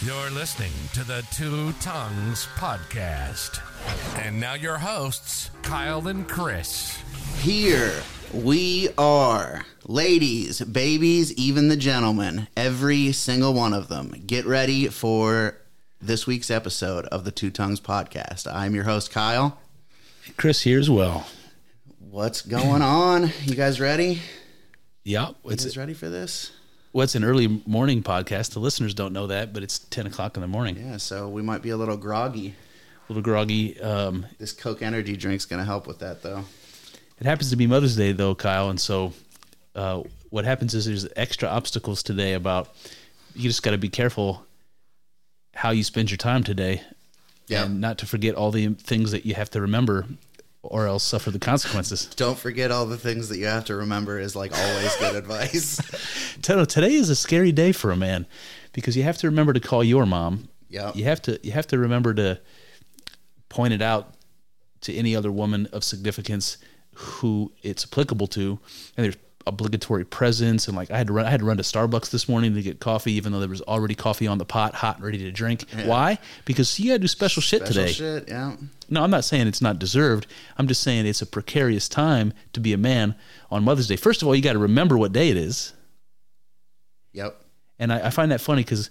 You're listening to the Two Tongues Podcast. And now your hosts, Kyle and Chris. Here we are. Ladies, babies, even the gentlemen, every single one of them. Get ready for this week's episode of the Two Tongues Podcast. I'm your host, Kyle. Chris here as well. What's going on? You guys ready? Yeah, You it's guys ready for this? What's an early morning podcast. The listeners don't know that, but it's ten o'clock in the morning. Yeah, so we might be a little groggy. A little groggy. Um, This Coke energy drink's going to help with that, though. it happens to be Mother's Day though, Kyle, and so uh, what happens is there's extra obstacles today. About you just got to be careful how you spend your time today, Yeah. and not to forget all the things that you have to remember, or else suffer the consequences. Don't forget all the things that you have to remember is like always good advice. Tell- Today is a scary day for a man because you have to remember to call your mom. Yep. You have to you have to remember to point it out to any other woman of significance who it's applicable to. And there's obligatory presents and like I had to run I had to run to Starbucks this morning to get coffee even though there was already coffee on the pot, hot and ready to drink. Why? Because you got to do special shit Special today. shit, yeah. No, I'm not saying it's not deserved. I'm just saying it's a precarious time to be a man on Mother's Day. First of all, you got to remember what day it is. Yep. and I, I find that funny because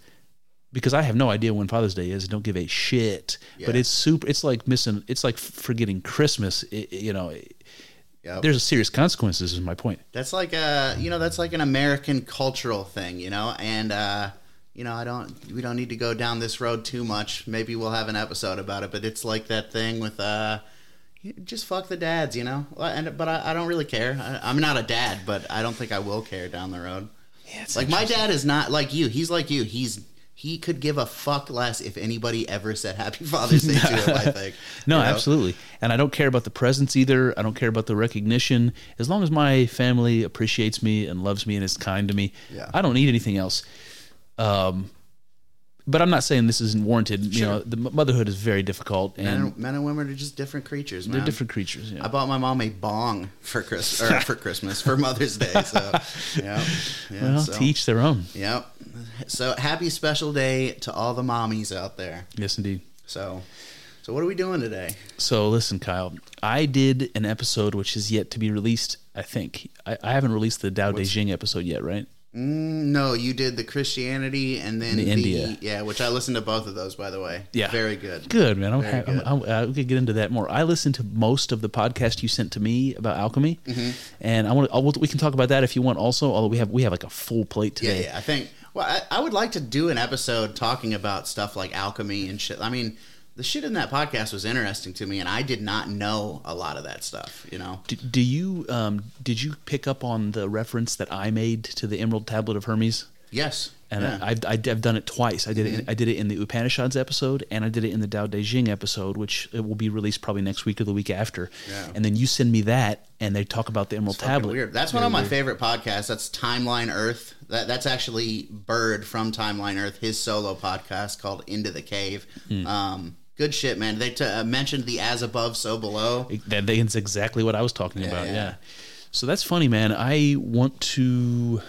because I have no idea when Father's Day is. Don't give a shit. But it's super. It's like missing. It's like forgetting Christmas. It- you know, Yep. there's a serious consequences. Is my point. That's like a you know that's like an American cultural thing, you know, and uh, you know I don't we don't need to go down this road too much. Maybe we'll have an episode about it, but it's like that thing with uh, just fuck the dads, you know. And but I, I don't really care. I, I'm not a dad, but I don't think I will care down the road. Yeah, it's Like my dad is not like you. He's like you. He's he could give a fuck less if anybody ever said Happy Father's Day to him. I think. No, You know? absolutely. And I don't care about the presents either. I don't care about the recognition. As long as my family appreciates me and loves me and is kind to me, Yeah. I don't need anything else. Um, but I'm not saying this isn't warranted. You know, the motherhood is very difficult, and Men and, men and women are just different creatures, man. they're different creatures. Yeah. I bought my mom a bong for Chris for Christmas for Mother's Day. So yeah, yeah. well, so, to each their own. Yep. So happy special day to all the mommies out there. Yes, indeed. So, so what are we doing today? So listen, Kyle. I did an episode which is yet to be released. I think I, I haven't released the Dao De Jing episode yet, right? Mm, no, you did the Christianity and then The the, India. Yeah, which I listened to both of those, by the way. Yeah. very good. Good man. I'm, Very I'm. I'm, I could get into that more. I listened to most of the podcast you sent to me about alchemy, Mm-hmm. and I want. I'll, we can talk about that if you want. Also, although we have we have like a full plate Yeah, today. yeah. I think. Well, I, I would like to do an episode talking about stuff like alchemy and shit. I mean, the shit in that podcast was interesting to me, and I did not know a lot of that stuff. You know. Do, do you um did you pick up on the reference that I made to the Emerald Tablet of Hermes? Yes. And yeah. I, I've, I've done it twice. I did it. In, I did it in the Upanishads episode, and I did it in the Tao Te Ching episode, which it will be released probably next week or the week after. Yeah. And then you send me that, and they talk about the Emerald Tablet. Weird. That's one of my favorite podcasts. That's Timeline Earth. That that's actually Bird from Timeline Earth. His solo podcast called Into the Cave. Hmm. Um, good shit, man. They t- uh, mentioned the as above, so below. That that's exactly what I was talking about. yeah. Yeah. So that's funny, man. I want to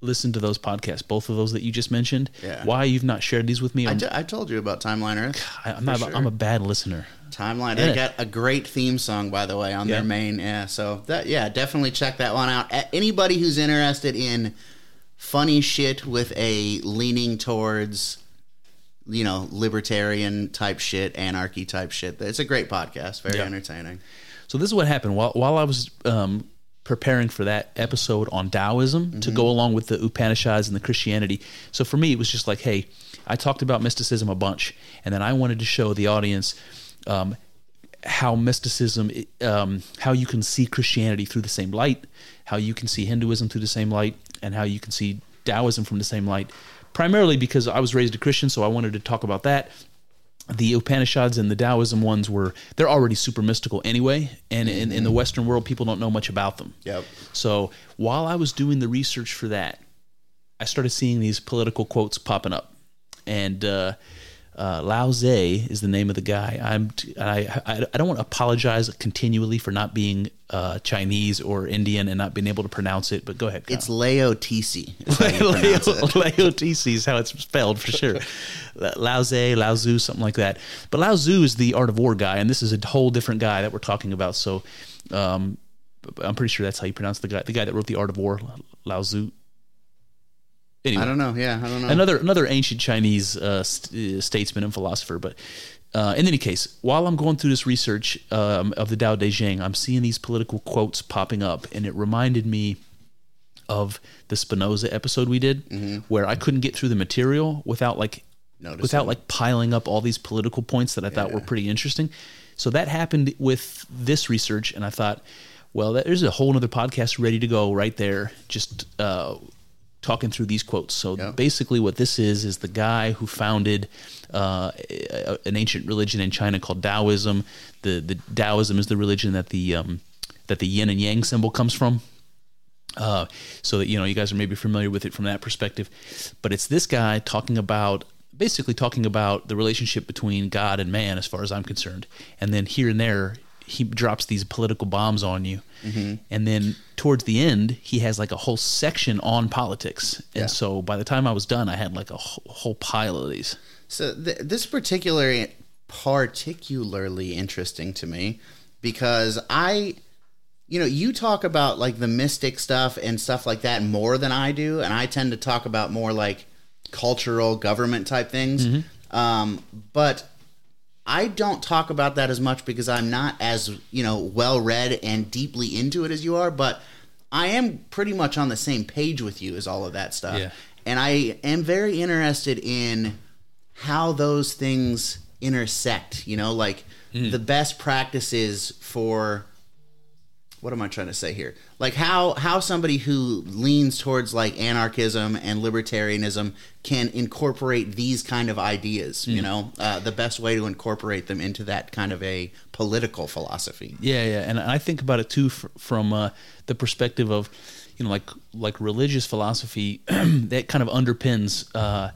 listen to those podcasts, both of those that you just mentioned. Yeah. Why you've not shared these with me? I, I'm, t- I told you about Timeline Earth. I, am not. sure. I'm a bad listener. Timeline. They got a great theme song, by the way, on Yeah. their main. Yeah, so that yeah, definitely check that one out. Anybody who's interested in funny shit with a leaning towards, you know, libertarian type shit, anarchy type shit, it's a great podcast. Very Yeah. entertaining. So this is what happened while while I was um, preparing for that episode on Taoism to go along with the Upanishads and the Christianity. So for me, it was just like, hey, I talked about mysticism a bunch, and then I wanted to show the audience. Um, how mysticism, um, how you can see Christianity through the same light, how you can see Hinduism through the same light, and how you can see Taoism from the same light. Primarily because I was raised a Christian, so I wanted to talk about that the Upanishads and the Taoism ones were they're already super mystical anyway, and in, in the Western world, people don't know much about them. Yep. So while I was doing the research for that, I started seeing these political quotes popping up, and uh, Uh, Lao Tse is the name of the guy. I'm I, I, I don't want to apologize continually for not being uh, Chinese or Indian and not being able to pronounce it. But go ahead. Kyle. It's Laotisi. Laotisi is how it's spelled for sure. Lao Tse, Lao Tzu, something like that. But Lao Tzu is the Art of War guy, and this is a whole different guy that we're talking about. So, um, I'm pretty sure that's how you pronounce the guy. The guy that wrote the Art of War, Lao Tzu. Anyway, I don't know. Yeah, I don't know. Another another ancient Chinese uh, st- uh, statesman and philosopher. But uh, in any case, while I'm going through this research um, of the Tao Te Ching, I'm seeing these political quotes popping up, and it reminded me of the Spinoza episode we did, mm-hmm. where I couldn't get through the material without like Noticing. without like piling up all these political points that I thought yeah. were pretty interesting. So that happened with this research, and I thought, well, there's a whole other podcast ready to go right there. Just uh, talking through these quotes. So yeah. basically, what this is is the guy who founded uh, an ancient religion in China called Taoism. The the Taoism is the religion that the um, that the yin and yang symbol comes from. Uh, so that you know you guys are maybe familiar with it from that perspective, but it's this guy talking about basically talking about the relationship between God and man, as far as I'm concerned, and then here and there he drops these political bombs on you, mm-hmm. and then towards the end he has like a whole section on politics. And yeah. so by the time I was done, I had like a whole, whole pile of these. So th- this particular particularly interesting to me because I you know, you talk about like the mystic stuff and stuff like that more than I do, and I tend to talk about more like cultural government type things. Mm-hmm. Um, but I don't talk about that as much because I'm not as, you know, well read and deeply into it as you are, but I am pretty much on the same page with you as all of that stuff. Yeah. And I am very interested in how those things intersect, you know, like mm. the best practices for what am I trying to say here? Like how how somebody who leans towards like anarchism and libertarianism can incorporate these kind of ideas. Mm. You know, uh, the best way to incorporate them into that kind of a political philosophy. Yeah, yeah, and I think about it too from uh, the perspective of you know like like religious philosophy that kind of underpins uh,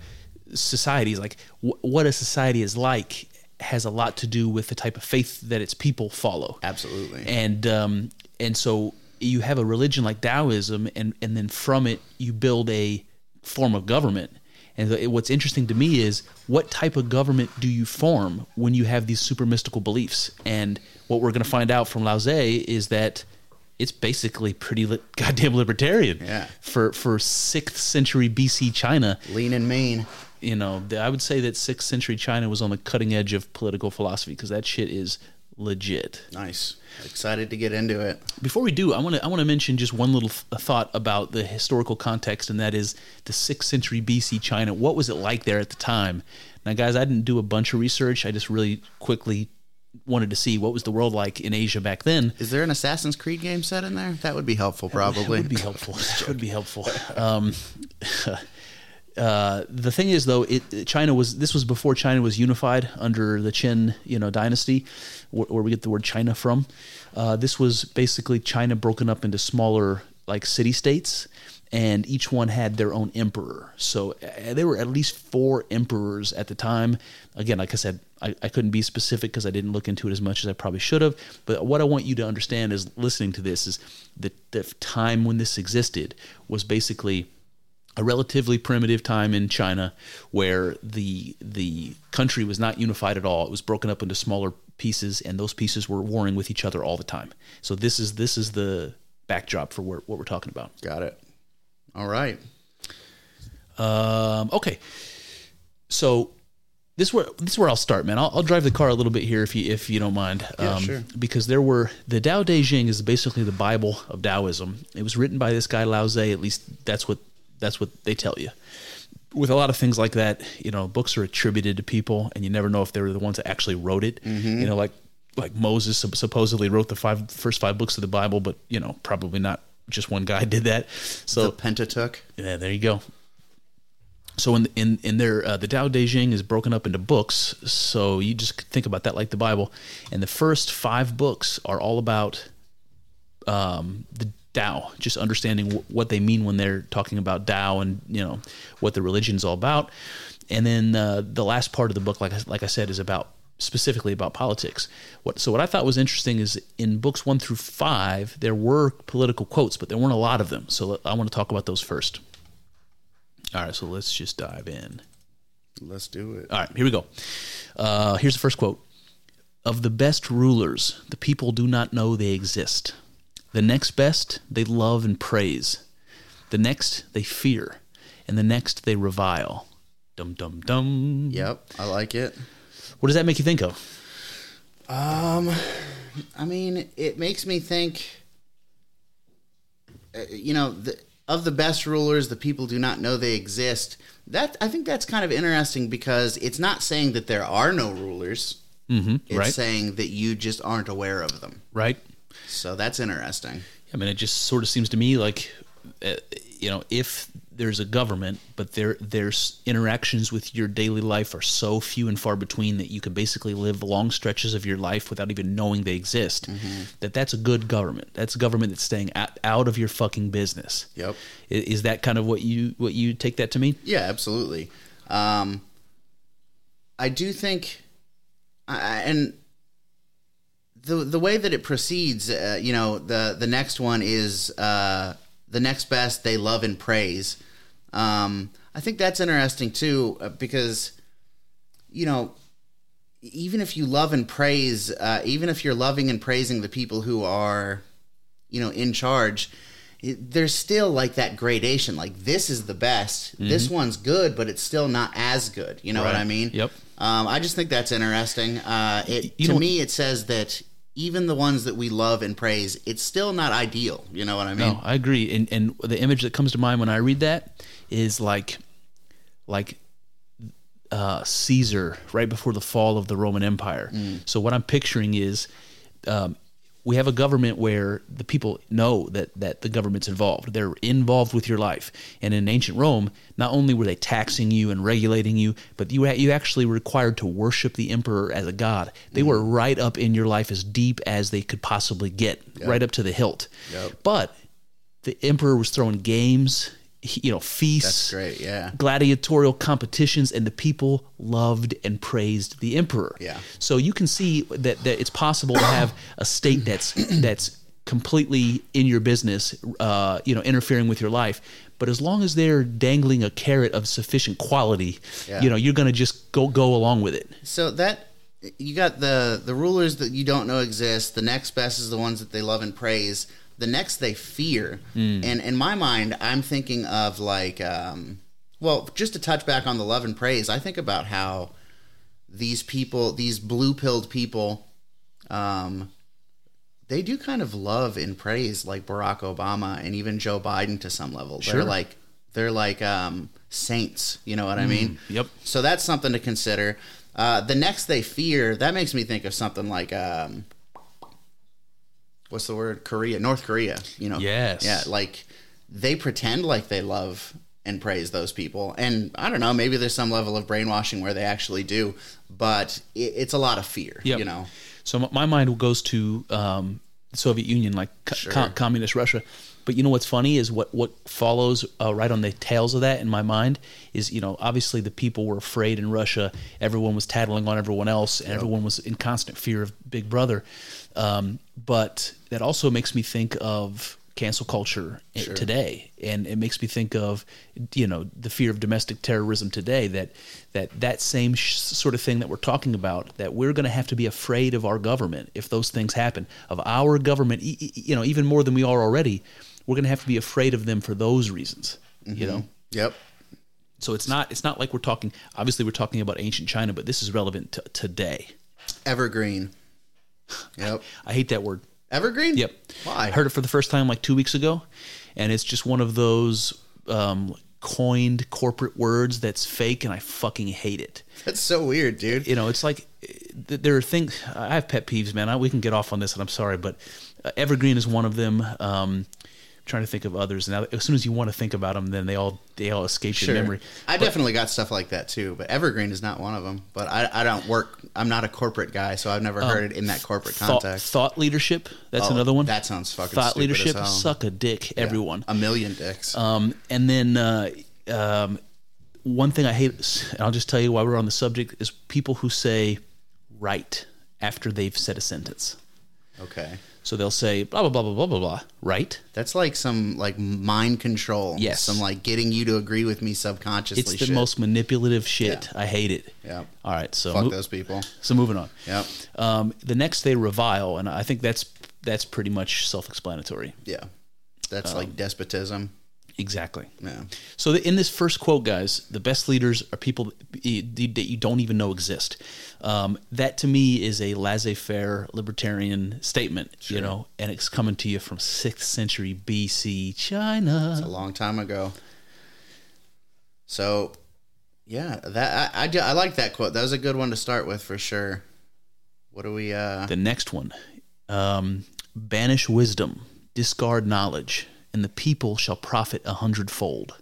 societies. Like w- what a society is like has a lot to do with the type of faith that its people follow. Absolutely. And um, and so you have a religion like Taoism, and and then from it you build a form of government. And what's interesting to me is what type of government do you form when you have these super mystical beliefs? And what we're going to find out from Lao Tse is that it's basically pretty li- goddamn libertarian. Yeah. For for sixth century BC China, lean and mean. You know, I would say that sixth century China was on the cutting edge of political philosophy because that shit is legit. Nice. Excited to get into it. Before we do, I want to I want to mention just one little thought about the historical context, and that is the sixth century BC China. What was it like there at the time? Now, guys, I didn't do a bunch of research. I just really quickly wanted to see what was the world like in Asia back then. Is there an Assassin's Creed game set in there? That would be helpful, probably. That would be helpful. that would be helpful. Um, Uh, the thing is, though, it China was this was before China was unified under the Qin, you know, dynasty, where, where we get the word China from. Uh, this was basically China broken up into smaller like city states, and each one had their own emperor. So uh, there were at least four emperors at the time. Again, like I said, I, I couldn't be specific because I didn't look into it as much as I probably should have. But what I want you to understand is listening to this is that the time when this existed was basically a relatively primitive time in China where the the country was not unified at all. It was broken up into smaller pieces, and those pieces were warring with each other all the time. So this is this is the backdrop for what we're talking about. Got it. All right. Um, okay. So this is where this is where I'll start, man. I'll, I'll, drive the car a little bit here if you if you don't mind. Yeah, um, sure. Because there were the Tao Te Ching is basically the Bible of Taoism. It was written by this guy Lao Tse. At least that's what that's what they tell you. With a lot of things like that, you know, books are attributed to people, and you never know if they were the ones that actually wrote it. Mm-hmm. You know, like like Moses supposedly wrote the five first five books of the Bible, but you know, probably not just one guy did that. So the Pentateuch. Yeah, there you go. So in in in there, uh, the Tao Te Ching is broken up into books. So you just think about that like the Bible, and the first five books are all about um, the Tao, just understanding w- what they mean when they're talking about Tao and you know what the religion's all about. And then uh, the last part of the book, like I, like I said, is about specifically about politics. What so what I thought was interesting is in books one through five there were political quotes, but there weren't a lot of them. So I want to talk about those first. All right, so let's just dive in. Let's do it. All right, here we go. Uh, here's the first quote Of the best rulers, the people do not know they exist. The next best, they love and praise. The next, they fear. And the next, they revile. Dum, dum, dum. Yep, I like it. What does that make you think of? Um, I mean, it makes me think. uh, You know, the, of the best rulers, the people do not know they exist. That I think that's kind of interesting because it's not saying that there are no rulers. Mm-hmm, It's right? saying that you just aren't aware of them. right? So that's interesting. I mean, it just sort of seems to me like, uh, you know, if there's a government, but there there's interactions with your daily life are so few and far between that you could basically live long stretches of your life without even knowing they exist. That that's a good government. That's a government that's staying out, out of your fucking business. Yep. I- Is that kind of what you what you take that to mean? Yeah, absolutely. Um, I do think, I- and the the way that it proceeds, uh, you know, the the next one is uh, the next best. They love and praise. Um, I think that's interesting too, uh, because you know, even if you love and praise, uh, even if you're loving and praising the people who are, you know, in charge, it, there's still like that gradation. Like this is the best. This one's good, but it's still not as good. You know what I mean? Yep. Um, I just think that's interesting. Uh, it, to me, it says that even the ones that we love and praise, it's still not ideal. You know what I mean? No, I agree. And and the image that comes to mind when I read that is like like uh, Caesar right before the fall of the Roman Empire. So what I'm picturing is um, we have a government where the people know that that the government's involved. They're involved with your life. And in ancient Rome, not only were they taxing you and regulating you, but you you actually were required to worship the emperor as a god. They were mm. right up in your life as deep as they could possibly get, right up to the hilt. Yep. But the emperor was throwing games, you know, feasts, great. Yeah. gladiatorial competitions, and the people loved and praised the emperor. Yeah. So you can see that, that it's possible to have a state that's that's completely in your business, uh, you know, interfering with your life. But as long as they're dangling a carrot of sufficient quality, Yeah. you know, you're going to just go go along with it. So that you got the the rulers that you don't know exist. The next best is the ones that they love and praise. The next they fear. And in my mind, I'm thinking of like, um, well, just to touch back on the love and praise. I think about how these people, these blue pilled people, um, they do kind of love and praise like Barack Obama and even Joe Biden to some level. Sure. They're like they're like um, saints. You know what I mean? Yep. So that's something to consider. Uh, the next they fear, that makes me think of something like um, what's the word? Korea, North Korea. You know? Yes. Yeah, like they pretend like they love and praise those people, and I don't know, maybe there's some level of brainwashing where they actually do, but it, it's a lot of fear. Yep. You know? So my mind goes to um, the Soviet Union, like Sure. co- communist Russia. But you know what's funny is what what follows uh, right on the tails of that in my mind is you know obviously the people were afraid in Russia. Everyone was tattling on everyone else, and everyone was in constant fear of Big Brother. Um, but that also makes me think of cancel culture i- today, and it makes me think of you know the fear of domestic terrorism today. That that that same sh- sort of thing that we're talking about. That we're going to have to be afraid of our government if those things happen. Of our government, e- e- you know, even more than we are already. We're going to have to be afraid of them for those reasons. You know. Yep. So it's not it's not like we're talking. Obviously, we're talking about ancient China, but this is relevant to today. Evergreen. Yep. I hate that word. Evergreen. Yep. Why? I heard it for the first time like two weeks ago, and it's just one of those um, coined corporate words that's fake, and I fucking hate it. That's so weird, dude. You know, it's like eh, there are things. I have pet peeves, man. I, we can get off on this, and I'm sorry, but uh, evergreen is one of them. Um, trying to think of others. Now, as soon as you want to think about them, then they all they all escape your memory. I definitely got stuff like that too, but Evergreen is not one of them. But I, I don't work. I'm not a corporate guy, so I've never heard it in that corporate Thought, context. thought leadership. That's Oh, another one. That sounds fucking thought leadership. Suck a dick, Yeah. everyone. A million dicks. Um, and then uh, um, one thing I hate, and I'll just tell you why we're on the subject, is people who say right after they've said a sentence. okay. So they'll say blah blah blah blah blah blah blah. Right? That's like some like mind control. Yes. Some like getting you to agree with me subconsciously. It's the shit. most manipulative shit. Yeah. I hate it. Yep. All right. So Fuck mo- those people. so moving on. Yep. Um, the next they revile, and I think that's that's pretty much self-explanatory. Yeah. That's Um, like despotism. Exactly. Yeah. So in this first quote, guys, the best leaders are people that you don't even know exist. Um, that to me is a laissez-faire libertarian statement, you know, and it's coming to you from sixth century BC China. a long time ago. So, yeah, that I, I, I like that quote. That was a good one to start with for sure. What do we? uh The next one, um, banish wisdom, discard knowledge, and the people shall profit a hundredfold.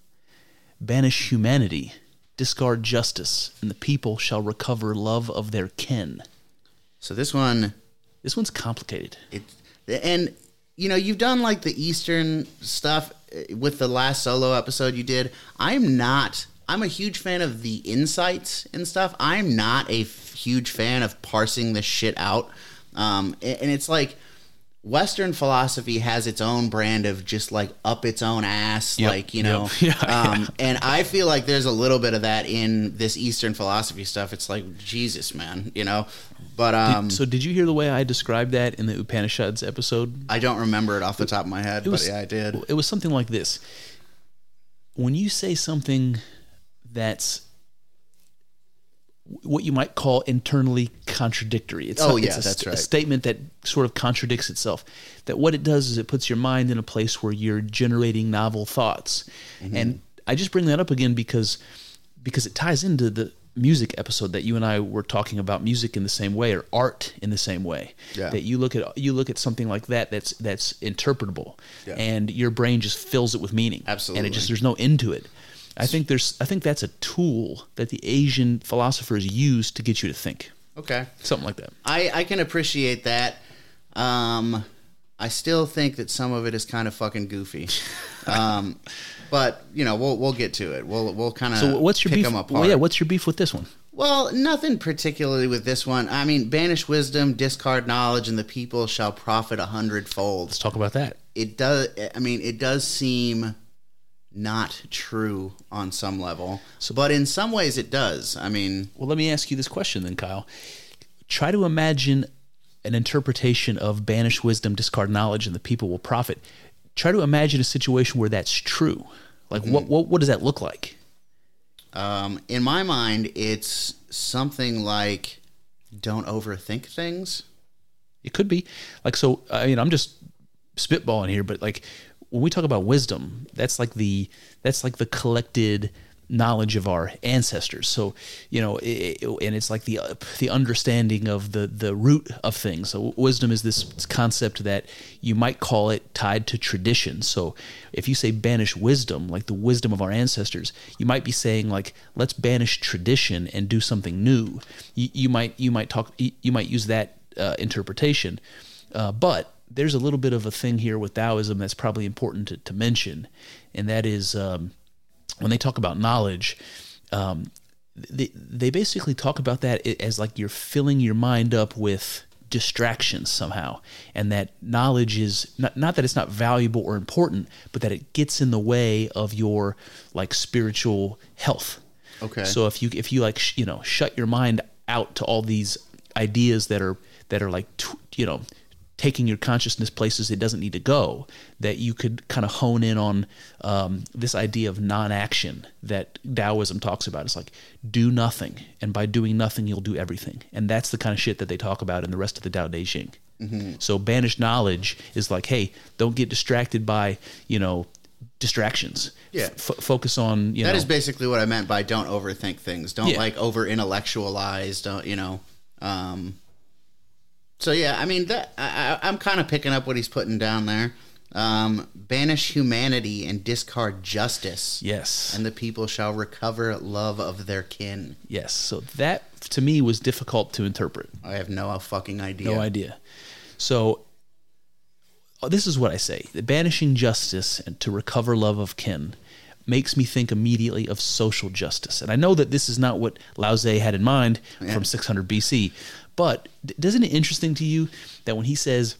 Banish humanity, discard justice, and the people shall recover love of their kin. So this one, This one's complicated. it, and you know, you've done like the Eastern stuff uh, with the last solo episode you did. I'm not. I'm a huge fan of the insights and stuff. I'm not a f- huge fan of parsing the shit out. Um, a- and it's like Western philosophy has its own brand of just like up its own ass, Yep, like you know. yep. Yeah, um, and I feel like there's a little bit of that in this Eastern philosophy stuff. It's like Jesus, man, you know. But um, so did you hear the way I described that in the Upanishads episode? I don't remember it off the top of my head, was but yeah, I did. It was something like this. When you say something that's what you might call internally contradictory. It's Oh, a- yeah, it's a, that's st- a statement that sort of contradicts itself. That what it does is it puts your mind in a place where you're generating novel thoughts. Mm-hmm. And I just bring that up again because because it ties into the music episode that you and I were talking about music in the same way or art in the same way. Yeah. That you look at you look at something like that that's that's interpretable Yeah. and your brain just fills it with meaning. Absolutely. And it just there's no end to it. I think there's I think that's a tool that the Asian philosophers use to get you to think. Okay. Something like that. I, I can appreciate that. Um, I still think that some of it is kind of fucking goofy. um, but you know, we'll we'll get to it. We'll we'll kind of So what's your pick beef? Well, yeah, what's your beef with this one? Well, nothing particularly with this one. I mean, banish wisdom, discard knowledge, and the people shall profit a hundredfold. Let's talk about that. It does. I mean, it does seem not true on some level, but in some ways it does. I mean, Well, let me ask you this question then, Kyle. Try to imagine an interpretation of banish wisdom, discard knowledge, and the people will profit. Try to imagine a situation where that's true. Like what what what does that look like? Um, in my mind, it's something like don't overthink things. It could be like so. I mean, I'm just spitballing here, but like when we talk about wisdom, that's like the that's like the collected knowledge of our ancestors. So you know, it, and it's like the the understanding of the the root of things. So wisdom is this concept that you might call it tied to tradition. So if you say banish wisdom, like the wisdom of our ancestors, you might be saying like let's banish tradition and do something new. You, you might you might talk you you might use that uh, interpretation. Uh, but there's a little bit of a thing here with Taoism that's probably important to, to mention, and that is um, when they talk about knowledge, um, they, they basically talk about that as like you're filling your mind up with distractions somehow and that knowledge is not, not that it's not valuable or important but that it gets in the way of your like spiritual health Okay. so if you if you like sh- you know shut your mind out to all these ideas that are that are like t- you know taking your consciousness places it doesn't need to go that you could kind of hone in on um, this idea of non-action that taoism talks about it's like do nothing and by doing nothing you'll do everything and that's the kind of shit that they talk about in the rest of the tao te ching so banished knowledge is like hey don't get distracted by you know distractions Yeah. F- focus on you That know is basically what I meant by don't overthink things. Don't Yeah. like over intellectualize. Don't you know? Um, so yeah, I mean that I, I, I'm kind of picking up what he's putting down there. Um, banish humanity and discard justice. Yes. And the people shall recover love of their kin. yes. So that to me was difficult to interpret. I have no fucking idea. No idea. So uh, this is what I say: the banishing justice and to recover love of kin makes me think immediately of social justice. And I know that this is not what Lao had in mind from 600 BC, but d- isn't it interesting to you that when he says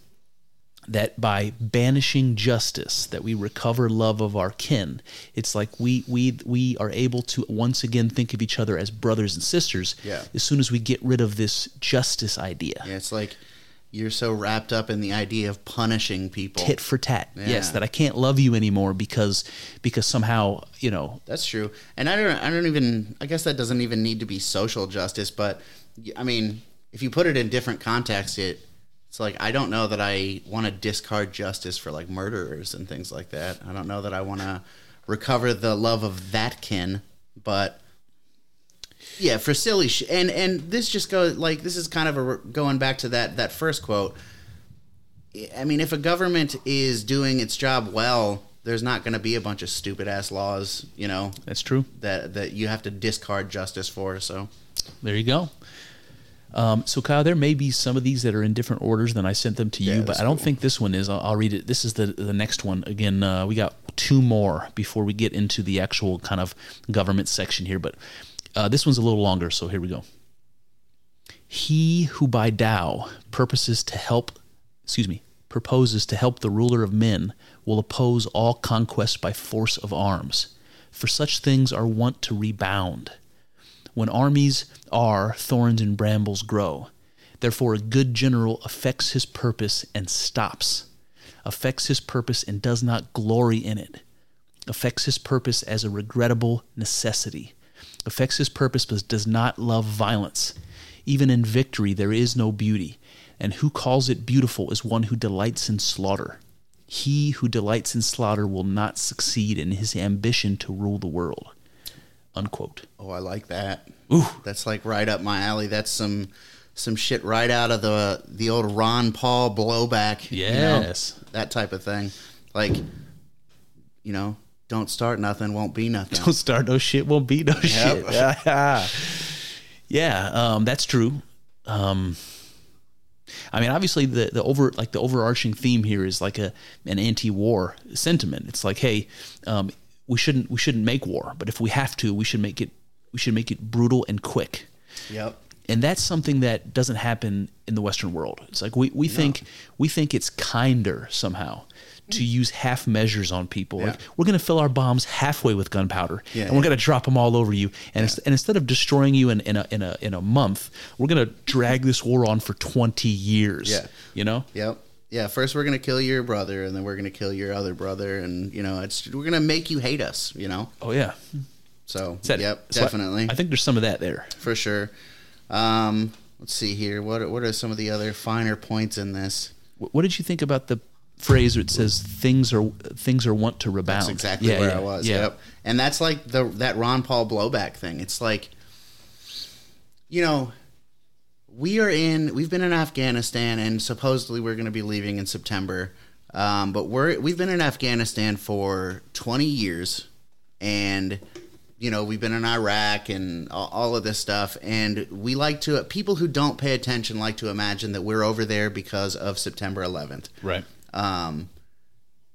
that by banishing justice that we recover love of our kin it's like we we we are able to once again think of each other as brothers and sisters Yeah. as soon as we get rid of this justice idea Yeah, it's like you're so wrapped up in the idea of punishing people. tit for tat. Yes, that I can't love you anymore because because somehow you know. That's true. And I don't I don't even I guess that doesn't even need to be social justice, but i mean, if you put it in different context, it it's like I don't know that I want to discard justice for like murderers and things like that. I don't know that I want to recover the love of that kin, but yeah, for silly sh- and and this just goes like this is kind of a going back to that that first quote. I mean, if a government is doing its job well, there's not going to be a bunch of stupid ass laws, you know, That's true. that that you have to discard justice for. So There you go. Um, so Kyle, there may be some of these that are in different orders than I sent them to you, Yeah, but I don't cool. think this one is. I'll, I'll read it. This is the the next one. Again, uh, we got two more before we get into the actual kind of government section here, but uh, this one's a little longer. So here we go. He who by Tao purposes to help, excuse me, proposes to help the ruler of men will oppose all conquest by force of arms. For such things are wont to rebound. When armies are, thorns and brambles grow. Therefore, a good general affects his purpose and stops, affects his purpose and does not glory in it, affects his purpose as a regrettable necessity, affects his purpose but does not love violence. Even in victory, there is no beauty, and who calls it beautiful is one who delights in slaughter. He who delights in slaughter will not succeed in his ambition to rule the world. Unquote. Oh, I like that. Ooh. That's like right up my alley. That's some some shit right out of the the old Ron Paul blowback. you know, Yes. that type of thing. Like, you know, don't start nothing, won't be nothing. Don't start no shit, won't be no shit. yeah, um, that's true. Um, I mean, obviously, the the over like the overarching theme here is like a an anti-war sentiment. It's like, hey, um, we shouldn't we shouldn't make war, but if we have to, we should make it we should make it brutal and quick. Yep. and that's something that doesn't happen in the western world it's like we, we think we think it's kinder somehow to use half measures on people like we're going to fill our bombs halfway with gunpowder Yeah, and we're yeah. going to drop them all over you and, and instead of destroying you in, in, a, in, a, in a month we're going to drag this war on for 20 years Yeah. you know Yep. Yeah, first we're gonna kill your brother, and then we're gonna kill your other brother, and you know, it's we're gonna make you hate us. You know, oh yeah so yep, So definitely. I, think there's some of that there for sure. Um, let's see here. What are, what are some of the other finer points in this? Wh- what did you think about the phrase where it says things are things are want to rebound That's exactly Yeah, where yeah, I was. yeah. Yep. And that's like the that Ron Paul blowback thing. It's like, you know, we are in. We've been in Afghanistan, and supposedly we're going to be leaving in September. Um, but we're we've been in Afghanistan for twenty years, and you know we've been in Iraq and all, all of this stuff. And we like to people who don't pay attention like to imagine that we're over there because of September 11th. right Um,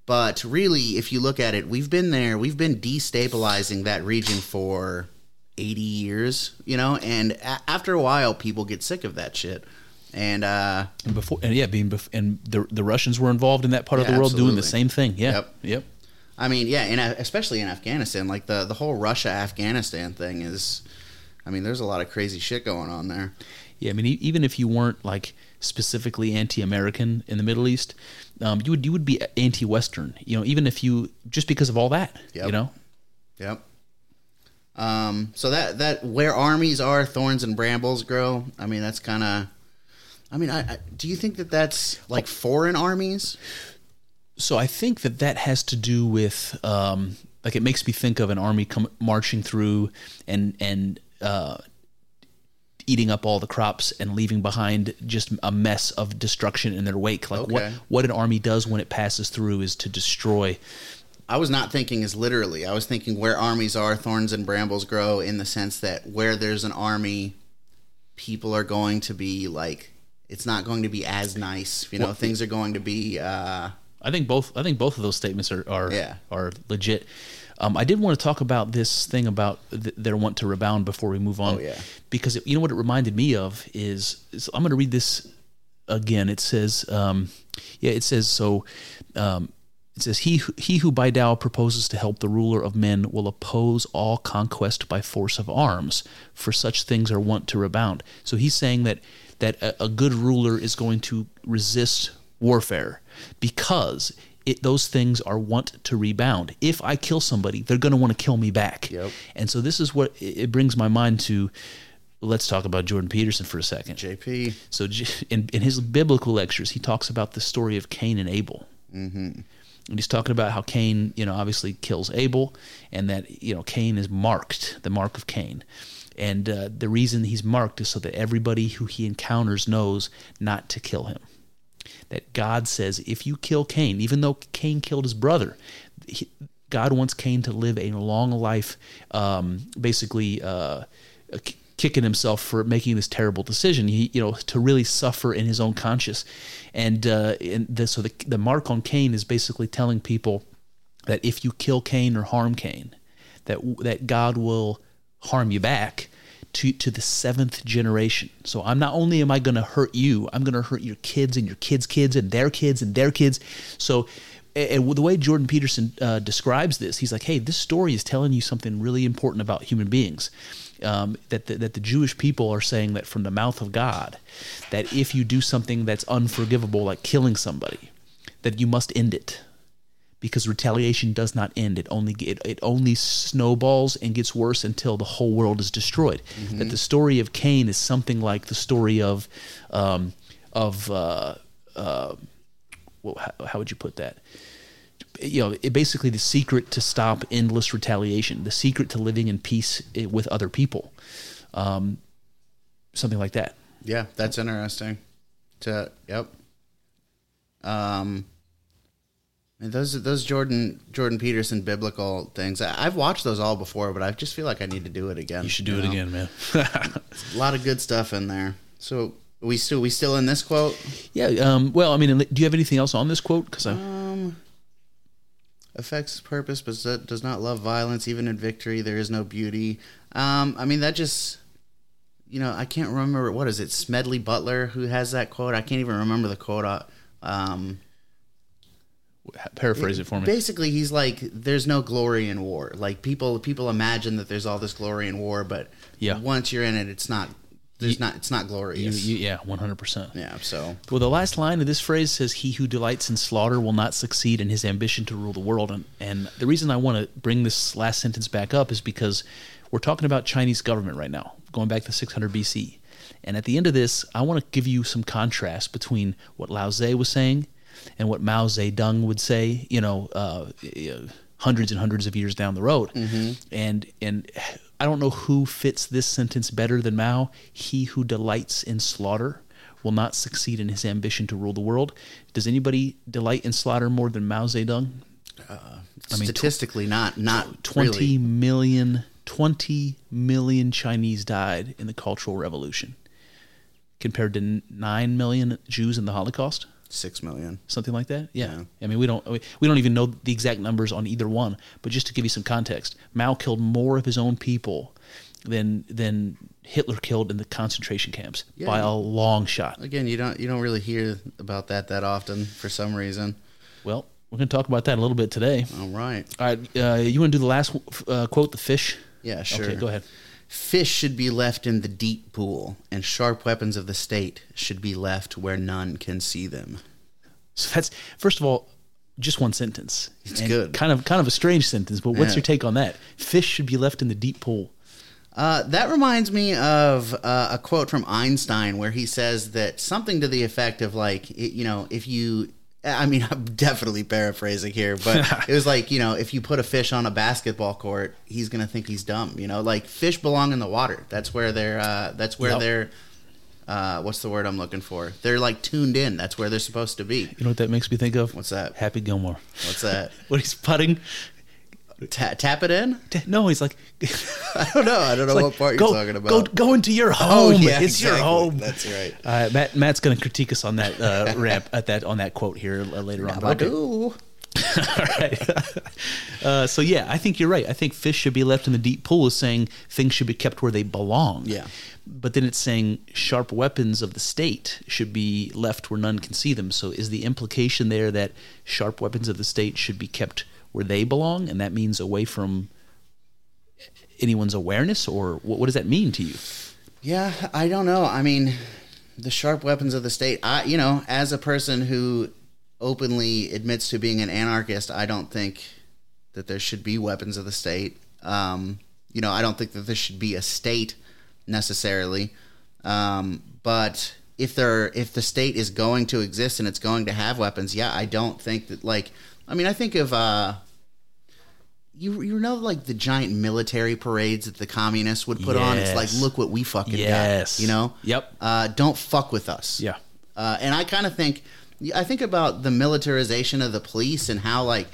but really, if you look at it, we've been there. We've been destabilizing that region for 80 years, you know, and a- after a while, people get sick of that shit. And, uh, And before, and yeah, being bef- and the the Russians were involved in that part of the world doing the same thing. Yeah, Yep. yep. I mean, yeah, and especially in Afghanistan, like the, the whole Russia Afghanistan thing is, I mean, there's a lot of crazy shit going on there. Yeah, I mean, even if you weren't like specifically anti-American in the Middle East, um, you would you would be anti-Western. You know, even if you just because of all that. Yep. You know, Yep. Um, so that that where armies are, thorns and brambles grow. I mean, that's kind of. I mean, I, I do you think that that's like foreign armies? so I think that that has to do with um, like it makes me think of an army come marching through and and uh, eating up all the crops and leaving behind just a mess of destruction in their wake. Like what what an army does when it passes through is to destroy. I was not thinking as literally. I was thinking where armies are, thorns and brambles grow, in the sense that where there's an army, people are going to be like, it's not going to be as nice. You know, Well- things are going to be. Uh, I think both. I think both of those statements are are Yeah. are legit. Um, I did want to talk about this thing about th- their want to rebound before we move on. Oh, yeah. Because it, you know what it reminded me of is, is I'm going to read this again. It says, um, yeah, it says so. Um, it says he who- he who by Tao proposes to help the ruler of men will oppose all conquest by force of arms, for such things are wont to rebound. So he's saying that that a, a good ruler is going to resist warfare because it, those things are wont to rebound. If I kill somebody, they're going to want to kill me back. Yep. And so this is what it it brings my mind to. Let's talk about Jordan Peterson for a second. JP. So in, in his biblical lectures, he talks about the story of Cain and Abel. Mm-hmm. And he's talking about how Cain, you know, obviously kills Abel, and that you know Cain is marked, the mark of Cain, and uh, the reason he's marked is so that everybody who he encounters knows not to kill him. That God says, if you kill Cain, even though Cain killed his brother, he, God wants Cain to live a long life, um, basically uh, kicking himself for making this terrible decision. He, you know, to really suffer in his own conscience, and uh, and the, so the the mark on Cain is basically telling people that if you kill Cain or harm Cain, that that God will harm you back to to the seventh generation. So I'm not only am I going to hurt you, I'm going to hurt your kids and your kids' kids and their kids and their kids. So. And the way Jordan Peterson uh, describes this, he's like, "Hey, this story is telling you something really important about human beings. Um, that the, that the Jewish people are saying that from the mouth of God, that if you do something that's unforgivable, like killing somebody, that you must end it because retaliation does not end. It only it, it only snowballs and gets worse until the whole world is destroyed. That the story of Cain is something like the story of um, of uh, uh, well, how, how would you put that? You know, it basically the secret to stop endless retaliation, the secret to living in peace eh, with other people, um, something like that. Yeah, that's interesting. To yep. Um, and those those Jordan Jordan Peterson biblical things. I, I've watched those all before, but I just feel like I need to do it again. You should do it know? again, man. A lot of good stuff in there. So we still we still in this quote. yeah. Um, well, I mean, do you have anything else on this quote? Because I. Um, affects purpose, but does- not love violence. Even in victory, there is no beauty. Um, I mean, that just, you know, I can't remember what is it. Smedley Butler who has that quote. I can't even remember the quote. uh, Um, paraphrase it for me. basically, he's like, "There's no glory in war." Like people, people imagine that there's all this glory in war, but Yeah. once you're in it, it's not. There's not. It's not You, glorious. you, yeah, one hundred percent. yeah. So Well, the last line of this phrase says, "He who delights in slaughter will not succeed in his ambition to rule the world." And, and the reason I want to bring this last sentence back up is because we're talking about Chinese government right now, going back to 600 BC. And at the end of this, I want to give you some contrast between what Lao Tse was saying and what Mao Zedong would say. You know, uh, uh, hundreds and hundreds of years down the road. And and I don't know who fits this sentence better than Mao. He who delights in slaughter will not succeed in his ambition to rule the world. Does anybody delight in slaughter more than Mao Zedong? Uh, I mean, tw- statistically, not not Twenty really. million, 20 million Chinese died in the Cultural Revolution, compared to nine million Jews in the Holocaust, six million. something like that. Yeah. Yeah. I mean, we don't we, we don't even know the exact numbers on either one, but just to give you some context, Mao killed more of his own people than than Hitler killed in the concentration camps Yeah. by a long shot. Again, you don't you don't really hear about that that often for some reason. Well, we're going to talk about that a little bit today. All right. All right, uh, you want to do the last uh, quote, the fish? Yeah, sure. Okay, go ahead. Fish should be left in the deep pool, and sharp weapons of the state should be left where none can see them. So that's first of all, just one sentence. It's And good. Kind of, kind of a strange sentence. But what's Yeah. your take on that? Fish should be left in the deep pool. Uh, that reminds me of uh, a quote from Einstein where he says that something to the effect of like, it, you know, if you I mean, I'm definitely paraphrasing here, but it was like, you know, if you put a fish on a basketball court, he's going to think he's dumb, you know? Like fish belong in the water. That's where they're uh that's where Yep. they're uh what's the word I'm looking for? They're like tuned in. That's where they're supposed to be. You know what that makes me think of? What's that? Happy Gilmore. What's that? When he's putting. Ta- tap it in? No, he's like, I don't know. I don't know It's what part go, you're talking about. Go, go into your home. oh, home. yeah, it's your home. That's right. Uh, Matt, Matt's going to critique us on that uh, ramp at that on that quote here uh, later on. But okay. Abadoo. All right. uh, so yeah, I think you're right. I think fish should be left in the deep pool is saying things should be kept where they belong. Yeah. But then it's saying sharp weapons of the state should be left where none can see them. So is the implication there that sharp weapons of the state should be kept where they belong, and that means away from anyone's awareness, or what, what does that mean to you? Yeah, I don't know. I mean, the sharp weapons of the state. I, you know, as a person who openly admits to being an anarchist, I don't think that there should be weapons of the state. Um, you know, I don't think that there should be a state necessarily. Um, but if there, if the state is going to exist and it's going to have weapons, yeah, I don't think that. Like, I mean, I think of. Uh, you you know like the giant military parades that the communists would put on. It's like look what we fucking Yes. got. You know. Yep. Uh, don't fuck with us. Yeah. Uh, and I kind of think, I think about the militarization of the police and how like,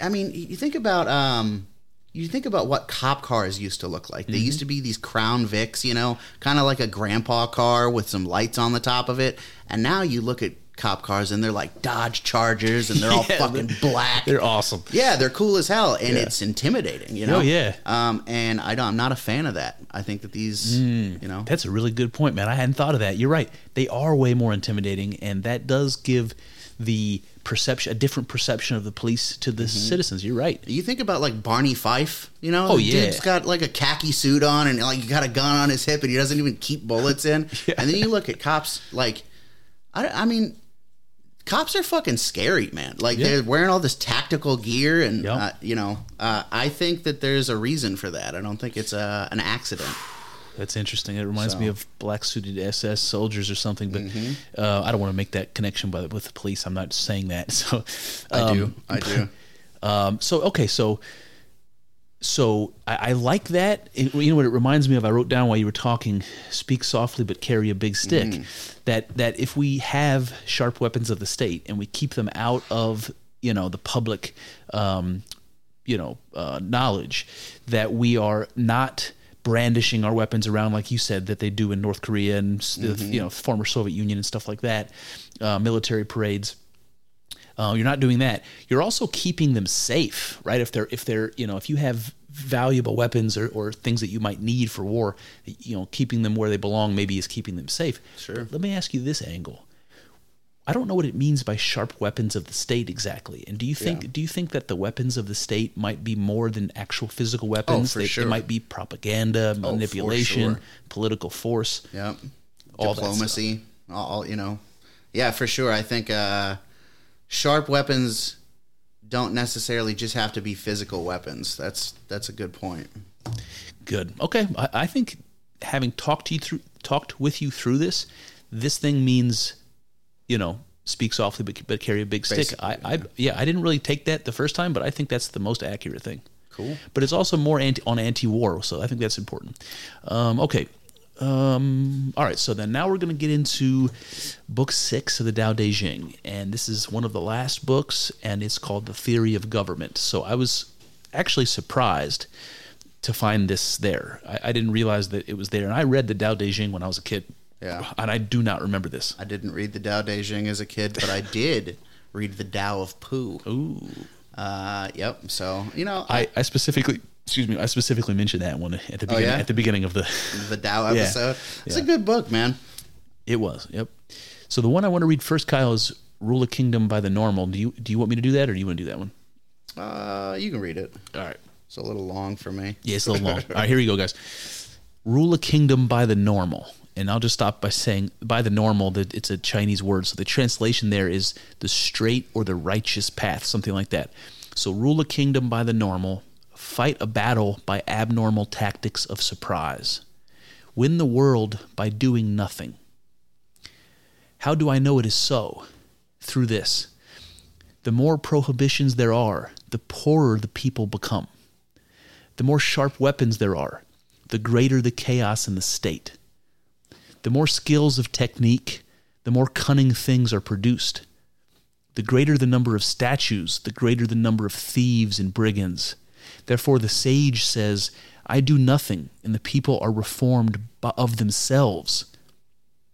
I mean, you think about um, you think about what cop cars used to look like. They used to be these Crown Vics, you know, kind of like a grandpa car with some lights on the top of it. And now you look at cop cars and they're like Dodge Chargers and they're all Yeah, fucking black. They're awesome. Yeah, they're cool as hell, and Yeah. it's intimidating. You know. Oh, yeah. Um, and I don't. I'm not a fan of that. I think that these, Hmm. you know, That's a really good point, man. I hadn't thought of that. You're right. They are way more intimidating, and that does give the perception a different perception of the police to Mm-hmm. the citizens. You're right. you think about like Barney Fife. You know, Oh, yeah. dude's got like a khaki suit on, and like he got a gun on his hip, and he doesn't even keep bullets in. And then you look at cops. Like, I, I mean. Cops are fucking scary, man. Like Yeah. they're wearing all this tactical gear, and Yep. uh, you know, uh, I think that there's a reason for that. I don't think it's uh, an accident. That's interesting. It reminds So- Mm-hmm. me of black suited SS soldiers or something, but uh, I don't want to make that connection by, with the police. I'm not saying that. So I do, um, I do. Um, so okay, so so I, I like that. It- you know what it reminds me of? I wrote down while you were talking: "Speak softly, but carry a big stick." Mm. That that if we have sharp weapons of the state and we keep them out of you know the public, um, you know, uh, knowledge, that we are not brandishing our weapons around like you said that they do in North Korea and the Mm-hmm. you know former Soviet Union and stuff like that, uh, military parades uh, you're not doing that. You're also keeping them safe, right? If they're if they're you know if you have valuable weapons or, or things that you might need for war, you know, keeping them where they belong maybe is keeping them safe. Sure. Let me ask you this angle. I don't know what it means by sharp weapons of the state exactly. And do you think Yeah. do you think that the weapons of the state might be more than actual physical weapons? Oh, for they, sure. they might be propaganda, for manipulation, sure. political force. Yep. All Diplomacy. All, all you know. Yeah, for sure. I think uh, sharp weapons don't necessarily just have to be physical weapons. That's that's a good point. Good. Okay. I, I think having talked to you through talked with you through this, this thing means, you know, speak softly but but carry a big stick. I, Basically, I yeah, I didn't really take that the first time, but I think that's the most accurate thing. Cool. But it's also more anti, on anti-war, so I think that's important. Um, okay. Um, all right, so then now we're going to get into book six of the Tao Te Ching, and this is one of the last books, and it's called The Theory of Government. So I was actually surprised to find this there. I, I didn't realize that it was there, and I read the Tao Te Ching when I was a kid. Yeah. and I do not remember this. I didn't read the Tao Te Ching as a kid, but I did read the Tao of Pooh. Ooh, Uh, yep. So you know, I, I specifically, excuse me, I specifically mentioned that one at the beginning, yeah? at the beginning of the. the Tao Yeah. episode. It's Yeah. a good book, man. It was. Yep. So the one I want to read first, Kyle, is "Rule a Kingdom by the Normal." Do you do you want me to do that, or do you want to do that one? Uh, you can read it. All right. It's a little long for me. Yeah, it's a little long. All right, here we go, guys. Rule a kingdom by the normal, and I'll just stop by saying by the normal that it's a Chinese word, so the translation there is the straight or the righteous path, something like that. So rule a kingdom by the normal, fight a battle by abnormal tactics of surprise, win the world by doing nothing. How do I know it is so? Through this. The more prohibitions there are, the poorer the people become. The more sharp weapons there are, the greater the chaos in the state. The more skills of technique, the more cunning things are produced. The greater the number of statues, the greater the number of thieves and brigands. Therefore, the sage says, I do nothing, and the people are reformed of themselves.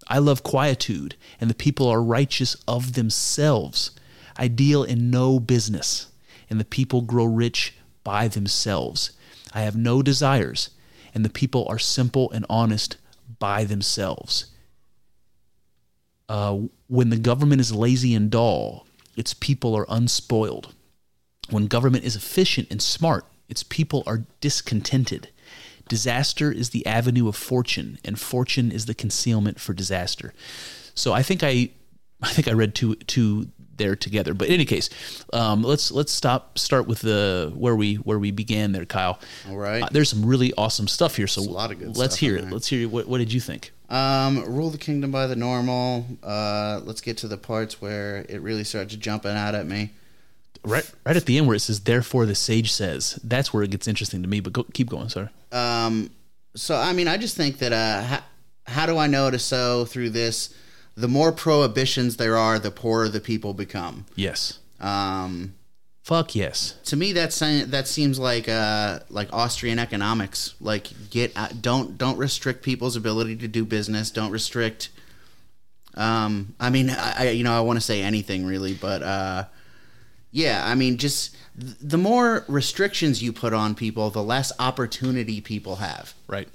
I love quietude, and the people are righteous of themselves. I deal in no business, and the people grow rich by themselves. I have no desires, and the people are simple and honest by themselves. Uh, when the government is lazy and dull, its people are unspoiled. When government is efficient and smart, its people are discontented. Disaster is the avenue of fortune, and fortune is the concealment for disaster. So I think I, I think I read two two there together. But in any case, um, let's let's stop start with the where we where we began there, Kyle. All right. Uh, there's some really awesome stuff here. So a lot of good let's hear it. there. Let's hear what what did you think? Um, rule the kingdom by the normal. Uh, let's get to the parts where it really starts jumping out at me. Right right at the end where it says, "Therefore the sage says." That's where it gets interesting to me. But go, keep going, sir Um, so I mean, I just think that uh, how, how do I know to sow through this? The more prohibitions there are, the poorer the people become. Yes. Um, Fuck yes. to me, that's that seems like uh, like Austrian economics. Like get don't don't restrict people's ability to do business. Don't restrict. Um, I mean, I, I you know I want to say anything really, but uh, yeah, I mean, just th- the more restrictions you put on people, the less opportunity people have. Right.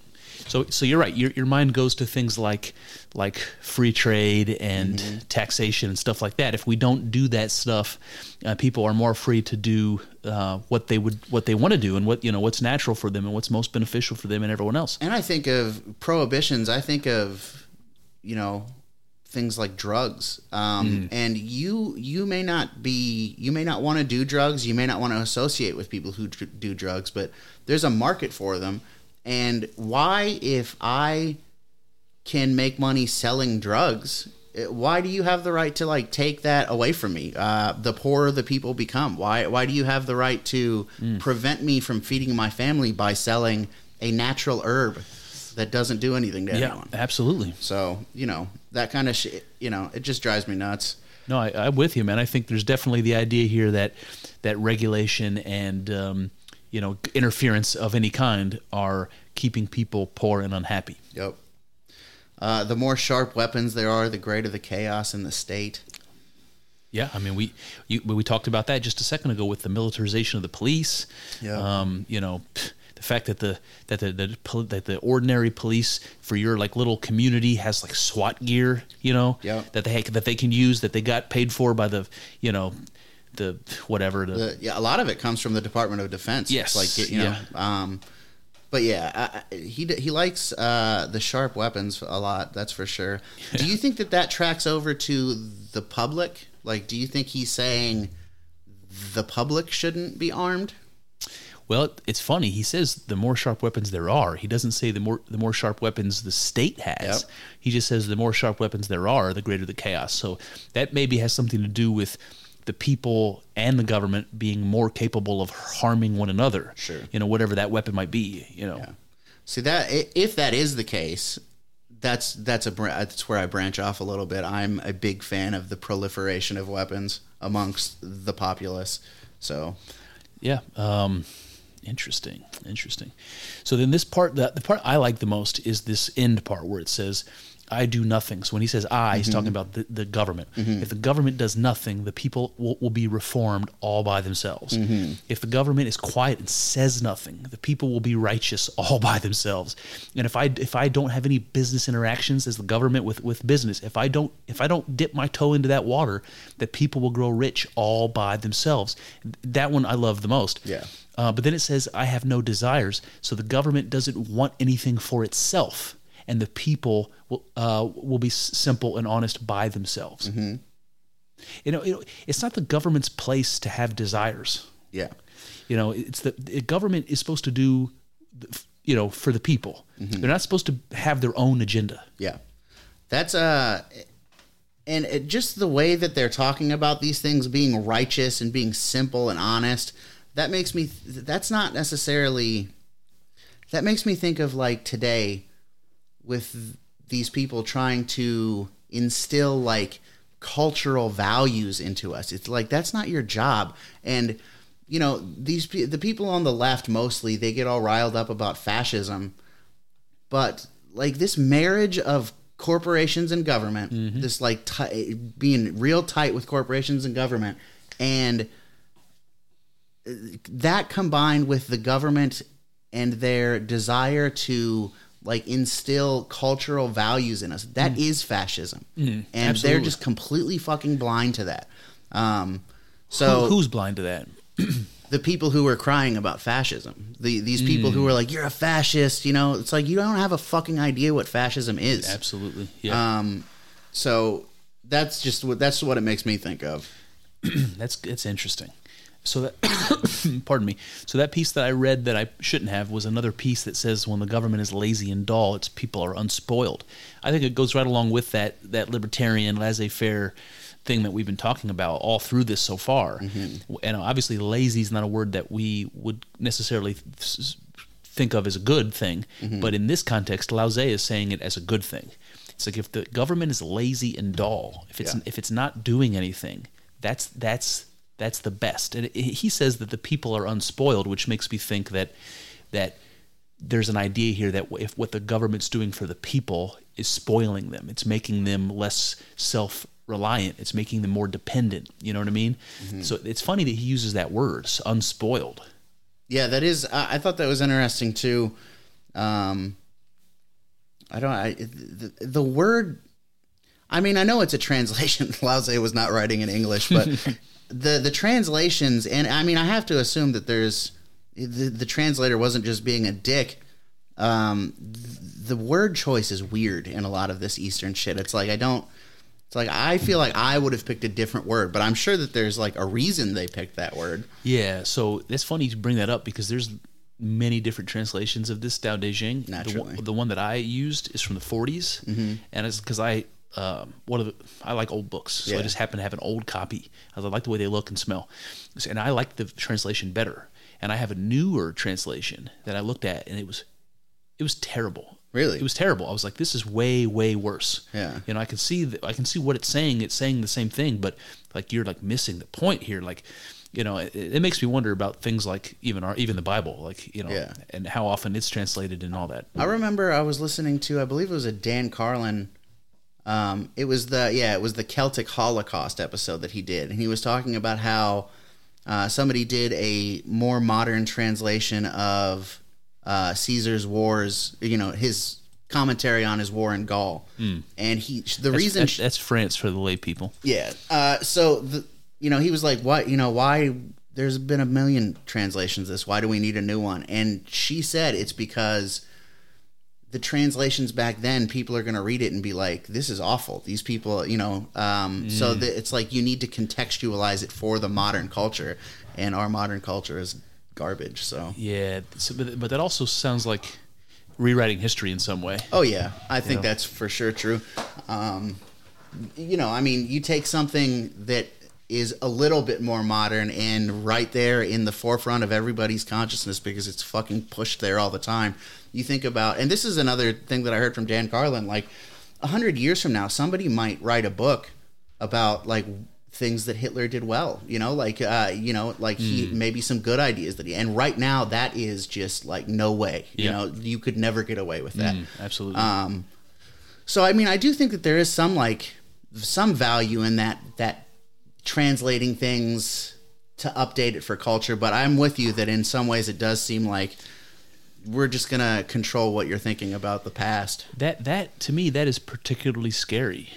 So, so you're right. Your, your mind goes to things like like free trade and Mm-hmm. taxation and stuff like that. If we don't do that stuff, uh, people are more free to do uh, what they would what they want to do and what you know what's natural for them and what's most beneficial for them and everyone else. And I think of prohibitions. I think of, you know, things like drugs. Um, And you you may not be you may not want to do drugs. You may not want to associate with people who do drugs. But there's a market for them. And why, if I can make money selling drugs, eh, why do you have the right to like take that away from me? Uh, the poorer the people become. Why why do you have the right to prevent me from feeding my family by selling a natural herb that doesn't do anything to Yeah, anyone? absolutely. So you know that kind of shit. You know, it just drives me nuts. No, I, I'm with you, man. I think there's definitely the idea here that that regulation and um, you know interference of any kind are keeping people poor and unhappy. Yep. Uh, the more sharp weapons there are, the greater the chaos in the state. Yeah, I mean, we you, we talked about that just a second ago with the militarization of the police. Yeah. Um, you know, the fact that the that the, the that the ordinary police for your like little community has like SWAT gear. You know. Yeah. That they that they can use that they got paid for by the you know the whatever the, The, yeah, a lot of it comes from the Department of Defense. Yes, It's like you know. Um, but yeah, I, he he likes uh, the sharp weapons a lot. That's for sure. Do you think that that tracks over to the public? Like, do you think he's saying the public shouldn't be armed? Well, it's funny. He says the more sharp weapons there are. He doesn't say the more the more sharp weapons the state has. Yep. He just says the more sharp weapons there are, the greater the chaos. So that maybe has something to do with the people and the government being more capable of harming one another. Sure. You know, whatever that weapon might be. You know. See that if that is the case, that's that's a that's where I branch off a little bit. I'm a big fan of the proliferation of weapons amongst the populace. So Yeah. Um, interesting. Interesting. So then this part, the, the part I like the most is this end part where it says, I do nothing. So when he says I, he's talking mm-hmm. about the, the government. Mm-hmm. If the government does nothing, the people will, will be reformed all by themselves. Mm-hmm. If the government is quiet and says nothing, the people will be righteous all by themselves. And if I if I don't have any business interactions as the government with, with business, if I don't if I don't dip my toe into that water, that people will grow rich all by themselves. That one I love the most. Yeah. Uh, but then it says, I have no desires. So the government doesn't want anything for itself, and the people will, uh, will be simple and honest by themselves. You, know, you know, it's not the government's place to have desires. yeah, You know, it's the, the government is supposed to do, you know, for the people. They're not supposed to have their own agenda. yeah. That's uh and it, just the way that they're talking about these things being righteous and being simple and honest that makes me that's not necessarily that makes me think of like today with these people trying to instill like cultural values into us. It's like that's not your job. And you know these the people on the left mostly they get all riled up about fascism. But like this marriage of corporations and government mm-hmm. this like ti being real tight with corporations and government and uh, that combined with the government and their desire to like instill cultural values in us. That is fascism. And they're just completely fucking blind to that. Um so Who- who's blind to that? the people who were crying about fascism. The these people who were like you're a fascist you know? It's like you don't have a fucking idea what fascism is. Absolutely. Yeah. um so that's just what that's what it makes me think of. That's it's interesting. So that pardon me. So that piece that I read that I shouldn't have was another piece that says when the government is lazy and dull, its people are unspoiled. I think it goes right along with that that libertarian laissez-faire thing that we've been talking about all through this so far. Mm-hmm. And obviously lazy is not a word that we would necessarily think of as a good thing, mm-hmm. but in this context Lao is saying it as a good thing. It's like if the government is lazy and dull, if it's Yeah. if it's not doing anything, that's that's that's the best. And he says that the people are unspoiled, which makes me think that that there's an idea here that if what the government's doing for the people is spoiling them, it's making them less self reliant, it's making them more dependent. You know what I mean? So it's funny that he uses that word, unspoiled. Yeah, that is. I, thought that was interesting too. Um, I don't. I, the, the word. I mean, I know it's a translation. Lao was not writing in English, but the the translations, and I mean, I have to assume that there's the, the translator wasn't just being a dick. Um, th- the word choice is weird in a lot of this Eastern shit. It's like I don't. It's like I feel like I would have picked a different word, but I'm sure that there's like a reason they picked that word. Yeah, so it's funny to bring that up because there's many different translations of this Te Ching. The Naturally. one, the one that I used is from the 40s, Mm-hmm. and it's because I um, one of the I like old books, so I just happen to have an old copy. I like the way they look and smell, and I like the translation better. And I have a newer translation that I looked at, and it was it was terrible. Really? it was terrible. I was like, this is way way worse. Yeah. you know, I can see that I can see what it's saying. It's saying the same thing, but like you're like missing the point here. Like, you know, it, it makes me wonder about things like even our even the Bible, like you know, Yeah. and how often it's translated and all that. I remember I was listening to, I believe it was a Dan Carlin. Um, it was the yeah, it was the Celtic Holocaust episode that he did, and he was talking about how uh, somebody did a more modern translation of uh, Caesar's wars. You know, his commentary on his war in Gaul, and he the. That's, reason that's, that's France for the lay people. yeah. Uh, so the you know he was like, what you know why? There's been a million translations of this. Why do we need a new one? And she said it's because the translations back then, people are going to read it and be like, "This is awful." These people, you know. Um, So the, it's like you need to contextualize it for the modern culture, and our modern culture is garbage. So. Yeah, so, but, but that also sounds like rewriting history in some way. Oh yeah, I think Yeah. that's for sure true. Um, you know, I mean, you take something that is a little bit more modern and right there in the forefront of everybody's consciousness because it's fucking pushed there all the time. You think about, and this is another thing that I heard from Dan Carlin. Like a hundred years from now, somebody might write a book about like things that Hitler did well. You know, like uh, you know, like he maybe some good ideas that he. And right now, that is just like no way. You know, you could never get away with that. Absolutely. Um, so I mean, I do think that there is some like some value in that that translating things to update it for culture. But I'm with you that in some ways it does seem like we're just gonna control what you're thinking about the past. that that to me that is particularly scary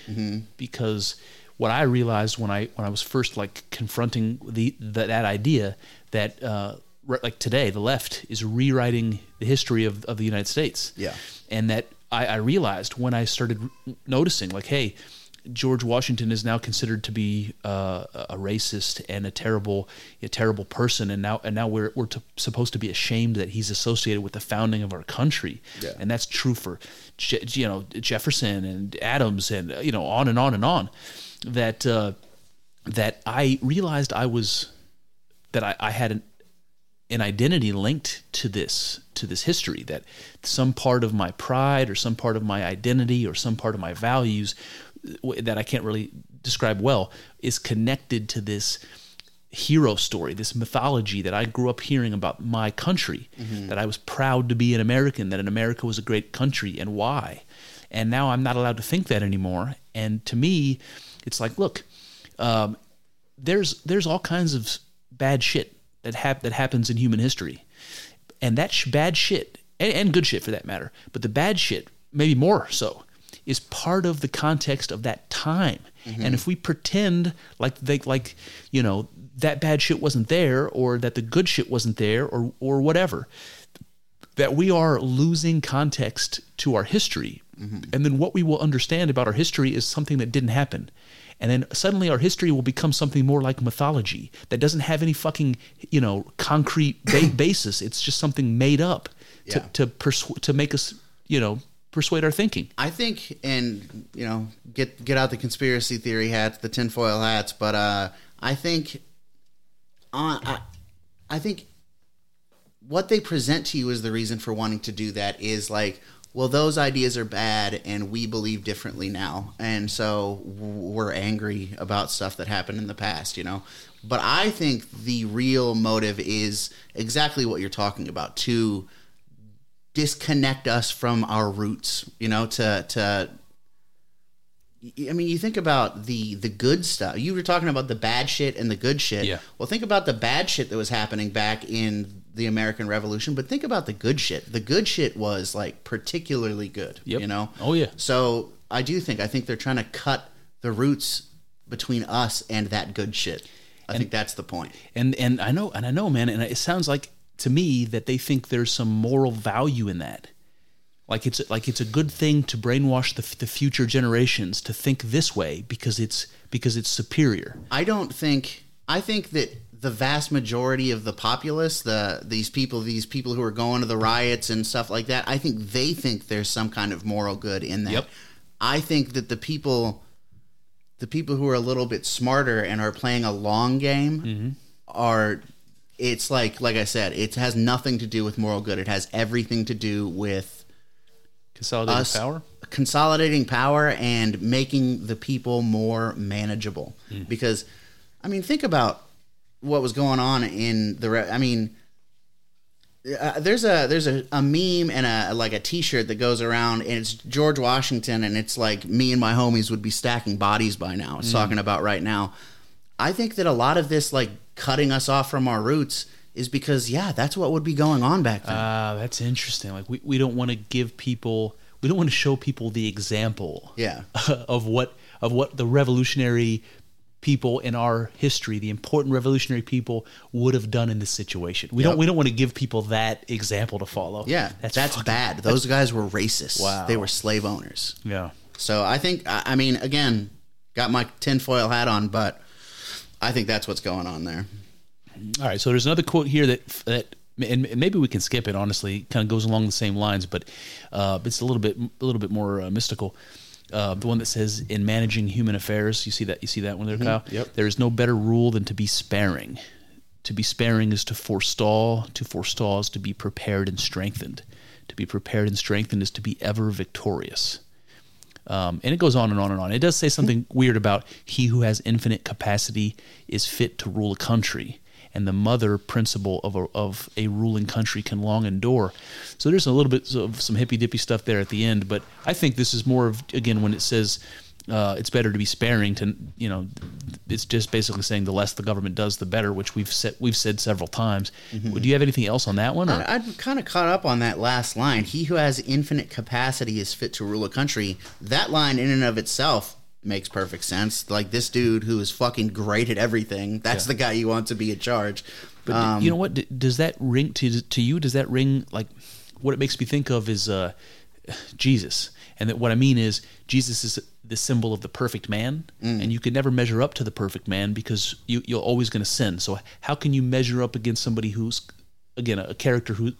because what I realized when I when I was first like confronting the, the that idea that uh, re- like today the left is rewriting the history of, of the United States Yeah. and that I, I realized when I started noticing like hey George Washington is now considered to be uh, a racist and a terrible, a terrible person, and now and now we're we're to, supposed to be ashamed that he's associated with the founding of our country, Yeah. and that's true for Je- you know Jefferson and Adams and you know on and on and on. That uh, that I realized I was that I, I had an an identity linked to this to this history that some part of my pride or some part of my identity or some part of my values that I can't really describe well is connected to this hero story this mythology that I grew up hearing about my country that I was proud to be an American that an America was a great country and why. And now I'm not allowed to think that anymore. And to me it's like look um, there's there's all kinds of bad shit that hap- that happens in human history, and that sh- bad shit and, and good shit for that matter, but the bad shit maybe more so is part of the context of that time. And if we pretend like they like you know that bad shit wasn't there or that the good shit wasn't there or or whatever, that we are losing context to our history. And then what we will understand about our history is something that didn't happen. And then suddenly our history will become something more like mythology that doesn't have any fucking, you know, concrete ba- basis. It's just something made up to, Yeah. to, persu- to make us, you know, persuade our thinking. I think, and you know, get get out the conspiracy theory hats, the tinfoil hats, but uh, I think, uh, I, I think, what they present to you as the reason for wanting to do that is like, well, those ideas are bad, and we believe differently now, and so we're angry about stuff that happened in the past, you know. But I think the real motive is exactly what you're talking about to disconnect us from our roots you know to to I mean, you think about the the good stuff. You were talking about the bad shit and the good shit. Yeah. Well, think about the bad shit that was happening back in the American Revolution, but think about the good shit. The good shit was like particularly good. Yep. You know. Oh, yeah. So I do think I think they're trying to cut the roots between us and that good shit. I think that's the point. And and I know and I know, man, and it sounds like to me that they think there's some moral value in that. Like it's like it's a good thing to brainwash the, the future generations to think this way because it's because it's superior. I don't think I think that the vast majority of the populace, the these people, these people who are going to the riots and stuff like that, I think they think there's some kind of moral good in that. Yep. I think that the people the people who are a little bit smarter and are playing a long game mm-hmm. are it's like like I said, it has nothing to do with moral good. It has everything to do with Consolidated us power. consolidating power and making the people more manageable. Because, I mean, think about what was going on in the. Re- I mean, uh, there's a there's a, a meme and a like a T-shirt that goes around, and it's George Washington, and it's like me and my homies would be stacking bodies by now. It's talking about right now. I think that a lot of this, like cutting us off from our roots, is because yeah, that's what would be going on back then. Ah, that's interesting. Like we, we don't want to give people we don't want to show people the example yeah. of what of what the revolutionary people in our history, the important revolutionary people would have done in this situation. We don't we don't want to give people that example to follow. Yeah, that's, fucking- bad. Those guys were racist. Wow. They were slave owners. Yeah. So I think, I I mean, again, got my tinfoil hat on, but I think that's what's going on there. All right, so there's another quote here that that and maybe we can skip it. Honestly, kind of goes along the same lines, but uh, it's a little bit a little bit more uh, mystical. Uh, the one that says, "In managing human affairs," you see that you see that one there, Kyle. Yep. There is no better rule than to be sparing. To be sparing is to forestall. To forestall is to be prepared and strengthened. To be prepared and strengthened is to be ever victorious. Um, and it goes on and on and on. It does say something weird about he who has infinite capacity is fit to rule a country, and the mother principle of a, of a ruling country can long endure. So there's a little bit of some hippy dippy stuff there at the end, but I think this is more of again when it says uh, it's better to be sparing to you know it's just basically saying the less the government does the better, which we've said we've said several times. Do you have anything else on that one? Or? I, I'm kind of caught up on that last line. He who has infinite capacity is fit to rule a country. That line, in and of itself, makes perfect sense. Like this dude who is fucking great at everything. That's the guy you want to be in charge. But Um, you know what? D- Does that ring to to you? Does that ring like what it makes me think of is uh, Jesus? And that what I mean is Jesus is the symbol of the perfect man, and you can never measure up to the perfect man because you, you're always going to sin. So how can you measure up against somebody who's, again, a, a character who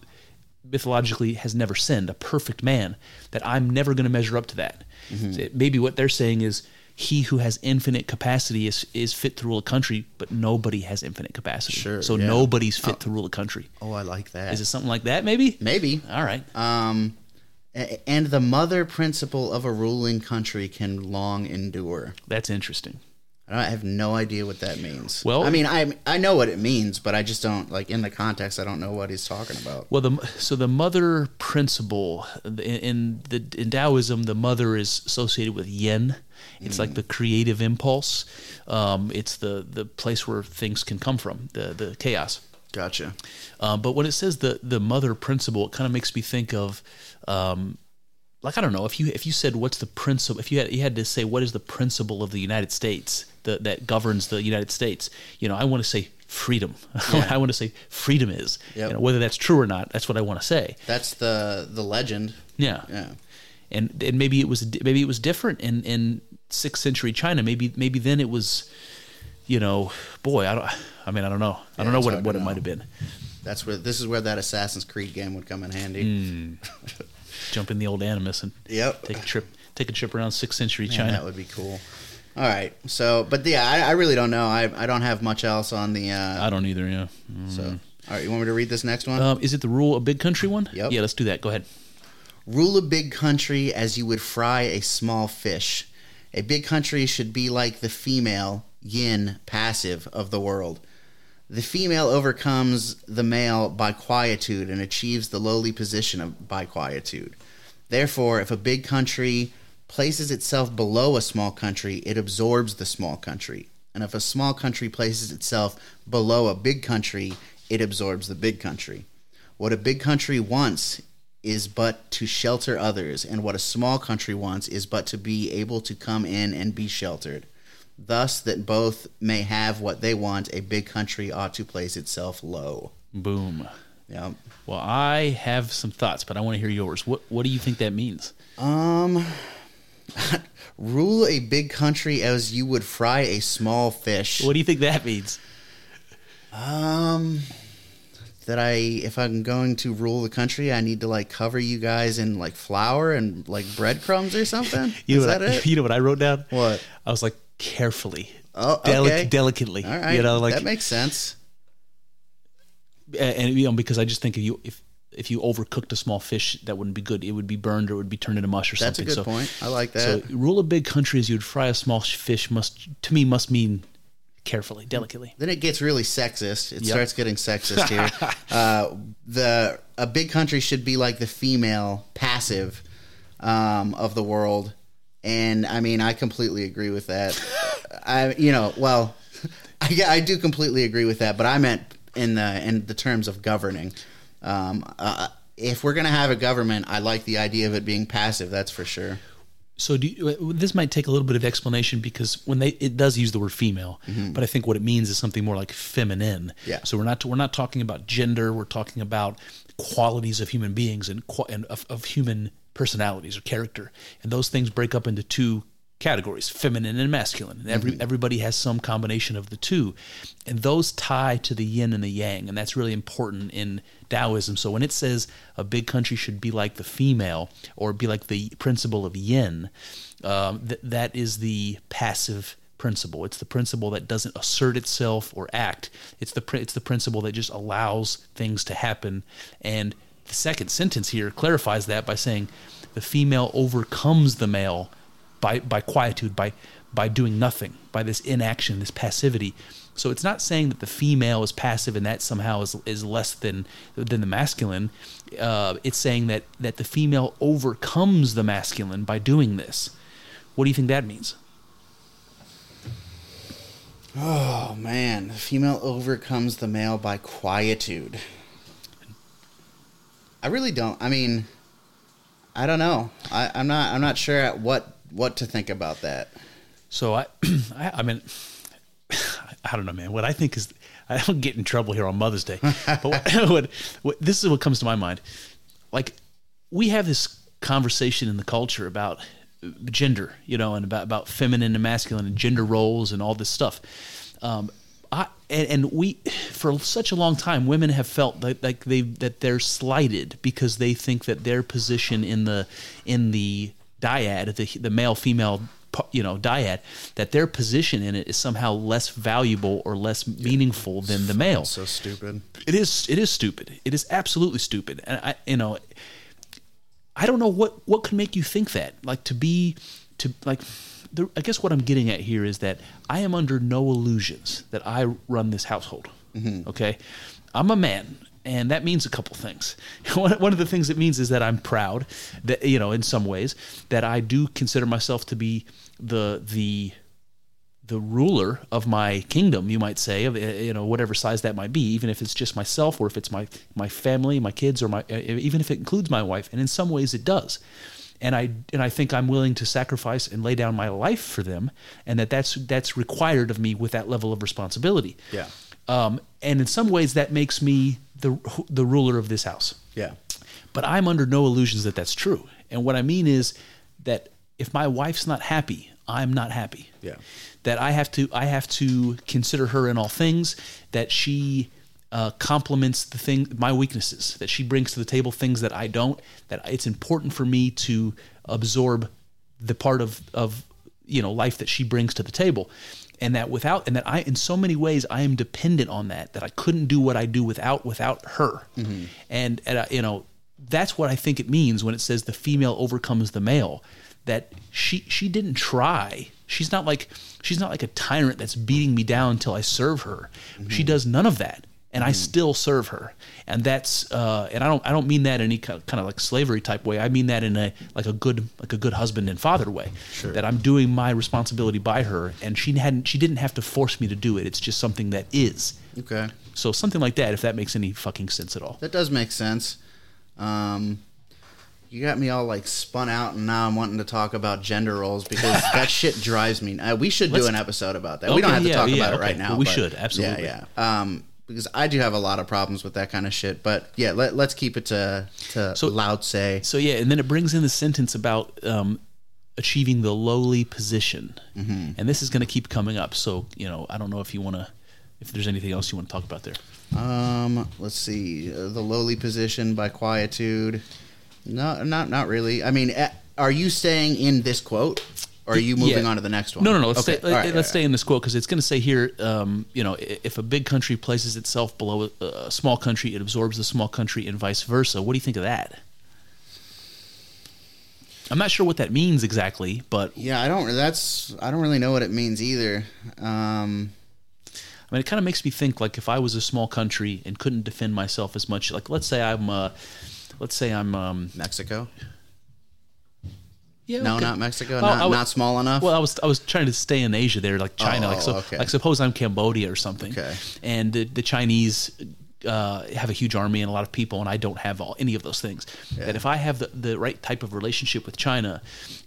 mythologically has never sinned, a perfect man? That I'm never going to measure up to that. So it- maybe what they're saying is. He who has infinite capacity is, is fit to rule a country, but nobody has infinite capacity. Sure, so yeah. nobody's fit to rule a country. Oh, I like that. Is it something like that? Maybe. Maybe. All right. Um, and the mother principle of a ruling country can long endure. That's interesting. I, I have no idea what that means. Well- I mean, I I know what it means, but I just don't like in the context. I don't know what he's talking about. Well, the so the mother principle in, in the in Taoism, the mother is associated with yin. It's like the creative impulse. Um, it's the the place where things can come from, the the chaos. Gotcha. Uh, but when it says the the mother principle, it kind of makes me think of, um, like I don't know if you if you said what's the principle if you had you had to say what is the principle of the United States the, that governs the United States, you know I want to say freedom. I want to say freedom is. Yep. You know, whether that's true or not, that's what I want to say. That's the the legend. Yeah. Yeah. And and maybe it was maybe it was different in in sixth century China. Maybe maybe then it was, you know, boy, I don't. I mean, I don't know. I don't know what it, what it might have been. That's where this is where that Assassin's Creed game would come in handy. Mm. Jump in the old Animus and Yep. take a trip take a trip around sixth century Man, China. that would be cool. All right. So, but yeah, I, I really don't know. I I don't have much else on the. Uh, I don't either. Yeah. so, all right. You want me to read this next one? Um, is it the rule a big country one? Yep. Yeah. Let's do that. Go ahead. Rule a big country as you would fry a small fish. A big country should be like the female, yin, passive of the world. The female overcomes the male by quietude and achieves the lowly position of by quietude. Therefore, if a big country places itself below a small country, it absorbs the small country. And if a small country places itself below a big country, it absorbs the big country. What a big country wants is but to shelter others, and what a small country wants is but to be able to come in and be sheltered. Thus, that both may have what they want, a big country ought to place itself low. Boom. Yep. Well, I have some thoughts, but I want to hear yours. What What do you think that means? Um, rule a big country as you would fry a small fish. What do you think that means? Um, that I, if I'm going to rule the country, I need to like cover you guys in like flour and like breadcrumbs or something. You Is know that what I, it? You know what I wrote down? What? I was like carefully. Oh, Delic- delicately. All right. You know, like that makes sense. and you know because I just think if you if if you overcooked a small fish, that wouldn't be good. It would be burned or it would be turned into mush or That's a something. good so, point. I like so that. rule a big country as you'd fry a small fish must to me must mean carefully, delicately. then it gets really sexist. It Yep. starts getting sexist here. uh, the a big country should be like the female passive um, of the world, and I mean I completely agree with that. I you know well, I, I do completely agree with that, but I meant in the in the terms of governing. Um, uh, if we're gonna have a government, I like the idea of it being passive. That's for sure. So do you, this might take a little bit of explanation because when they it does use the word female, but I think what it means is something more like feminine. Mm-hmm. Yeah. So we're not we're not talking about gender. We're talking about qualities of human beings and and of, of human personalities or character, and those things break up into two categories: feminine and masculine. And every everybody has some combination of the two, and those tie to the yin and the yang, and that's really important in Taoism. So when it says a big country should be like the female or be like the principle of yin, um, th- that is the passive principle. It's the principle that doesn't assert itself or act. It's the pr- it's the principle that just allows things to happen. And the second sentence here clarifies that by saying the female overcomes the male by by quietude, by by doing nothing, by this inaction, this passivity. So it's not saying that the female is passive and that somehow is is less than than the masculine. Uh, it's saying that that the female overcomes the masculine by doing this. What do you think that means? Oh man, the female overcomes the male by quietude. I really don't. I mean, I don't know. I, I'm not. I'm not sure at what what to think about that. So I, I, I mean, I don't know, man. What I think is, I don't get in trouble here on Mother's Day, but what, what, what, this is what comes to my mind. Like, we have this conversation in the culture about gender, you know, and about about feminine and masculine and gender roles and all this stuff. Um, I, and, and we, for such a long time, women have felt like, like they that they're slighted because they think that their position in the in the dyad, the the male female you know dyad that their position in it is somehow less valuable or less meaningful than the male. So stupid. it is it is stupid. It is absolutely stupid. And i you know i don't know what what could make you think that? Like to be to like the, i guess what i'm getting at here is that i am under no illusions that i run this household okay i'm a man and that means a couple things. One of the things it means is that I'm proud that you know in some ways that I do consider myself to be the the the ruler of my kingdom, you might say, of uh, you know whatever size that might be, even if it's just myself or if it's my my family, my kids, or my uh, even if it includes my wife. And in some ways, it does. And I and I think I'm willing to sacrifice and lay down my life for them, and that that's that's required of me with that level of responsibility. Yeah. Um, and in some ways, that makes me the the ruler of this house. Yeah. But I'm under no illusions that that's true. And what I mean is that if my wife's not happy, I'm not happy. Yeah. That I have to I have to consider her in all things. That she uh, complements the thing my weaknesses. That she brings to the table things that I don't. That it's important for me to absorb the part of of you know life that she brings to the table. And that without and that I in so many ways I am dependent on that that I couldn't do what I do without without her. And, and uh, you know that's what I think it means when it says the female overcomes the male that she she didn't try. She's not like she's not like a tyrant that's beating me down until I serve her. She does none of that and I still serve her and that's uh, and I don't I don't mean that in any kind of like slavery type way I mean that in a like a good like a good husband and father way Sure. that I'm doing my responsibility by her and she hadn't she didn't have to force me to do it it's just something that is Okay. so something like that if that makes any fucking sense at all That does make sense. Um, you got me all like spun out, and now I'm wanting to talk about gender roles because that shit drives me. Uh, we should do Let's- an episode about that. we don't have to yeah, talk yeah, about it right now. Well, we should, absolutely. Yeah, yeah. Um, because I do have a lot of problems with that kind of shit. But yeah, let, let's keep it to to So- loud say. So yeah, and then it brings in the sentence about um, achieving the lowly position, Mm-hmm. and this is going to keep coming up. So you know, I don't know if you want to, if there's anything else you want to talk about there. Um, let's see, uh, the lowly position by quietude. No, not not really. I mean, are you staying in this quote, or are you moving Yeah. on to the next one? No, no, no. Let's Okay, stay. right, let's all stay in this quote because it's going to say here, um, you know, if a big country places itself below a, a small country, it absorbs the small country, and vice versa. What do you think of that? I'm not sure what that means exactly, but Yeah, I don't. That's I don't really know what it means either. Um, I mean, it kind of makes me think like if I was a small country and couldn't defend myself as much, like let's say I'm, uh, let's say I'm, um, Mexico? Yeah, No, okay. not Mexico. Well, not, would- not small enough. Well, I was I was trying to stay in Asia there, like China. Oh, like so, okay. like suppose I'm Cambodia or something, Okay. and the, the Chinese uh, have a huge army and a lot of people, and I don't have all, any of those things. That if I have the, the right type of relationship with China,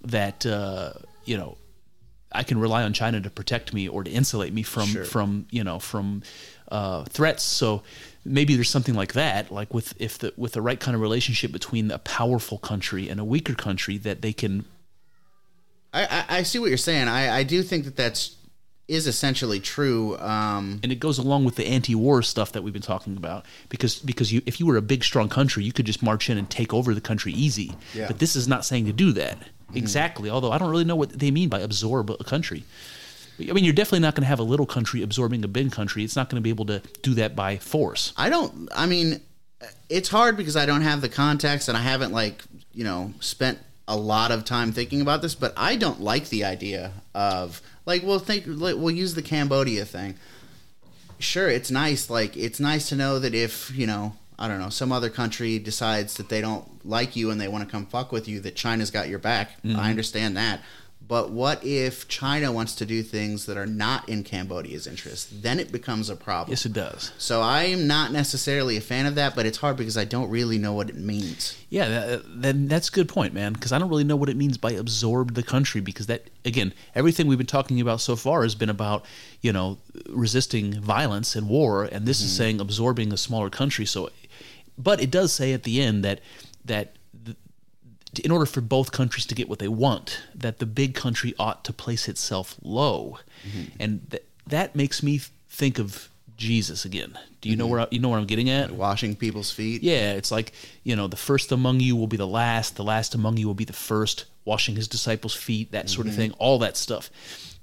that uh, you know, I can rely on China to protect me or to insulate me from Sure. from you know from uh, threats. So maybe there's something like that, like with if the with the right kind of relationship between a powerful country and a weaker country, that they can I, I I see what you're saying. I I do think that that's is essentially true. Um, and it goes along with the anti-war stuff that we've been talking about because because you if you were a big strong country you could just march in and take over the country easy Yeah. but this is not saying to do that exactly although i don't really know what they mean by absorb a country i mean you're definitely not going to have a little country absorbing a big country it's not going to be able to do that by force I don't. I mean, it's hard because I don't have the context and I haven't like you know spent a lot of time thinking about this. But I don't like the idea of like we'll think we'll use the Cambodia thing. Sure, it's nice. Like it's nice to know that if you know. I don't know. Some other country decides that they don't like you and they want to come fuck with you. That China's got your back. I mm-hmm. understand that. But what if China wants to do things that are not in Cambodia's interest? Then it becomes a problem. yes it does So I'm not necessarily a fan of that, but it's hard because I don't really know what it means. Yeah, that, then that's a good point, man. Because I don't really know what it means by absorb the country. Because that, again, everything we've been talking about so far has been about, you know, resisting violence and war, and this is mm-hmm. saying absorbing a smaller country. So, but it does say at the end that that th- in order for both countries to get what they want, that the big country ought to place itself low, mm-hmm. and th- that makes me think of Jesus again. Do you know mm-hmm. where I, you know where I'm getting at? Washing people's feet. Yeah, it's like, you know, the first among you will be the last, the last among you will be the first, washing his disciples' feet, that sort of mm-hmm. thing, all that stuff.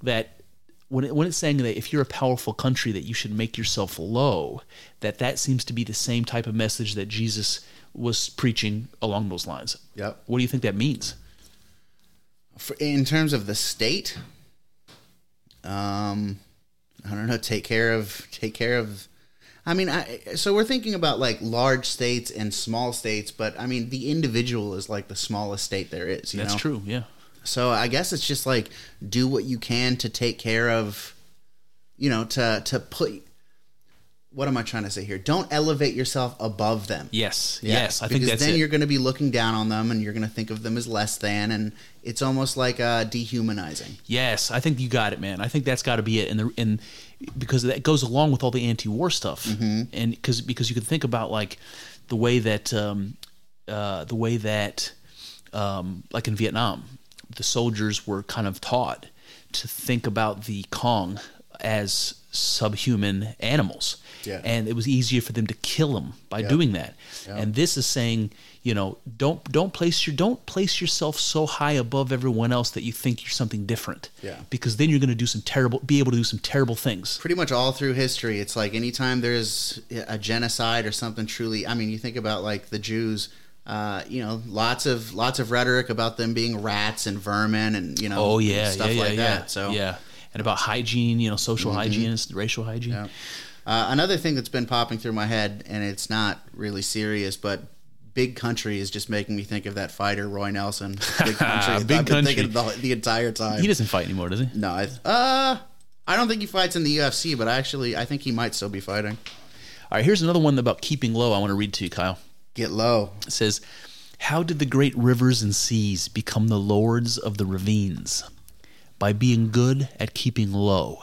That when it, when it's saying that if you're a powerful country that you should make yourself low, that that seems to be the same type of message that Jesus was preaching along those lines. Yep. What do you think that means? For, in terms of the state, um, I don't know. Take care of. Take care of. I mean, I, so we're thinking about like large states and small states, but I mean, the individual is like the smallest state there is. You That's know? true, yeah. So I guess it's just like do what you can to take care of, you know, to to put. What am I trying to say here? Don't elevate yourself above them. Yes, Yeah, yes, I think because that's then it. you're going to be looking down on them, and you're going to think of them as less than, and it's almost like uh, dehumanizing. Yes, I think you got it, man. I think that's got to be it, and the and because that goes along with all the anti-war stuff, Mm-hmm. and because because you can think about like the way that um, uh, the way that um, like in Vietnam, the soldiers were kind of taught to think about the Cong as subhuman animals, Yeah. and it was easier for them to kill them by Yep. doing that. Yep. And this is saying, you know, don't don't place your don't place yourself so high above everyone else that you think you're something different. Yeah. Because then you're going to do some terrible, be able to do some terrible things. Pretty much all through history, it's like anytime there's a genocide or something truly. I mean, you think about like the Jews. Uh, you know, lots of lots of rhetoric about them being rats and vermin, and you know, Oh yeah, stuff yeah, yeah, like yeah. that. So yeah, and about hygiene, you know, social hygiene, and racial hygiene. Yeah. Uh, another thing that's been popping through my head, and it's not really serious, but big country is just making me think of that fighter Roy Nelson. Big country. Big I've been Country. thinking the, the entire time. He doesn't fight anymore, does he? no, I, uh, I don't think he fights in the UFC, but actually, I think he might still be fighting. All right, here's another one about keeping low. I want to read to you, Kyle. Get low. It says, How did the great rivers and seas become the lords of the ravines? By being good at keeping low.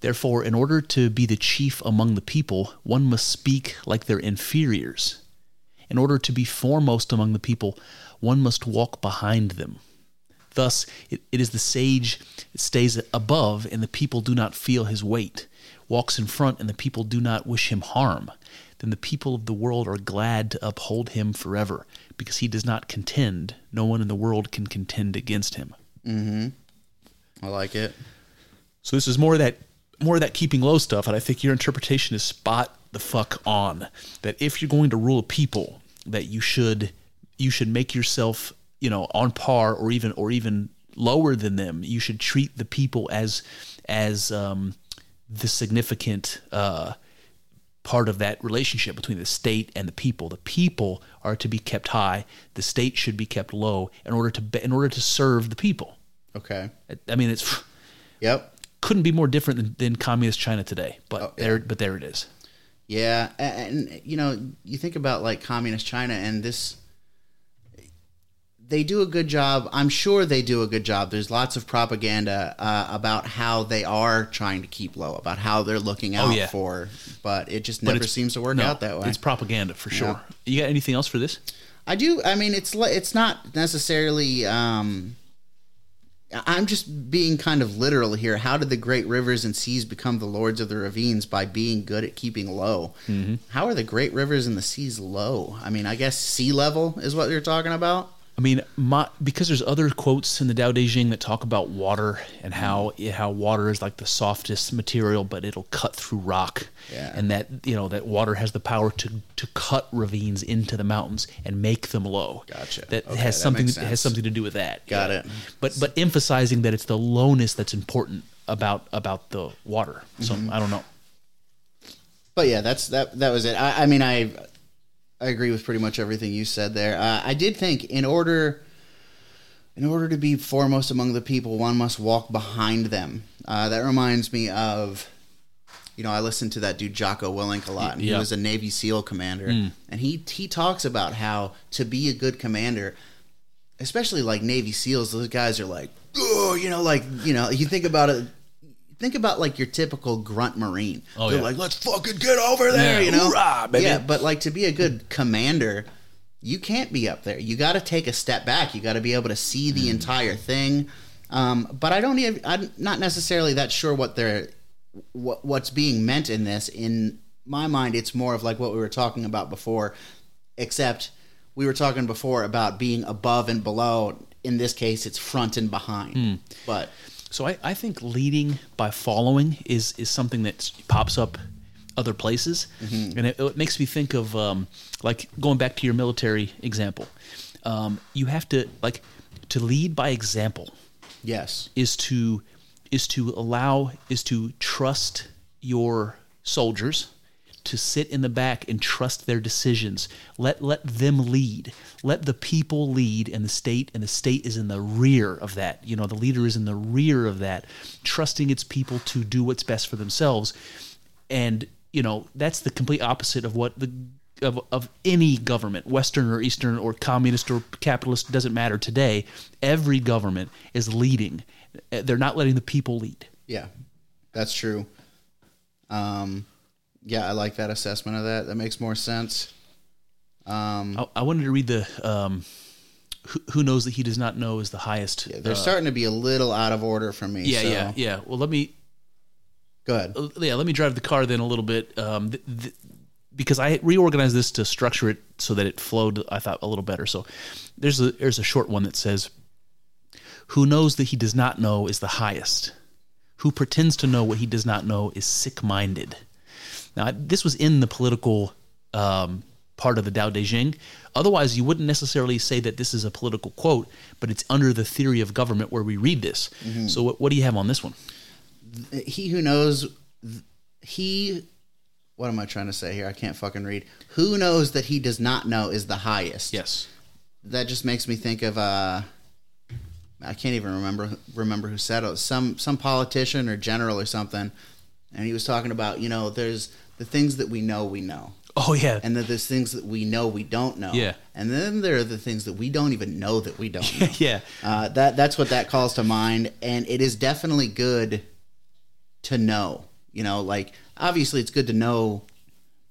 Therefore, in order to be the chief among the people, one must speak like their inferiors. In order to be foremost among the people, one must walk behind them. Thus, it, it is the sage that stays above, and the people do not feel his weight, walks in front, and the people do not wish him harm. Then the people of the world are glad to uphold him forever, because he does not contend. No one in the world can contend against him. Mm-hmm. I like it. So this is more of that more of that keeping low stuff, and I think your interpretation is spot the fuck on. That if you're going to rule a people, that you should you should make yourself you know on par or even or even lower than them. You should treat the people as as um, the significant uh, part of that relationship between the state and the people. The people are to be kept high. The state should be kept low in order to in order to serve the people. Okay. I mean, it's Yep. couldn't be more different than, than communist China today. But Oh, yeah. there, but there it is. Yeah, and, you know, you think about like communist China and this they do a good job. I'm sure they do a good job. There's lots of propaganda uh, about how they are trying to keep low, about how they're looking out Oh, yeah. for, but it just But never seems to work no, out that way. It's propaganda for sure. Yeah. You got anything else for this? I do. I mean, it's it's not necessarily. Um, I'm just being kind of literal here. How did the great rivers and seas become the lords of the ravines by being good at keeping low? Mm-hmm. How are the great rivers and the seas low? I mean, I guess sea level is what you're talking about. I mean, my, because there's other quotes in the Tao Te Ching that talk about water and how how water is like the softest material, but it'll cut through rock, Yeah. and that you know that water has the power to to cut ravines into the mountains and make them low. Gotcha. That Okay, has that something it has something to do with that. Got Yeah. it. But but emphasizing that it's the lowness that's important about about the water. So Mm-hmm. I don't know. But yeah, that's that. That was it. I, I mean, I I agree with pretty much everything you said there. Uh, I did think in order in order to be foremost among the people, one must walk behind them. Uh, that reminds me of. You know, I listened to that dude Jocko Willink a lot, and he was a Navy SEAL commander, and he he talks about how to be a good commander, especially like Navy SEALs, those guys are like, oh, you know, like you know, you think about it, think about like your typical grunt marine. Oh, They're yeah. like, let's fucking get over there, Yeah, you know, hoorah, baby. yeah. But like to be a good commander, you can't be up there. You got to take a step back. You got to be able to see the entire thing. Um, but I don't even. I'm not necessarily that sure what they're what what's being meant in this. In my mind, it's more of like what we were talking about before, except we were talking before about being above and below. In this case, it's front and behind. But So I, I think leading by following is is something that pops up other places, and it, it makes me think of um, like going back to your military example. Um, you have to like to lead by example yes, is to is to allow is to trust your soldiers to sit in the back and trust their decisions. Let let them lead. Let the people lead and the state and the state is in the rear of that. You know the leader is in the rear of that trusting its people to do what's best for themselves. And you know that's the complete opposite of what the of, of any government western or eastern or communist or capitalist doesn't matter today. Every government is leading. They're not letting the people lead. Yeah, that's true. Um, yeah, I like that assessment of that. That makes more sense. Um, I, I wanted to read the um, who, who knows that he does not know is the highest they're starting to be a little out of order for me. Uh, yeah so- yeah yeah well let me Go ahead. uh, yeah, let me drive the car then a little bit, um, th- th- because I reorganized this to structure it so that it flowed. I thought a little better. So there's a there's a short one that says, "Who knows that he does not know is the highest. Who pretends to know what he does not know is sick-minded." Now this was in the political um, part of the Tao Te Ching. Otherwise, you wouldn't necessarily say that this is a political quote, but it's under the theory of government where we read this. So what, what do you have on this one? he who knows he what am i trying to say here i can't fucking read who knows that he does not know is the highest Yes. that just makes me think of uh i can't even remember remember who said it some some politician or general or something and he was talking about you know there's the things that we know we know Oh yeah. and then there's things that we know we don't know Yeah. and then there are the things that we don't even know that we don't know yeah. uh, that that's what that calls to mind, and it is definitely good to know. You know, like obviously it's good to know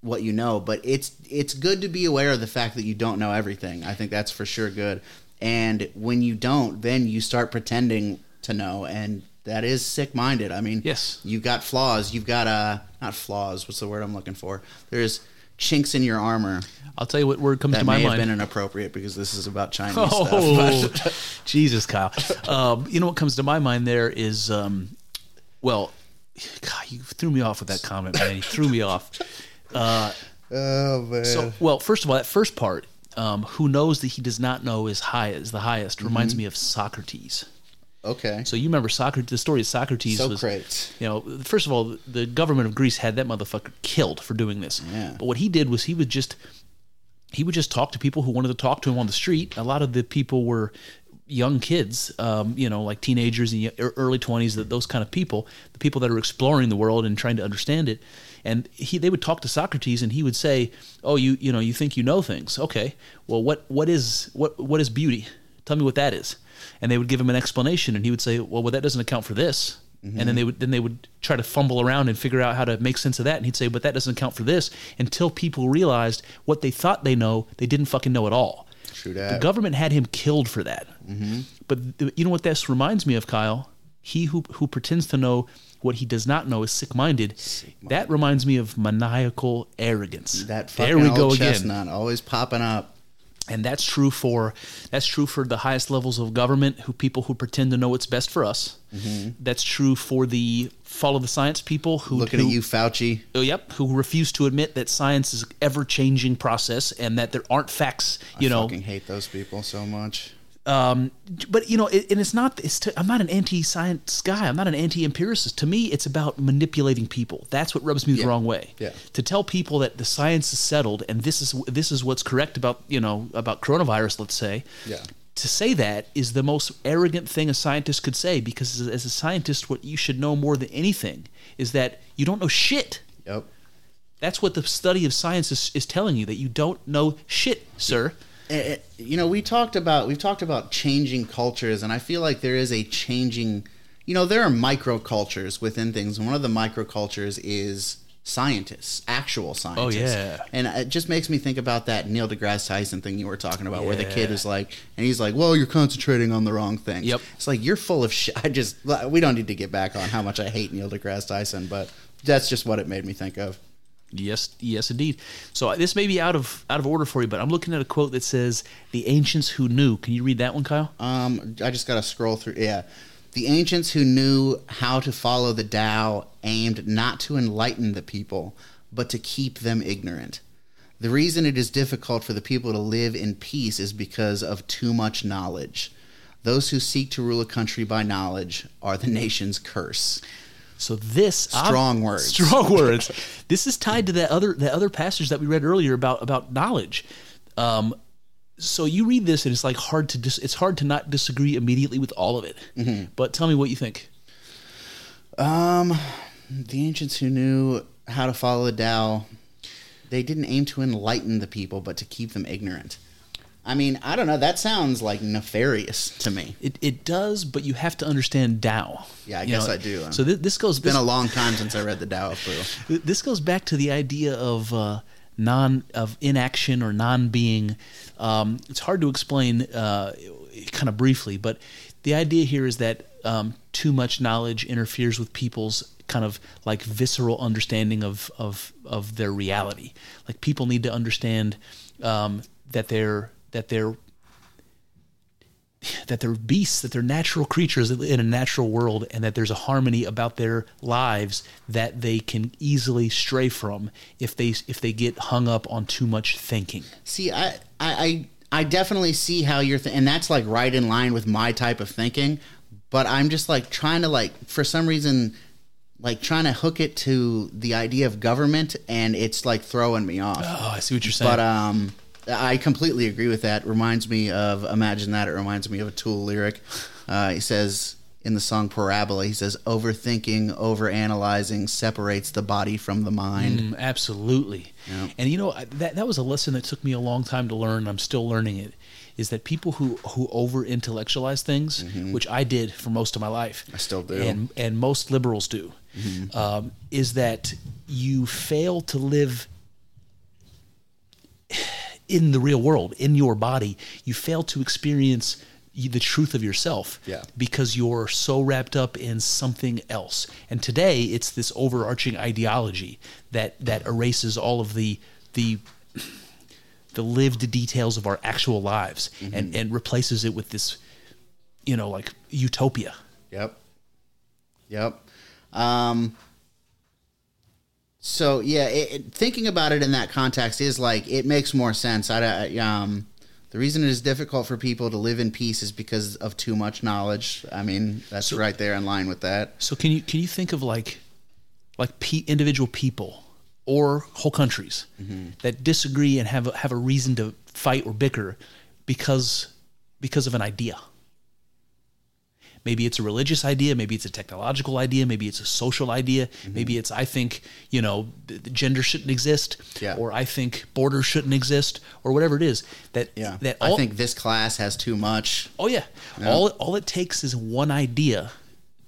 what you know, but it's it's good to be aware of the fact that you don't know everything. I think that's for sure good. And when you don't, then you start pretending to know, and that is sick minded. I mean, Yes. you've got flaws. You've got uh not flaws. What's the word I'm looking for? There's chinks in your armor I'll tell you what word comes that to my may have mind. been inappropriate because this is about Chinese oh, stuff. Jesus, Kyle. Um, you know what comes to my mind there is, um, well, God, you threw me off with that comment, man. You threw me off. oh man. So, well, first of all, that first part, um, who knows that he does not know is high is the highest, reminds Mm-hmm. me of Socrates. Okay. So you remember Socrates? The story of Socrates was Socrates. You know, first of all, the government of Greece had that motherfucker killed for doing this. Yeah. But what he did was he would just he would just talk to people who wanted to talk to him on the street. A lot of the people were young kids, um, you know, like teenagers and early twenties, those kind of people, the people that are exploring the world and trying to understand it. And he, they would talk to Socrates, and he would say, "Oh, you, you know, you think you know things? Okay. Well, what, what is, what, what is beauty? Tell me what that is." And they would give him an explanation, and he would say, "Well, well that doesn't account for this." And then they would then they would try to fumble around and figure out how to make sense of that. And he'd say, "But that doesn't account for this." Until people realized what they thought they know, they didn't fucking know at all. True The government had him killed for that. Mm-hmm. But th- you know what this reminds me of, Kyle? He who who pretends to know what he does not know is sick-minded. That reminds me of maniacal arrogance. That fucking there we go again. chestnut always popping up. And that's true for that's true for the highest levels of government, who people who pretend to know what's best for us. That's true for the follow the science people who Mm-hmm. Looking who, at you, Fauci. Oh, yep, who refuse to admit that science is ever changing process and that there aren't facts. You I know, fucking hate those people so much. Um, but you know, it, and it's not. It's to, I'm not an anti-science guy. I'm not an anti-empiricist. To me, it's about manipulating people. That's what rubs me the wrong way. Yeah. To tell people that the science is settled and this is this is what's correct about you know about coronavirus. Let's say. Yeah. To say that is the most arrogant thing a scientist could say because as- as a scientist, what you should know more than anything is that you don't know shit. Yep. That's what the study of science is, is telling you that you don't know shit, sir. Eh, eh, you know, we talked about we've talked about changing cultures, and I feel like there is a changing. You know, there are microcultures within things, and one of the microcultures is scientists, actual scientists. Oh, yeah. And it just makes me think about that Neil deGrasse Tyson thing you were talking about, where the kid Yeah. is like, and he's like, "Well, you're concentrating on the wrong thing." Yep. It's like you're full of shit. I just we don't need to get back on how much I hate Neil deGrasse Tyson, but that's just what it made me think of. Yes, yes, indeed. So uh, this may be out of out of order for you, but I'm looking at a quote that says, "The ancients who knew." Can you read that one, Kyle? Um, I just got to scroll through. Yeah. The ancients who knew how to follow the Tao aimed not to enlighten the people, but to keep them ignorant. The reason it is difficult for the people to live in peace is because of too much knowledge. Those who seek to rule a country by knowledge are the nation's curse. So this Strong words. Strong words. this is tied to that other that other passage that we read earlier about about knowledge. Um, so you read this and it's like hard to dis- it's hard to not disagree immediately with all of it. Mm-hmm. But tell me what you think. Um, the ancients who knew how to follow the Tao, they didn't aim to enlighten the people, but to keep them ignorant. I mean, I don't know. That sounds like nefarious to me. It, it does, but you have to understand Tao. Yeah, I You guess I do. So this, this goes It's been a long time since I read the Tao of Pooh. this goes back to the idea of uh, non of inaction or non being. Um, it's hard to explain uh, kind of briefly, but the idea here is that um, too much knowledge interferes with people's kind of like visceral understanding of of of their reality. Like people need to understand um, that they're that they're that they're beasts, that they're natural creatures in a natural world, and that there's a harmony about their lives that they can easily stray from if they if they get hung up on too much thinking. See, I, I, I I definitely see how you're, th- and that's like right in line with my type of thinking. But I'm just like trying to like, for some reason, like trying to hook it to the idea of government, and it's like throwing me off. Oh, I see what you're saying. But um, I completely agree with that. Reminds me of Imagine That. It reminds me of a Tool lyric. Uh, he says in the song Parabola, he says, "Overthinking, overanalyzing separates the body from the mind." Mm, absolutely. Yeah. And you know that that was a lesson that took me a long time to learn. I'm still learning it. Is that people who who over intellectualize things, which I did for most of my life. Mm-hmm. I still do. and and most liberals do. Mm-hmm. Um, is that you fail to live in the real world, in your body. You fail to experience the truth of yourself Yeah. because you're so wrapped up in something else. And today, it's this overarching ideology that that erases all of the the the lived details of our actual lives and and replaces it with this, you know, like utopia. Yep. Yep. Um, so yeah, it, it- thinking about it in that context is like it makes more sense. I, I- um, the reason it is difficult for people to live in peace is because of too much knowledge. I mean, that's right there in line with that. So can you can you think of like like pe- individual people or whole countries that disagree and have a, have a reason to fight or bicker because because of an idea? Maybe it's a religious idea, maybe it's a technological idea, maybe it's a social idea, mm-hmm. maybe it's I think, you know, gender shouldn't exist Yeah. or I think borders shouldn't exist or whatever it is that Yeah, that I think this class has too much. Oh yeah. All all it takes is one idea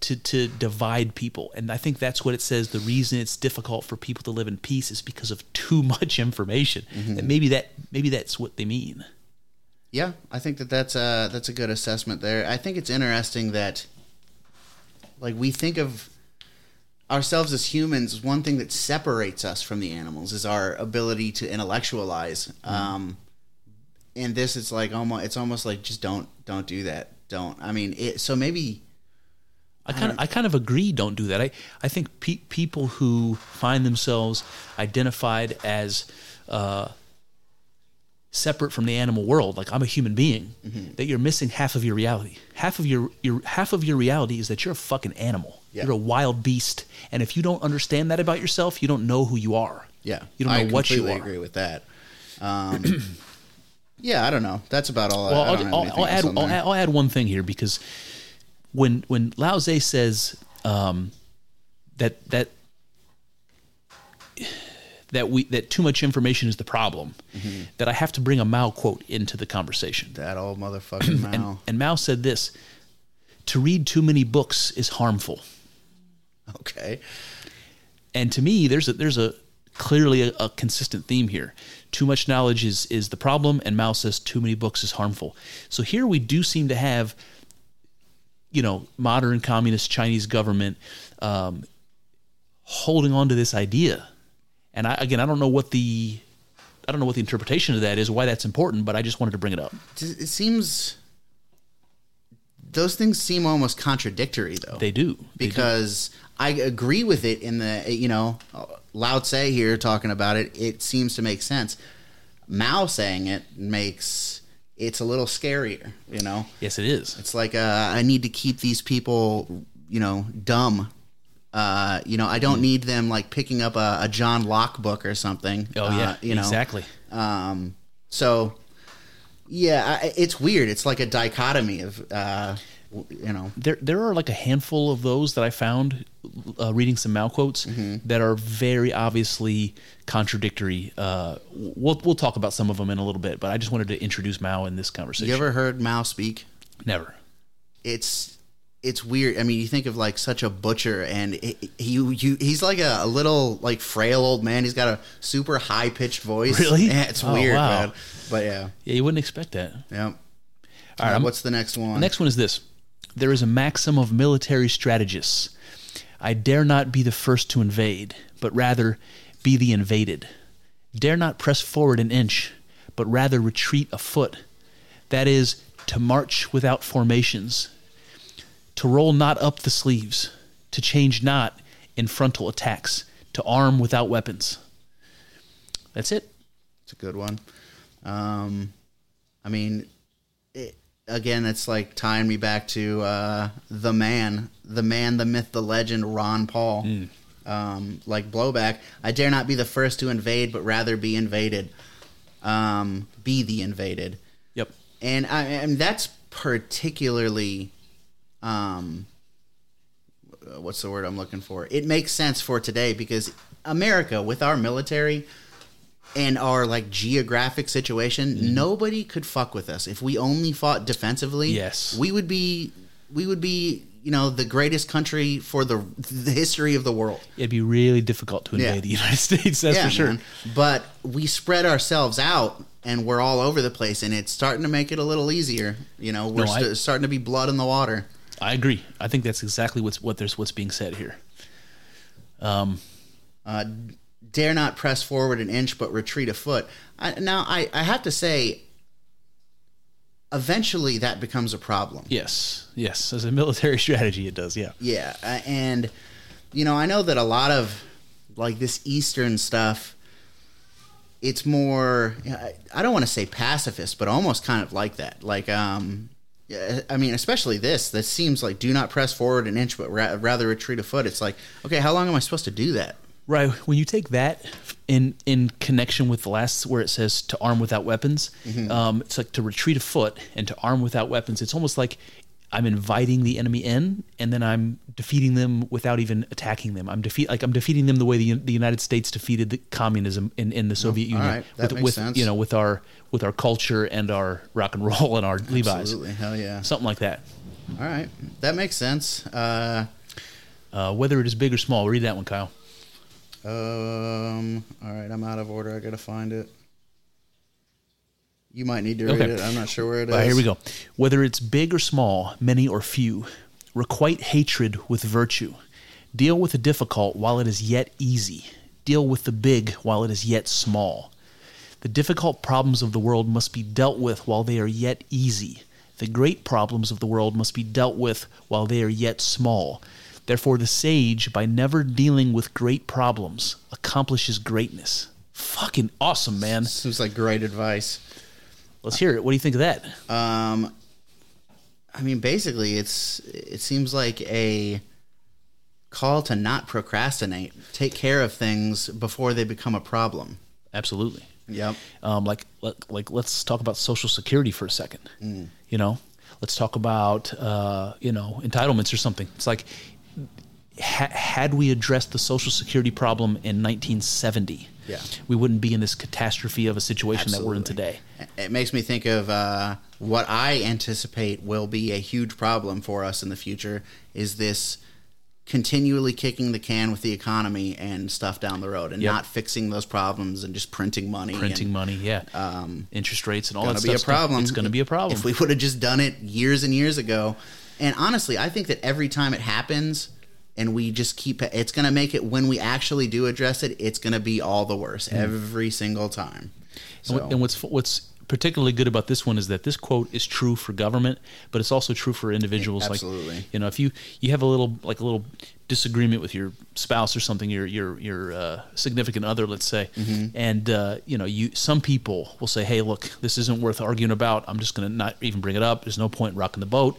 to to divide people. And I think that's what it says the reason it's difficult for people to live in peace is because of too much information. Mm-hmm. And maybe that maybe that's what they mean. Yeah, I think that that's a that's a good assessment there. I think it's interesting that, like, we think of ourselves as humans. One thing that separates us from the animals is our ability to intellectualize. Um, and this is like almost it's almost like just don't don't do that. Don't. I mean, it, so maybe I kind of I kind of agree don't do that. I I think pe- people who find themselves identified as uh separate from the animal world like I'm a human being that you're missing half of your reality. Half of your your half of your reality is that you're a fucking animal. Yeah. You're a wild beast and if you don't understand that about yourself, you don't know who you are. yeah, You don't know I what you are. I agree with that. Um, yeah, I don't know. That's about all. Well, I, I I'll, don't I'll, I'll add I'll, I'll add one thing here because when when Lao Tse says um, that that that we that too much information is the problem, Mm-hmm. that I have to bring a Mao quote into the conversation. that old motherfucking Mao. And, and Mao said this: "To read too many books is harmful." okay. And to me, there's a there's a clearly a, a consistent theme here. Too much knowledge is is the problem, and Mao says too many books is harmful. So here we do seem to have, you know, modern communist Chinese government um, holding on to this idea. And I, again, I don't know what the I don't know what the interpretation of that is, why that's important, but I just wanted to bring it up. It seems those things seem almost contradictory, though. They do They do. because I agree with it in the you know Lao Tse here talking about it. It seems to make sense. Mao saying it makes it's a little scarier. You know, yes, it is. it's like uh, I need to keep these people you know dumb. Uh, you know, I don't need them like picking up a, a John Locke book or something. Oh yeah, uh, you know exactly. Um, so yeah, I, it's weird. It's like a dichotomy of uh, you know. There, there are like a handful of those that I found uh, reading some Mao quotes that are very obviously contradictory. Uh, we'll we'll talk about some of them in a little bit, but I just wanted to introduce Mao in this conversation. You ever heard Mao speak? Never. it's it's weird. I mean, you think of like such a butcher, and he, he you, he's like a, a little like frail old man. He's got a super high pitched voice. Really? Yeah, it's Oh, weird, wow. man. But yeah, Yeah, you wouldn't expect that. yeah. All right, I'm- what's the next one? The next one is this There is a maxim of military strategists I dare not be the first to invade, but rather be the invaded. Dare not press forward an inch, but rather retreat a foot. That is, to march without formations, to roll not up the sleeves, to change not in frontal attacks, to arm without weapons. That's it. It's a good one. Um, I mean, it, again, it's like tying me back to uh, the man, the man, the myth, the legend, Ron Paul. Um, like blowback, I dare not be the first to invade, but rather be invaded. Um, be the invaded, Yep. and I and that's particularly, um, uh, what's the word I'm looking for? It makes sense for today because America, with our military and our like geographic situation, Mm-hmm. nobody could fuck with us if we only fought defensively. Yes. we would be, we would be, you know, the greatest country for the the history of the world. It'd be really difficult to invade Yeah. the United States, that's for sure. man. But we spread ourselves out and we're all over the place, and it's starting to make it a little easier. You know, we're No, I- starting to be blood in the water. I agree. I think that's exactly what's what there's what's being said here. Um, Uh, dare not press forward an inch, but retreat a foot. I, now, I, I have to say, eventually that becomes a problem. yes, yes. As a military strategy, it does. Yeah. Yeah, uh, and you know, I know that a lot of like this Eastern stuff, it's more. I- I don't want to say pacifist, but almost kind of like that. Like, um, yeah, I mean, especially this. That seems like do not press forward an inch, but ra- rather retreat a foot. It's like, okay, how long am I supposed to do that? Right. When you take that in in connection with the last where it says to arm without weapons, um, it's like to retreat a foot and to arm without weapons. It's almost like I'm inviting the enemy in, and then I'm defeating them without even attacking them. I'm defeat like I'm defeating them the way the the United States defeated the communism in, in the Soviet Union. right. That with, makes with sense. you know with our with our culture and our rock and roll and our Levi's, Absolutely, hell yeah. something like that. All right, that makes sense. Uh, Uh, whether it is big or small, read that one, Kyle. um, all right, I'm out of order. I gotta find it. You might need to read Okay. it. I'm not sure where it is. Here we go. Whether it's big or small, many or few, requite hatred with virtue. Deal with the difficult while it is yet easy. Deal with the big while it is yet small. The difficult problems of the world must be dealt with while they are yet easy. The great problems of the world must be dealt with while they are yet small. Therefore, the sage, by never dealing with great problems, accomplishes greatness. Fucking awesome, man. Seems like great advice. Let's hear it. What do you think of that? Um, I mean, basically, it's it seems like a call to not procrastinate. Take care of things before they become a problem. Absolutely. Yep. um, like like like let's talk about social security for a second. Mm. You know, let's talk about uh, you know entitlements or something. It's like ha- had we addressed the social security problem in 1970, Yeah. we wouldn't be in this catastrophe of a situation that we're in today. It makes me think of uh, what I anticipate will be a huge problem for us in the future. Is this continually kicking the can with the economy and stuff down the road and Yep. not fixing those problems and just printing money. Printing and, money, yeah. Um, Interest rates and all gonna that be a stuff. problem. It's going to be a problem. If we would have just done it years and years ago. And honestly, I think that every time it happens and we just keep it's going to make it when we actually do address it, it's going to be all the worse hmm. every single time. And So, And what's what's particularly good about this one is that this quote is true for government, but it's also true for individuals. Absolutely. Like, you know, if you you have a little like a little disagreement with your spouse or something, your your your uh, significant other, let's say, Mm-hmm. and uh, you know, you some people will say, "Hey, look, this isn't worth arguing about. I'm just going to not even bring it up. There's no point in rocking the boat."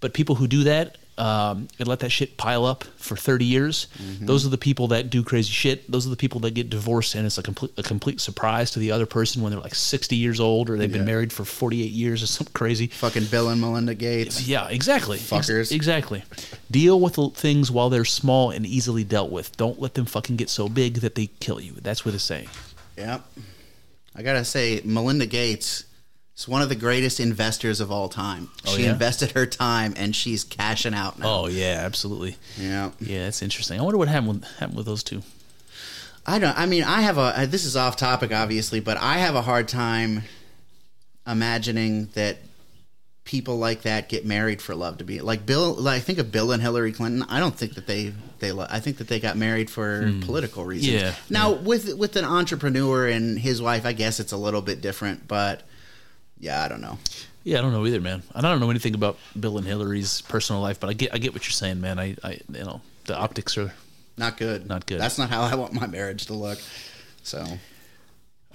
But people who do that um, and let that shit pile up for 30 years, Mm-hmm. those are the people that do crazy shit. Those are the people that get divorced, and it's a complete a complete surprise to the other person when they're like 60 years old or they've been married for 48 years or something crazy. fucking Bill and Melinda Gates. Yeah, exactly. Ex- Fuckers. exactly. Deal with things while they're small and easily dealt with. Don't let them fucking get so big that they kill you. That's what it's saying. Yep. I gotta say, Melinda Gates is one of the greatest investors of all time. Oh, she yeah? invested her time and she's cashing out now. Oh yeah, absolutely. yeah. Yeah, that's interesting. I wonder what happened with, happened with those two. I don't. I mean, I have a. This is off topic, obviously, but I have a hard time imagining that people like that get married for love to be like Bill. Like, I think of Bill and Hillary Clinton. I don't think that they they. lo- I think that they got married for political reasons. Hmm. Yeah, Now with with an entrepreneur and his wife, I guess it's a little bit different, but yeah, I don't know. Yeah, I don't know either, man. I don't know anything about Bill and Hillary's personal life, but I get I get what you're saying, man. I, I you know the optics are Not good. Not good. That's not how I want my marriage to look. So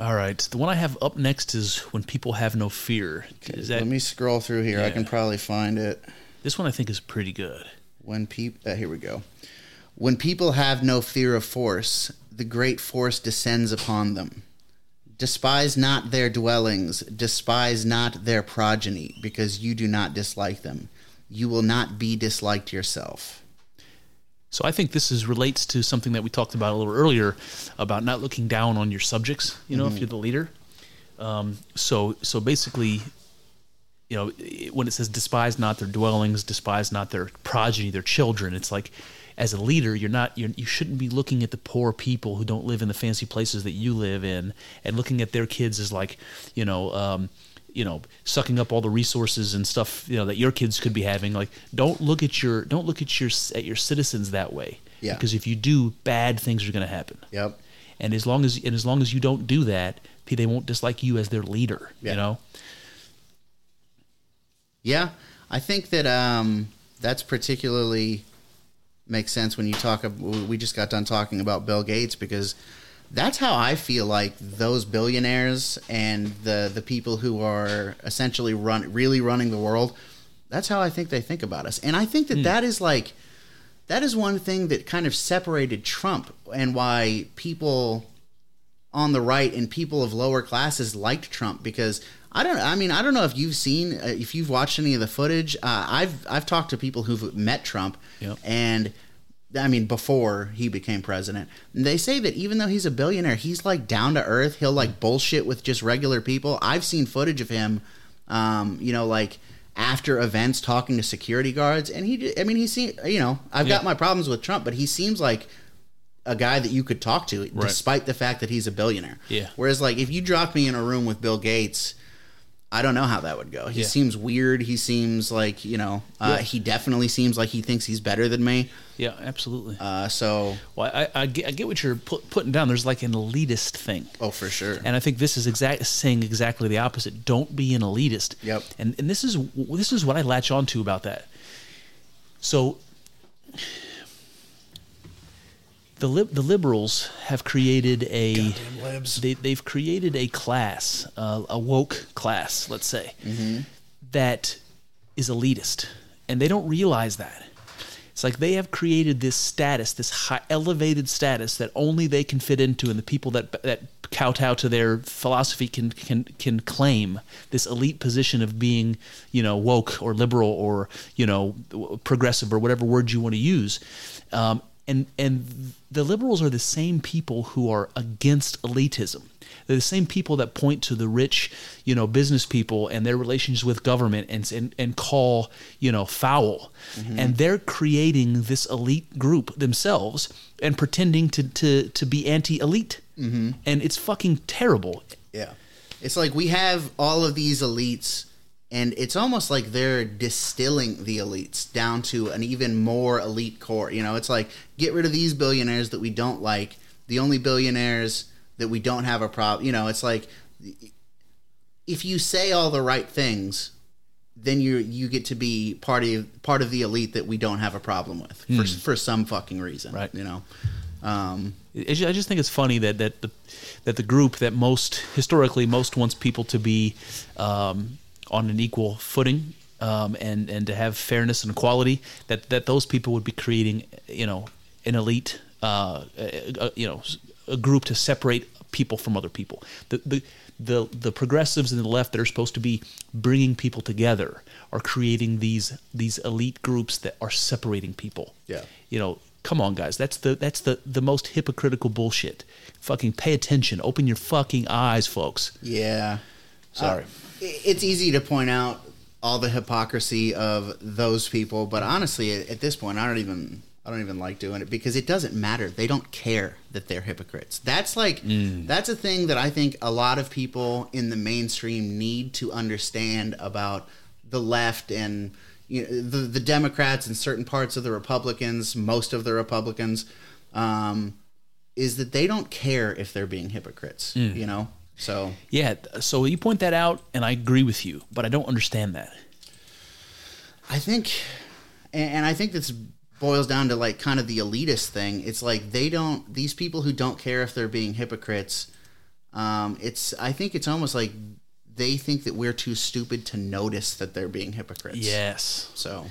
all right. The one I have up next is when people have no fear. Is that let me scroll through here. I can probably find it. this one? I think is pretty good. When people, uh, here we go. When people have no fear of force, the great force descends upon them. Despise not their dwellings, despise not their progeny, because you do not dislike them. You will not be disliked yourself. So I think this is relates to something that we talked about a little earlier about not looking down on your subjects. You know, if you're the leader. Um, so so basically, you know, when it says despise not their dwellings, despise not their progeny, their children, it's like as a leader, you're not you're, you shouldn't be looking at the poor people who don't live in the fancy places that you live in and looking at their kids as like, you know. Um, you know, sucking up all the resources and stuff, you know, that your kids could be having. Like, don't look at your don't look at your at your citizens that way. Yeah. Because if you do, bad things are going to happen. Yep. And as long as and as long as you don't do that, they won't dislike you as their leader. Yeah. You know. Yeah, I think that um, that's particularly makes sense when you talk. We just got done talking about Bill Gates because that's how I feel like those billionaires and the the people who are essentially run really running the world. That's how I think they think about us, and I think that hmm. that is like that is one thing that kind of separated Trump and why people on the right and people of lower classes liked Trump because I don't I mean I don't know if you've seen uh, if you've watched any of the footage uh, I've I've talked to people who've met Trump Yep. and I mean before he became president and they say that even though he's a billionaire he's like down to earth he'll like bullshit with just regular people I've seen footage of him um, you know like after events talking to security guards and he I mean he seems you know I've got my problems with Trump but he seems like a guy that you could talk to, despite the fact that he's a billionaire. Yeah. Whereas, like, if you dropped me in a room with Bill Gates, I don't know how that would go. He Yeah. seems weird. He seems like you know. Uh, Yeah. He definitely seems like he thinks he's better than me. Yeah, absolutely. Uh, so, well, I, I, get, I get what you're put, putting down. There's like an elitist thing. oh, for sure. And I think this is exact saying exactly the opposite. Don't be an elitist. Yep. And and this is this is what I latch on to about that. So the lib- the liberals have created a they they've created a class, uh, a woke class, let's say, that is elitist, and they don't realize that. It's like they have created this status, this high, elevated status that only they can fit into, and the people that that kowtow to their philosophy can can can claim this elite position of being, you know, woke or liberal or you know progressive or whatever word you want to use. Um, and and the liberals are the same people who are against elitism. They're the same people that point to the rich, you know, business people and their relations with government and and, and call, you know, foul. And they're creating this elite group themselves and pretending to to to be anti-elite. Mm-hmm. And it's fucking terrible. Yeah. It's like we have all of these elites, and it's almost like they're distilling the elites down to an even more elite core. You know, it's like get rid of these billionaires that we don't like, the only billionaires that we don't have a problem. You know, it's like if you say all the right things, then you you get to be part of part of the elite that we don't have a problem with for for some fucking reason. Right. You know. Um, I I just think it's funny that that the that the group that most historically most wants people to be um, on an equal footing um, and and to have fairness and equality that that those people would be creating you know an elite uh, a, a- you know a group to separate people from other people. The the the the progressives and the left that are supposed to be bringing people together are creating these these elite groups that are separating people Yeah. you know come on guys that's the that's the the most hypocritical bullshit fucking pay attention open your fucking eyes folks Yeah. Sorry. Uh, it's easy to point out all the hypocrisy of those people, but honestly, at, this point, I don't even I don't even like doing it because it doesn't matter. They don't care that they're hypocrites. That's like that's a thing that I think a lot of people in the mainstream need to understand about the left and you know, the the Democrats and certain parts of the Republicans, most of the Republicans. Um, is that they don't care if they're being hypocrites, you know? So yeah so you point that out and i agree with you but i don't understand that I think, and I think this boils down to like kind of the elitist thing. It's like they don't; these people who don't care if they're being hypocrites. Um, it's I think it's almost like they think that we're too stupid to notice that they're being hypocrites. yes So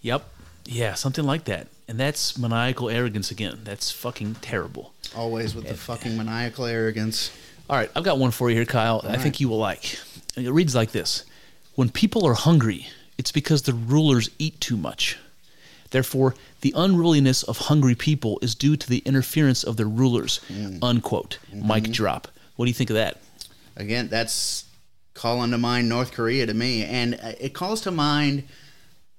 yep yeah something like that and that's maniacal arrogance again that's fucking terrible always with the fucking maniacal arrogance. All right i've got one for you here kyle i think you will like it reads like this when people are hungry it's because the rulers eat too much Therefore, the unruliness of hungry people is due to the interference of their rulers. Unquote. Mic drop. What do you think of that? Again, that's calling to mind North Korea to me, and uh, it calls to mind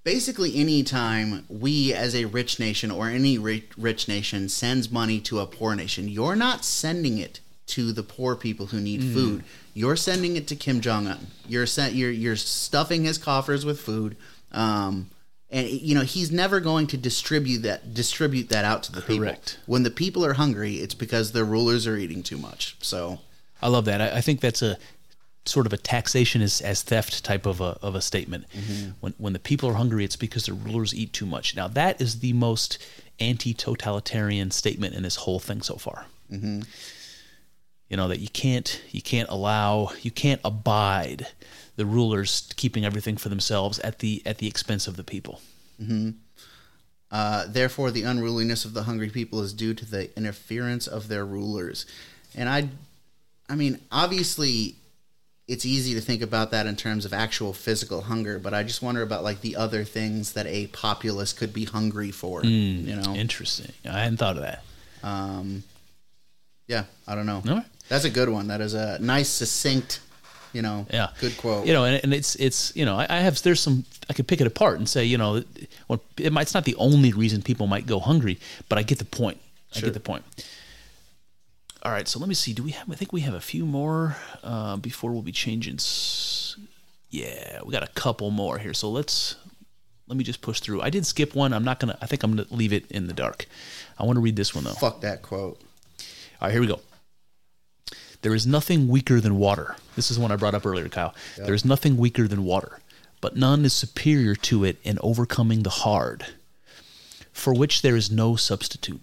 basically any time we as a rich nation or any rich, rich nation sends money to a poor nation you're not sending it to the poor people who need food you're sending it to Kim Jong Un you're sent you're you're stuffing his coffers with food um and you know he's never going to distribute that distribute that out to the Correct. people when the people are hungry it's because their rulers are eating too much so I love that. I, I think that's a sort of a taxation as, as theft type of a, of a statement. When, when the people are hungry, it's because the rulers eat too much. Now, that is the most anti totalitarian statement in this whole thing so far. Mm-hmm. You know, that you can't, you can't allow, you can't abide the rulers keeping everything for themselves at the, at the expense of the people. Uh, therefore, the unruliness of the hungry people is due to the interference of their rulers. And I, I mean, obviously, it's easy to think about that in terms of actual physical hunger, but I just wonder about like the other things that a populace could be hungry for. you know, Interesting. I hadn't thought of that. um, yeah, I don't know. Right. That's a good one. That is a nice, succinct, you know, Yeah, good quote. You know, and, and it's it's you know I, I have there's some I could pick it apart and say you know when it might, it's not the only reason people might go hungry, but I get the point. I get the point. All right, so let me see. Do we have? I think we have a few more uh, before we'll be changing. s- Yeah, we got a couple more here. So let's let me just push through. I did skip one. I'm not gonna. I think I'm gonna leave it in the dark. I want to read this one though. Fuck that quote. All right, here we go. There is nothing weaker than water. This is one I brought up earlier, Kyle. There is nothing weaker than water, but none is superior to it in overcoming the hard, for which there is no substitute.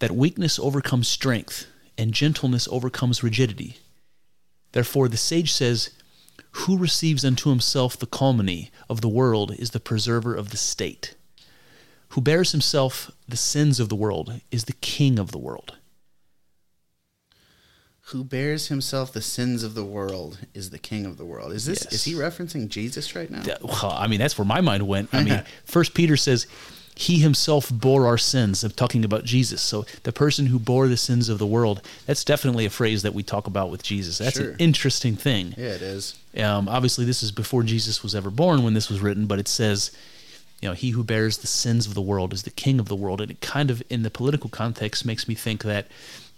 That weakness overcomes strength, and gentleness overcomes rigidity. Therefore, the sage says, Who receives unto himself the calumny of the world is the preserver of the state. Who bears himself the sins of the world is the king of the world. Who bears himself the sins of the world is the king of the world. Is this Yes. is he referencing Jesus right now? Well, I mean, that's where my mind went. I mean, First Peter says, he himself bore our sins. I'm talking about Jesus. So the person who bore the sins of the world, that's definitely a phrase that we talk about with Jesus. That's Sure. an interesting thing. Yeah, it is. Um, obviously, this is before Jesus was ever born when this was written, but it says, you know, he who bears the sins of the world is the king of the world. And it kind of, in the political context, makes me think that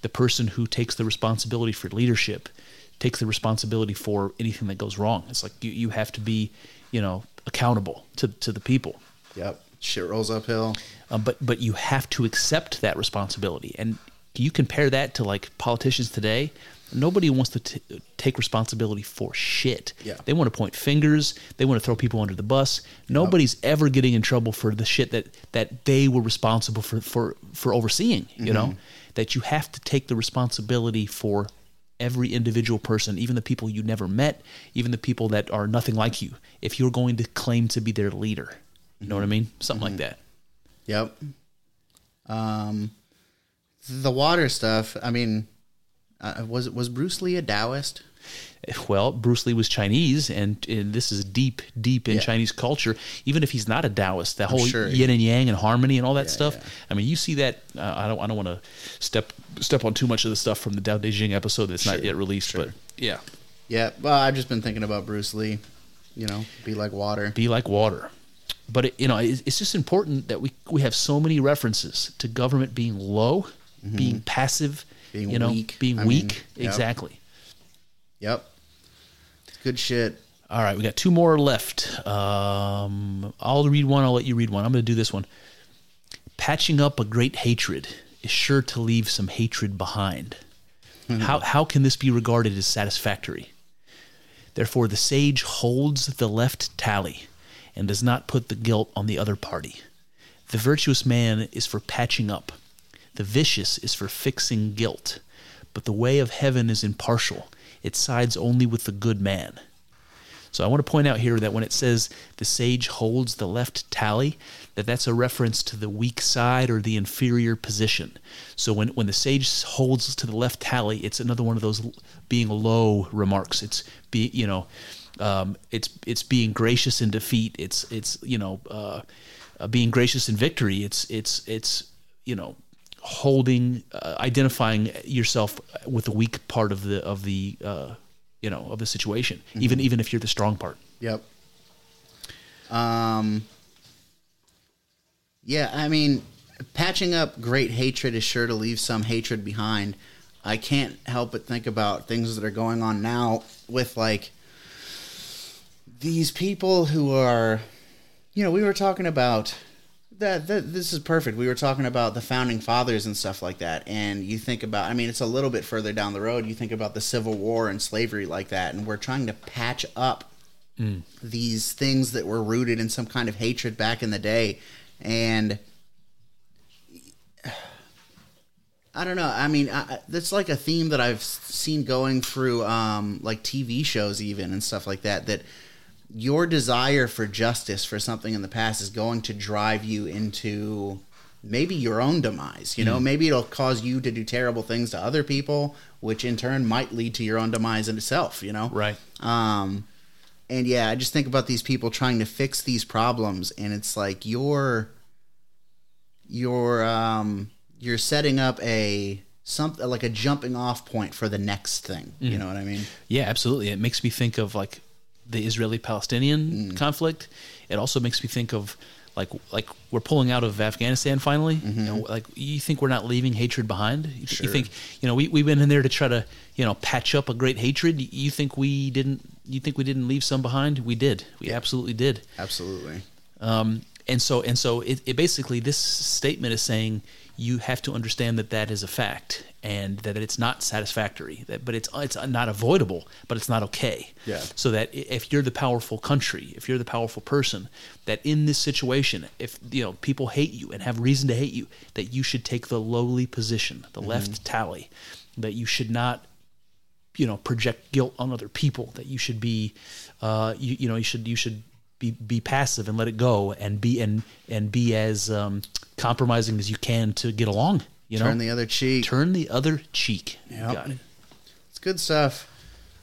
the person who takes the responsibility for leadership takes the responsibility for anything that goes wrong. It's like you, you have to be, you know, accountable to, to the people. Yep. Shit rolls uphill. Um, but but you have to accept that responsibility, and you compare that to like politicians today. Nobody wants to t- take responsibility for shit. Yeah. They want to point fingers. They want to throw people under the bus. Nobody's ever getting in trouble for the shit that that they were responsible for for for overseeing. You know that you have to take the responsibility for every individual person, even the people you never met, even the people that are nothing like you. If you're going to claim to be their leader, you know what I mean? Something like that. Yep. Um, the water stuff. I mean, uh, was was Bruce Lee a Taoist? Well, Bruce Lee was Chinese, and, and this is deep, deep in Yeah. Chinese culture. Even if he's not a Taoist, that whole sure. yin and yang and harmony and all that stuff. yeah. I mean, you see that. Uh, I don't. I don't want to step step on too much of the stuff from the Tao Te Ching episode that's not yet released. sure. But yeah, Yeah. Well, I've just been thinking about Bruce Lee. You know, be like water. be like water. But it, you know, it, it's just important that we we have so many references to government being low, being passive, Mm-hmm. Being you know, weak. being I mean, weak. yep. Exactly. Yep. Good shit. All right, we got two more left. Um, I'll read one. I'll let you read one. I'm going to do this one. Patching up a great hatred is sure to leave some hatred behind. How how can this be regarded as satisfactory? Therefore, the sage holds the left tally, and does not put the guilt on the other party. The virtuous man is for patching up. The vicious is for fixing guilt. But the way of heaven is impartial. It sides only with the good man. So I want to point out here that when it says the sage holds the left tally, that that's a reference to the weak side or the inferior position. So when when the sage holds to the left tally, it's another one of those being low remarks. It's be you know, um, it's it's being gracious in defeat. It's it's you know, uh, uh, being gracious in victory. It's it's it's you know, holding uh, identifying yourself with the weak part of the of the uh, you know of the situation even even if you're the strong part Yep. Um. Yeah, I mean, patching up great hatred is sure to leave some hatred behind. I can't help but think about things that are going on now with like these people who are, you know, we were talking about that, that this is perfect. We were talking about the founding fathers and stuff like that, and you think about. I mean, it's a little bit further down the road. You think about the Civil War and slavery like that, and we're trying to patch up these things that were rooted in some kind of hatred back in the day, and I don't know. I mean, I- that's like a theme that I've seen going through, um, like TV shows, even and stuff like that. That your desire for justice for something in the past is going to drive you into maybe your own demise. You know, maybe it'll cause you to do terrible things to other people, which in turn might lead to your own demise in itself. You know, right um, and yeah, I just think about these people trying to fix these problems, and it's like you're you're um, you're setting up a something like a jumping off point for the next thing. You know what I mean? yeah absolutely it makes me think of like the israeli palestinian conflict. It also makes me think of like like we're pulling out of afghanistan finally. You know like you think we're not leaving hatred behind? You, you think you know we, we've been in there to try to you know patch up a great hatred. You think we didn't you think we didn't leave some behind? We did. We absolutely did. Absolutely. Um, and so and so it, it basically this statement is saying you have to understand that that is a fact and that it's not satisfactory that but it's it's not avoidable but it's not okay Yeah. so that if you're the powerful country if you're the powerful person that in this situation if you know people hate you and have reason to hate you that you should take the lowly position the left tally that you should not you know project guilt on other people that you should be uh you, you know you should you should be be passive and let it go and be and and be as um compromising as you can to get along you know Turn the other cheek. turn the other cheek Yep. got it It's good stuff.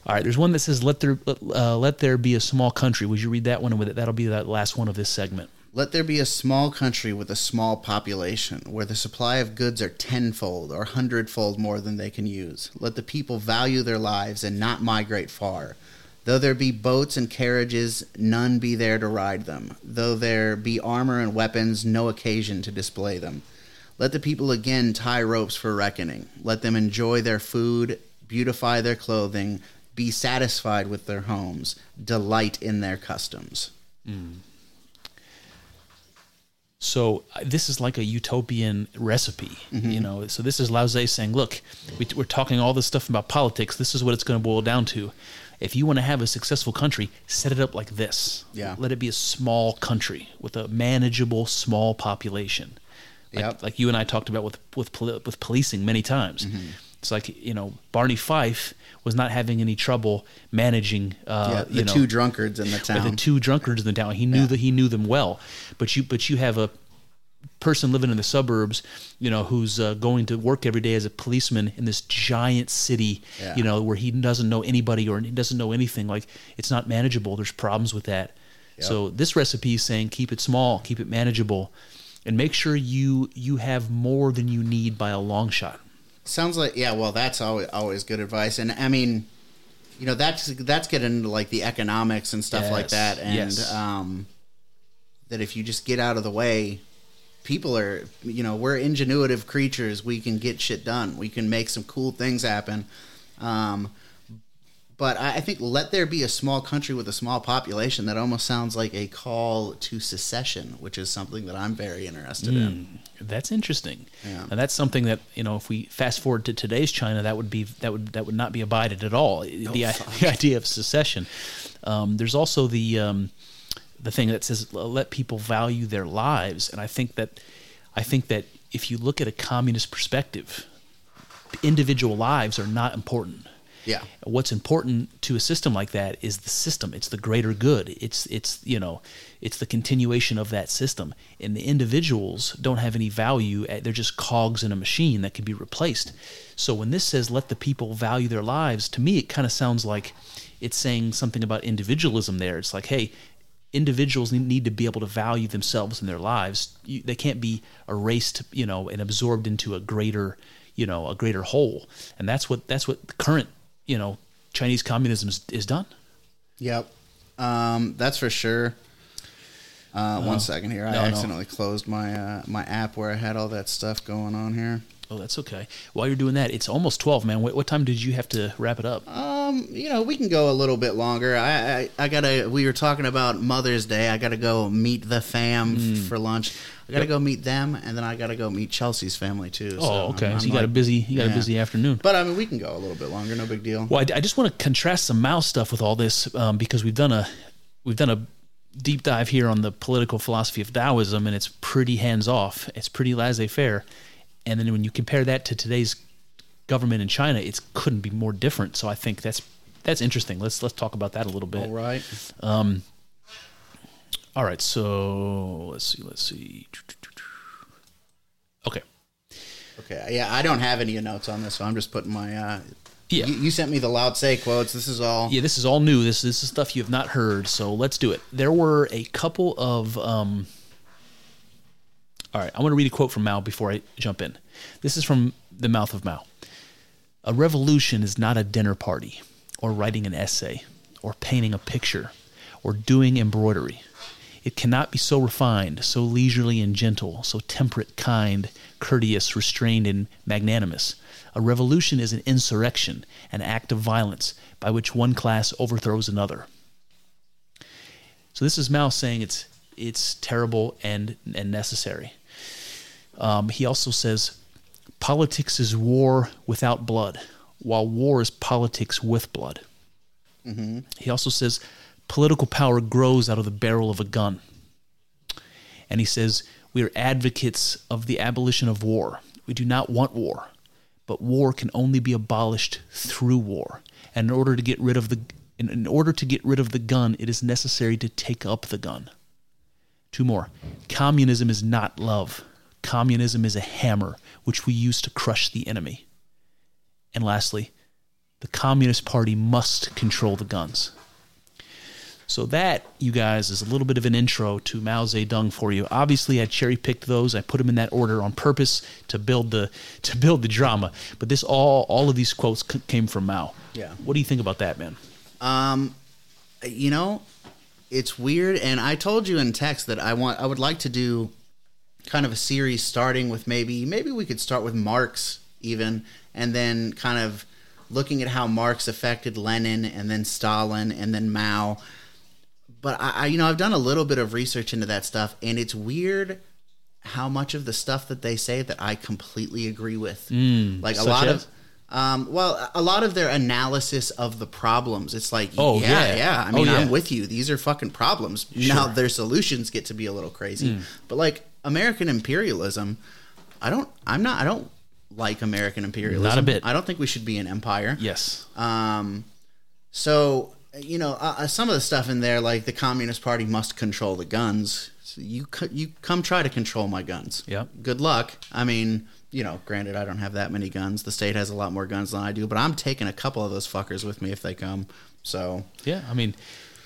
all right there's one that says let there uh, let there be a small country would you read that one and with it that'll be that last one of this segment Let there be a small country with a small population, where the supply of goods are tenfold or hundredfold more than they can use. Let the people value their lives and not migrate far. Though there be boats and carriages, none be there to ride them. Though there be armor and weapons, no occasion to display them. Let the people again tie ropes for reckoning. Let them enjoy their food, beautify their clothing, be satisfied with their homes, delight in their customs. So uh, this is like a utopian recipe, you know. So this is Lao saying, "Look, we, we're talking all this stuff about politics. This is what it's going to boil down to. If you want to have a successful country, set it up like this. Yeah. Let it be a small country with a manageable small population, like, Yep. like you and I talked about with with poli- with policing many times. Mm-hmm. It's like you know Barney Fife was not having any trouble managing. Uh, yeah, the you know, two drunkards in the town. the two drunkards in the town. He knew Yeah. that he knew them well, but you but you have a person living in the suburbs, you know, who's uh, going to work every day as a policeman in this giant city, Yeah. you know, where he doesn't know anybody or he doesn't know anything. Like it's not manageable. There's problems with that. So this recipe is saying keep it small, keep it manageable, and make sure you you have more than you need by a long shot. Sounds like yeah. Well, that's always always good advice, and I mean, you know, that's that's getting into like the economics and stuff like that, and yes. um, that if you just get out of the way, people are you know we're ingenuitive creatures. We can get shit done. We can make some cool things happen. Um, but I, I think let there be a small country with a small population. That almost sounds like a call to secession, which is something that I'm very interested in. That's interesting. Yeah. And that's something that you know, if we fast forward to today's China, that would be that would that would not be abided at all. the, the idea of secession. Um, there's also the um, the thing that says let people value their lives, and I think that I think that if you look at a communist perspective, individual lives are not important. Yeah. What's important to a system like that is the system. It's the greater good. It's it's you know, it's the continuation of that system. And the individuals don't have any value. eh, They're just cogs in a machine that can be replaced. So when this says let the people value their lives, to me it kind of sounds like it's saying something about individualism there. It's like, hey, individuals need- need to be able to value themselves and their lives. You, they can't be erased, you know, and absorbed into a greater, you know, a greater whole. And that's what that's what the current, you know, Chinese communism is, is done. Yep. Um, that's for sure. Uh, one second here. I No, no. accidentally closed my uh, my app where I had all that stuff going on here. Oh, that's okay. While you're doing that, it's almost twelve, man. What, what time did you have to wrap it up? Um, you know, we can go a little bit longer. I, I, I gotta. We were talking about Mother's Day. I gotta go meet the fam f- for lunch. I gotta go meet them, and then I gotta go meet Chelsea's family too. Oh, okay. I'm- so I'm you got a busy, you got yeah. a busy afternoon. But I mean, we can go a little bit longer. No big deal. Well, I, I just want to contrast some Mao stuff with all this um, because we've done a we've done a deep dive here on the political philosophy of Taoism, and it's pretty hands off. It's pretty laissez faire, and then when you compare that to today's government in China, it couldn't be more different. So I think that's that's interesting. Let's let's talk about that a little bit. All right. All right, so let's see, let's see. Okay. Okay. Yeah, I don't have any notes on this, so I'm just putting my. Uh, Yeah. You, you sent me the Lao Tse quotes. This is all. Yeah, this is all new. This this is stuff you have not heard. So let's do it. There were a couple of. Um, all right, I want to read a quote from Mao before I jump in. This is from the mouth of Mao. A revolution is not a dinner party, or writing an essay, or painting a picture, or doing embroidery. It cannot be so refined, so leisurely and gentle, so temperate, kind, courteous, restrained, and magnanimous. A revolution is an insurrection, an act of violence by which one class overthrows another. So this is Mao saying it's it's terrible and and necessary. Um, he also says politics is war without blood, while war is politics with blood. He also says political power grows out of the barrel of a gun. And he says we are advocates of the abolition of war. We do not want war, but war can only be abolished through war. And in order to get rid of the in, in order to get rid of the gun, it is necessary to take up the gun. Two more. Communism is not love. Communism is a hammer which we use to crush the enemy. And lastly, the Communist Party must control the guns. So that, you guys, is a little bit of an intro to Mao Zedong for you. Obviously, I cherry picked those. I put them in that order on purpose to build the to build the drama. But this all all of these quotes c- came from Mao. Yeah. What do you think about that, man? Um, you know, it's weird, and I told you in text that I want, I would like to do kind of a series starting with maybe, maybe we could start with Marx even, and then kind of looking at how Marx affected Lenin, and then Stalin, and then Mao. But I, I you know, I've done a little bit of research into that stuff, and it's weird how much of the stuff that they say that I completely agree with. like a lot as? of um, well, a lot of their analysis of the problems, it's like, Oh, yeah, yeah. yeah. I Oh, mean, yeah. I'm with you. These are fucking problems. Now their solutions get to be a little crazy. Hmm. But like American imperialism, I don't. I'm not. I don't like American imperialism. Not a bit. I don't think we should be an empire. Yes. Um, so you know, uh, uh, some of the stuff in there, like the Communist Party must control the guns. So you you come try to control my guns. Yep. Good luck. I mean, you know, granted, I don't have that many guns. The state has a lot more guns than I do, but I'm taking a couple of those fuckers with me if they come. So Yeah, I mean,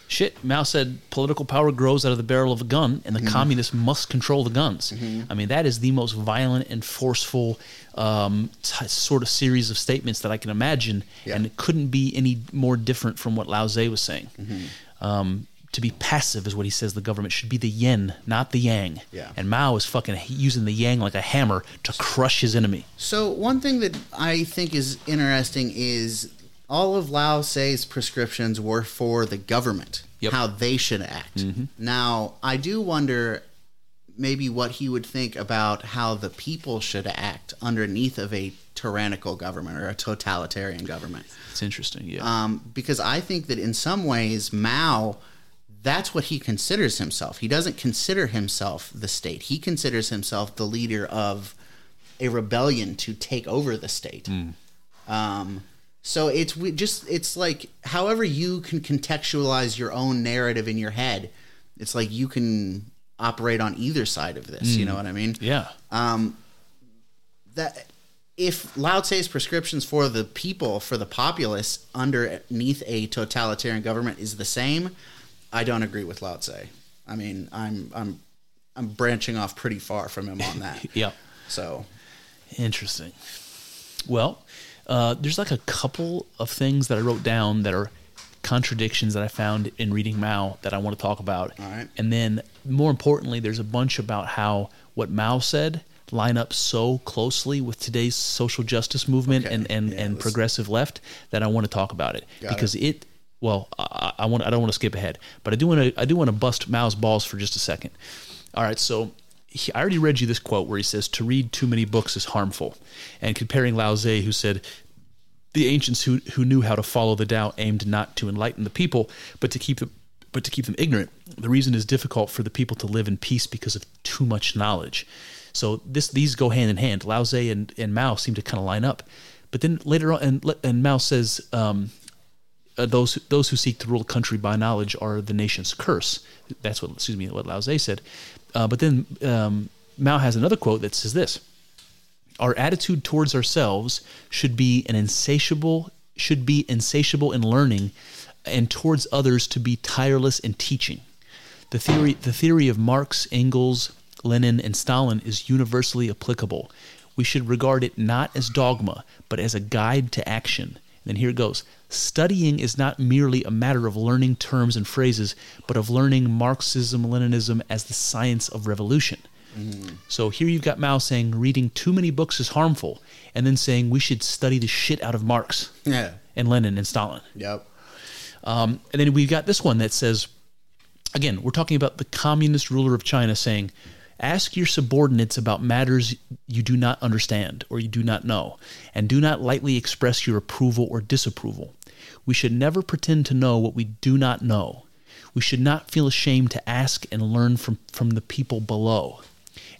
shit. Mao said political power grows out of the barrel of a gun, and the Mm-hmm. communists must control the guns. I mean, that is the most violent and forceful um, t- sort of series of statements that I can imagine, Yeah. and it couldn't be any more different from what Lao Tse was saying. Mm-hmm. Um, to be passive is what he says the government should be the yin, not the yang. Yeah. And Mao is fucking using the yang like a hammer to crush his enemy. So one thing that I think is interesting is all of Lao Tse's prescriptions were for the government, Yep. how they should act. Now, I do wonder maybe what he would think about how the people should act underneath of a tyrannical government or a totalitarian government. It's interesting, yeah. Um, because I think that in some ways, Mao, that's what he considers himself. He doesn't consider himself the state. He considers himself the leader of a rebellion to take over the state. Um, so it's we just it's like however you can contextualize your own narrative in your head. It's like you can operate on either side of this. You mm. know what I mean? yeah. Um, that if Lao Tse's prescriptions for the people, for the populace, underneath a totalitarian government is the same, I don't agree with Lao Tse. I mean, I'm I'm I'm branching off pretty far from him on that. yeah. So Interesting. Well, uh, there's like a couple of things that I wrote down that are contradictions that I found in reading Mao that I want to talk about. All right. And then, more importantly, there's a bunch about how what Mao said line up so closely with today's social justice movement Okay. and and, Yeah, and progressive left that I want to talk about it Got because it. well, I, I want I don't want to skip ahead, but I do want to I do want to bust Mao's balls for just a second. All right, so he, I already read you this quote where he says to read too many books is harmful, and comparing Lao who said the ancients who who knew how to follow the Tao aimed not to enlighten the people, but to keep them but to keep them ignorant. The reason is difficult for the people to live in peace because of too much knowledge. So this these go hand in hand. Lao and, and Mao seem to kind of line up, but then later on, and and Mao says. Um, uh, those those who seek to rule a country by knowledge are the nation's curse. That's what excuse me what Lao said. Uh, but then um, Mao has another quote that says this: Our attitude towards ourselves should be an insatiable should be insatiable in learning, and towards others to be tireless in teaching. The theory the theory of Marx, Engels, Lenin, and Stalin is universally applicable. We should regard it not as dogma, but as a guide to action. And then here it goes. Studying is not merely a matter of learning terms and phrases, but of learning Marxism, Leninism as the science of revolution. So here you've got Mao saying reading too many books is harmful, and then saying we should study the shit out of Marx yeah, and Lenin and Stalin. yep, Um, and then we've got this one that says, again, we're talking about the communist ruler of China saying, ask your subordinates about matters you do not understand or you do not know, and do not lightly express your approval or disapproval. We should never pretend to know what we do not know. We should not feel ashamed to ask and learn from, from the people below.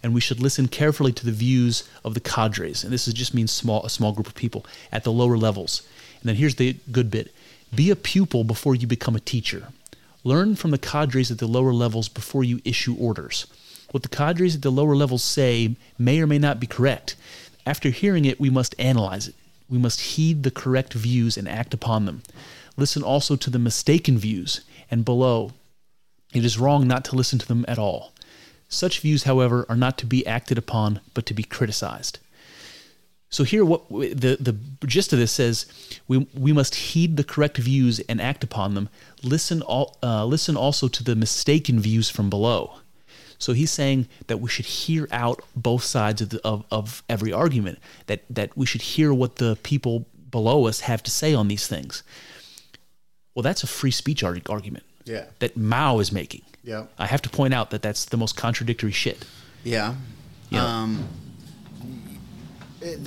And we should listen carefully to the views of the cadres. And this is just means small a small group of people at the lower levels. And then here's the good bit. Be a pupil before you become a teacher. Learn from the cadres at the lower levels before you issue orders. What the cadres at the lower levels say may or may not be correct. After hearing it, we must analyze it. We must heed the correct views and act upon them. Listen also to the mistaken views. And below, it is wrong not to listen to them at all. Such views, however, are not to be acted upon, but to be criticized. So here, what the the gist of this says, we we must heed the correct views and act upon them. Listen all, uh, listen also to the mistaken views from below. So he's saying that we should hear out both sides of, the, of, of every argument. That that we should hear what the people below us have to say on these things. Well, that's a free speech argument. Yeah. That Mao is making. Yeah. I have to point out that that's the most contradictory shit. Yeah. Yeah. Um,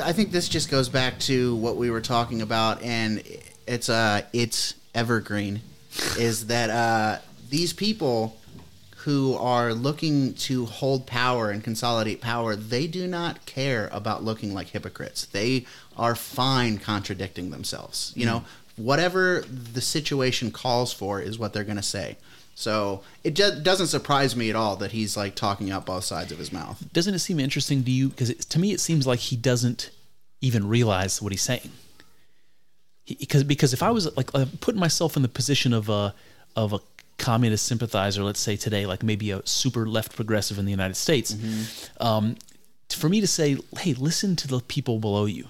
I think this just goes back to what we were talking about, and it's uh, it's evergreen, is that uh, these people who are looking to hold power and consolidate power, they do not care about looking like hypocrites. They are fine contradicting themselves. You know, whatever the situation calls for is what they're going to say. So it just doesn't surprise me at all that he's like talking out both sides of his mouth. Doesn't it seem interesting to you? Because to me, it seems like he doesn't even realize what he's saying. Because because if I was like putting myself in the position of a of a communist sympathizer, let's say today, like maybe a super left progressive in the United States, um, for me to say, hey, listen to the people below you.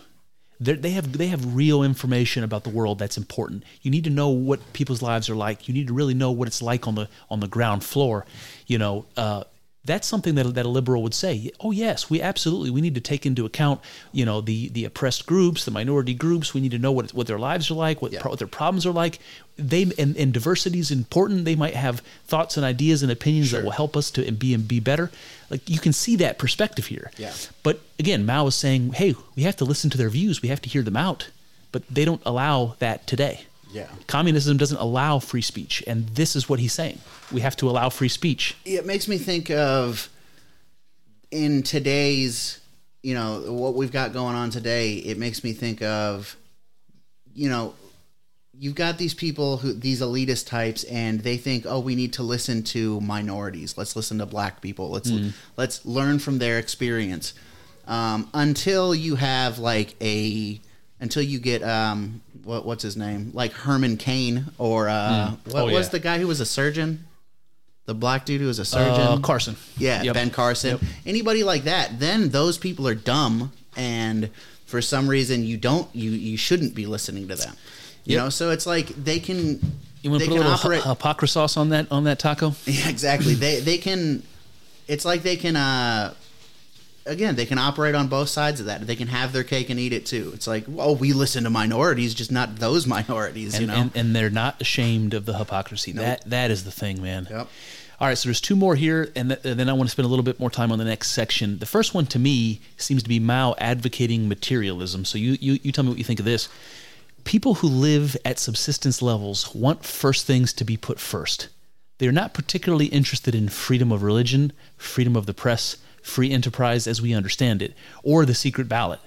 They're, they have they have real information about the world that's important. You need to know what people's lives are like. You need to really know what it's like on the on the ground floor. You know, uh, that's something that, that a liberal would say. Oh yes, we absolutely we need to take into account you know the the oppressed groups, the minority groups. We need to know what what their lives are like, what, Yeah. pro- what their problems are like. They and, and diversity is important. They might have thoughts and ideas and opinions that will help us to be and be better. Like you can see that perspective here. Yeah. But again, Mao is saying, hey, we have to listen to their views. We have to hear them out. But they don't allow that today. Yeah. Communism doesn't allow free speech, and this is what he's saying. We have to allow free speech. it makes me think of in today's you know what we've got going on today it makes me think of you know you've got these people who these elitist types and they think oh we need to listen to minorities let's listen to black people let's let's learn from their experience um, until you have like a until you get um what what's his name like Herman Cain or uh what Oh, was yeah. the guy who was a surgeon the black dude who was a surgeon Uh, Carson. yeah, Yep. Ben Carson. Anybody like that, then those people are dumb and for some reason you don't you you shouldn't be listening to them. You Yep. know, so it's like they can You want they to put a little operate hypocrisy sauce on that on that taco? Yeah, exactly. they they can it's like they can uh again, they can operate on both sides of that. They can have their cake and eat it too. It's like, well, we listen to minorities, just not those minorities, and, you know. and, and they're not ashamed of the hypocrisy. That that is the thing, man. Yep. All right, so there's two more here, and, th- and then I want to spend a little bit more time on the next section. The first one, to me, seems to be Mao advocating materialism. So you you, you tell me what you think of this. People who live at subsistence levels want first things to be put first. They are not particularly interested in freedom of religion, freedom of the press, free enterprise as we understand it, or the secret ballot.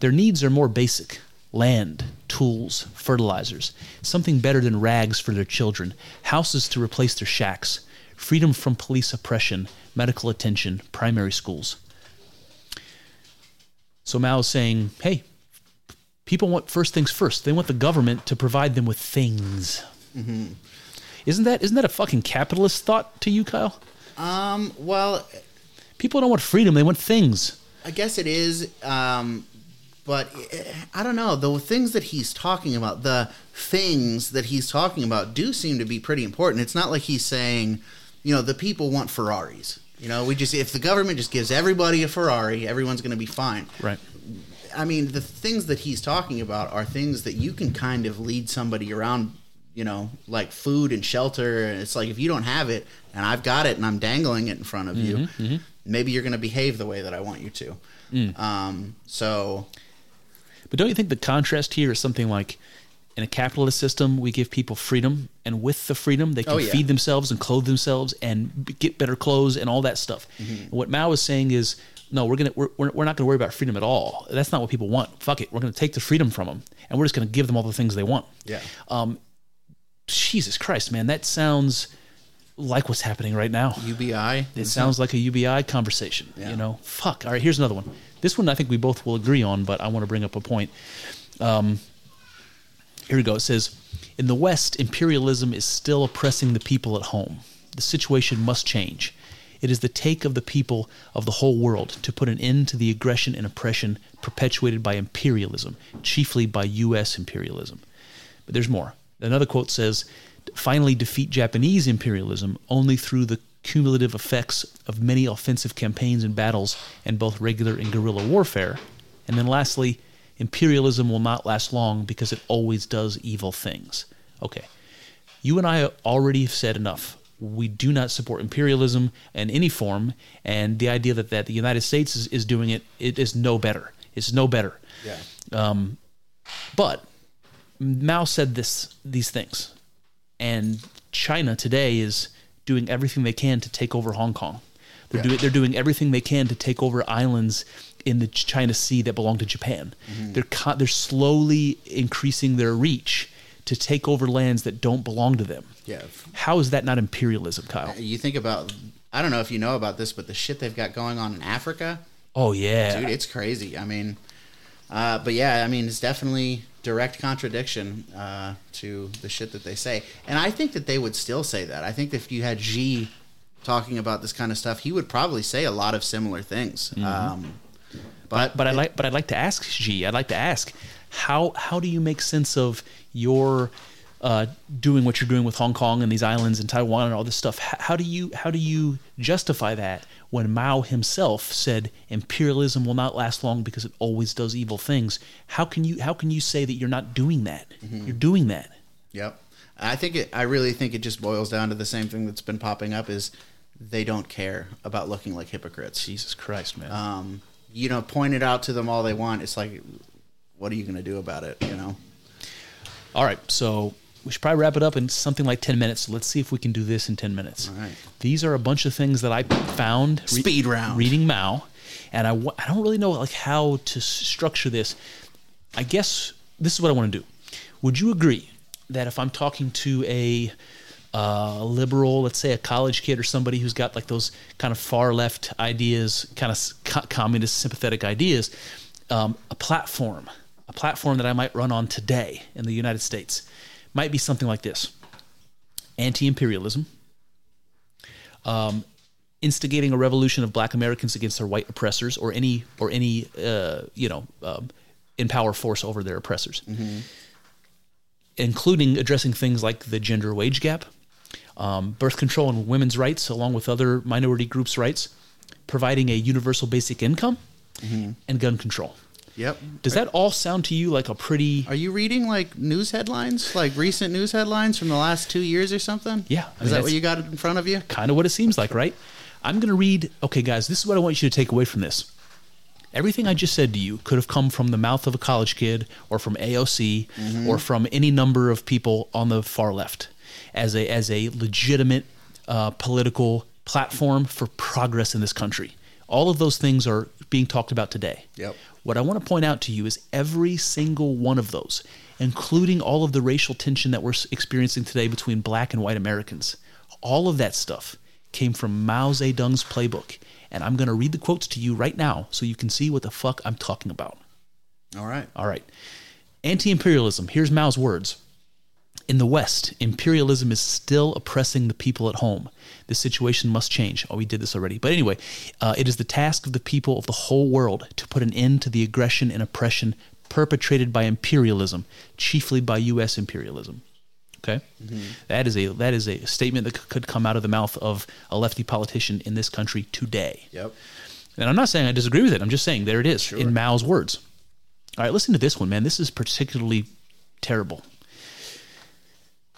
Their needs are more basic land, tools, fertilizers, something better than rags for their children, houses to replace their shacks, freedom from police oppression, medical attention, primary schools. So Mao's saying, hey, people want first things first. They want the government to provide them with things. Isn't that isn't that a fucking capitalist thought to you, Kyle? um well, People don't want freedom; they want things. I guess it is, um, but eh, I don't know. The things that he's talking about, the things that he's talking about, do seem to be pretty important. It's not like he's saying, you know, the people want Ferraris. You know, we just if the government just gives everybody a Ferrari, everyone's going to be fine. Right. I mean, the things that he's talking about are things that you can kind of lead somebody around, you know, like food and shelter. And it's like if you don't have it and I've got it and I'm dangling it in front of you, maybe you're going to behave the way that I want you to. Um, so, But don't you think the contrast here is something like in a capitalist system, we give people freedom, and with the freedom, they can Oh, yeah. feed themselves and clothe themselves and get better clothes and all that stuff. Mm-hmm. What Mao is saying is, no, we're gonna we're, we're we're not gonna worry about freedom at all. That's not what people want. Fuck it, we're gonna take the freedom from them, and we're just gonna give them all the things they want. yeah. Um, Jesus Christ, man, that sounds like what's happening right now. UBI. It sounds like a UBI conversation. Yeah. You know, fuck. All right, here's another one. This one I think we both will agree on, but I want to bring up a point. Um, here we go. It says, In the West, imperialism is still oppressing the people at home. The situation must change. It is the take of the people of the whole world to put an end to the aggression and oppression perpetuated by imperialism, chiefly by U.S. imperialism. But there's more. Another quote says, finally defeat Japanese imperialism only through the cumulative effects of many offensive campaigns and battles and both regular and guerrilla warfare. And then lastly, imperialism will not last long because it always does evil things. Okay. You and I already have said enough. We do not support imperialism in any form, and the idea that, that the United States is, is doing it, it is no better. It's no better. Yeah. Um, but Mao said this these things, and China today is doing everything they can to take over Hong Kong. They're Yeah. doing they're doing everything they can to take over islands in the China Sea that belong to Japan. They're co- they're slowly increasing their reach to take over lands that don't belong to them. Yeah. How is that not imperialism, Kyle? You think about, I don't know if you know about this, but the shit they've got going on in Africa, Oh yeah, dude, it's crazy. I mean, uh, but yeah, I mean, it's definitely direct contradiction uh, to the shit that they say. And I think that they would still say that. I think if you had Xi talking about this kind of stuff, he would probably say a lot of similar things. Um, but but I like but I'd like to ask Xi. I'd like to ask how how do you make sense of your uh, doing what you're doing with Hong Kong and these islands and Taiwan and all this stuff? How, how do you how do you justify that when Mao himself said imperialism will not last long because it always does evil things? How can you how can you say that you're not doing that? You're doing that. Yep. I think it. I really think it just boils down to the same thing that's been popping up: is they don't care about looking like hypocrites. Jesus Christ, man. Um, you know, point it out to them all they want. It's like, what are you going to do about it? You know. All right, so we should probably wrap it up in something like 10 minutes. So let's see if we can do this in 10 minutes. All right. These are a bunch of things that I found re- Speed round. reading Mao, and I, I don't really know like how to s- structure this. I guess this is what I want to do. Would you agree that if I'm talking to a uh, liberal, let's say a college kid or somebody who's got like those kind of far left ideas, kind of co- communist sympathetic ideas, um, a platform, a platform that I might run on today in the United States might be something like this. Anti imperialism, um, instigating a revolution of black Americans against their white oppressors or any, or any uh, you know, um, in power force over their oppressors. Including addressing things like the gender wage gap, um, birth control and women's rights, along with other minority groups' rights, providing a universal basic income, and gun control. Yep. Does that all sound to you like a pretty? Are you reading like news headlines, like recent news headlines from the last two years or something? Yeah, I mean, Is that what you got in front of you? kind of what it seems like, right? I'm going to read. Okay, guys, this is what I want you to take away from this. Everything I just said to you could have come from the mouth of a college kid, or from AOC, or from any number of people on the far left, as a as a legitimate uh, political platform for progress in this country. All of those things are being talked about today. Yep. What I want to point out to you is every single one of those, including all of the racial tension that we're experiencing today between black and white Americans, all of that stuff came from Mao Zedong's playbook. And I'm going to read the quotes to you right now so you can see what the fuck I'm talking about. All right. All right. Anti imperialism. Here's Mao's words. In the West, imperialism is still oppressing the people at home. This situation must change. Oh, we did this already. But anyway, uh, it is the task of the people of the whole world to put an end to the aggression and oppression perpetrated by imperialism, chiefly by U.S. imperialism. Okay, That is a that is a statement that c- could come out of the mouth of a lefty politician in this country today. Yep. And I'm not saying I disagree with it. I'm just saying there it is in Mao's words. All right, listen to this one, man. This is particularly terrible.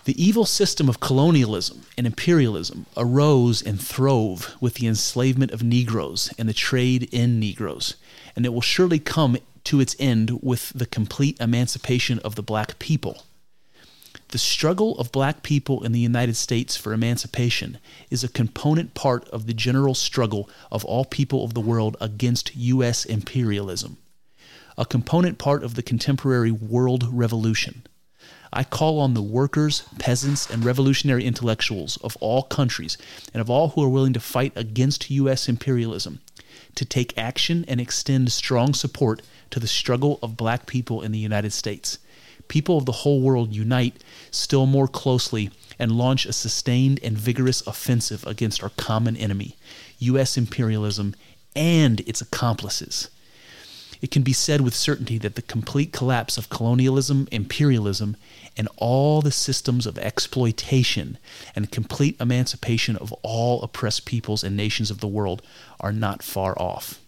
The evil system of colonialism and imperialism arose and throve with the enslavement of Negroes and the trade in Negroes, and it will surely come to its end with the complete emancipation of the black people. The struggle of black people in the United States for emancipation is a component part of the general struggle of all people of the world against U.S. imperialism, a component part of the contemporary world revolution. I call on the workers, peasants, and revolutionary intellectuals of all countries and of all who are willing to fight against U.S. imperialism to take action and extend strong support to the struggle of black people in the United States. people of the whole world unite still more closely and launch a sustained and vigorous offensive against our common enemy, U.S. imperialism and its accomplices. It can be said with certainty that the complete collapse of colonialism, imperialism, and all the systems of exploitation and complete emancipation of all oppressed peoples and nations of the world are not far off.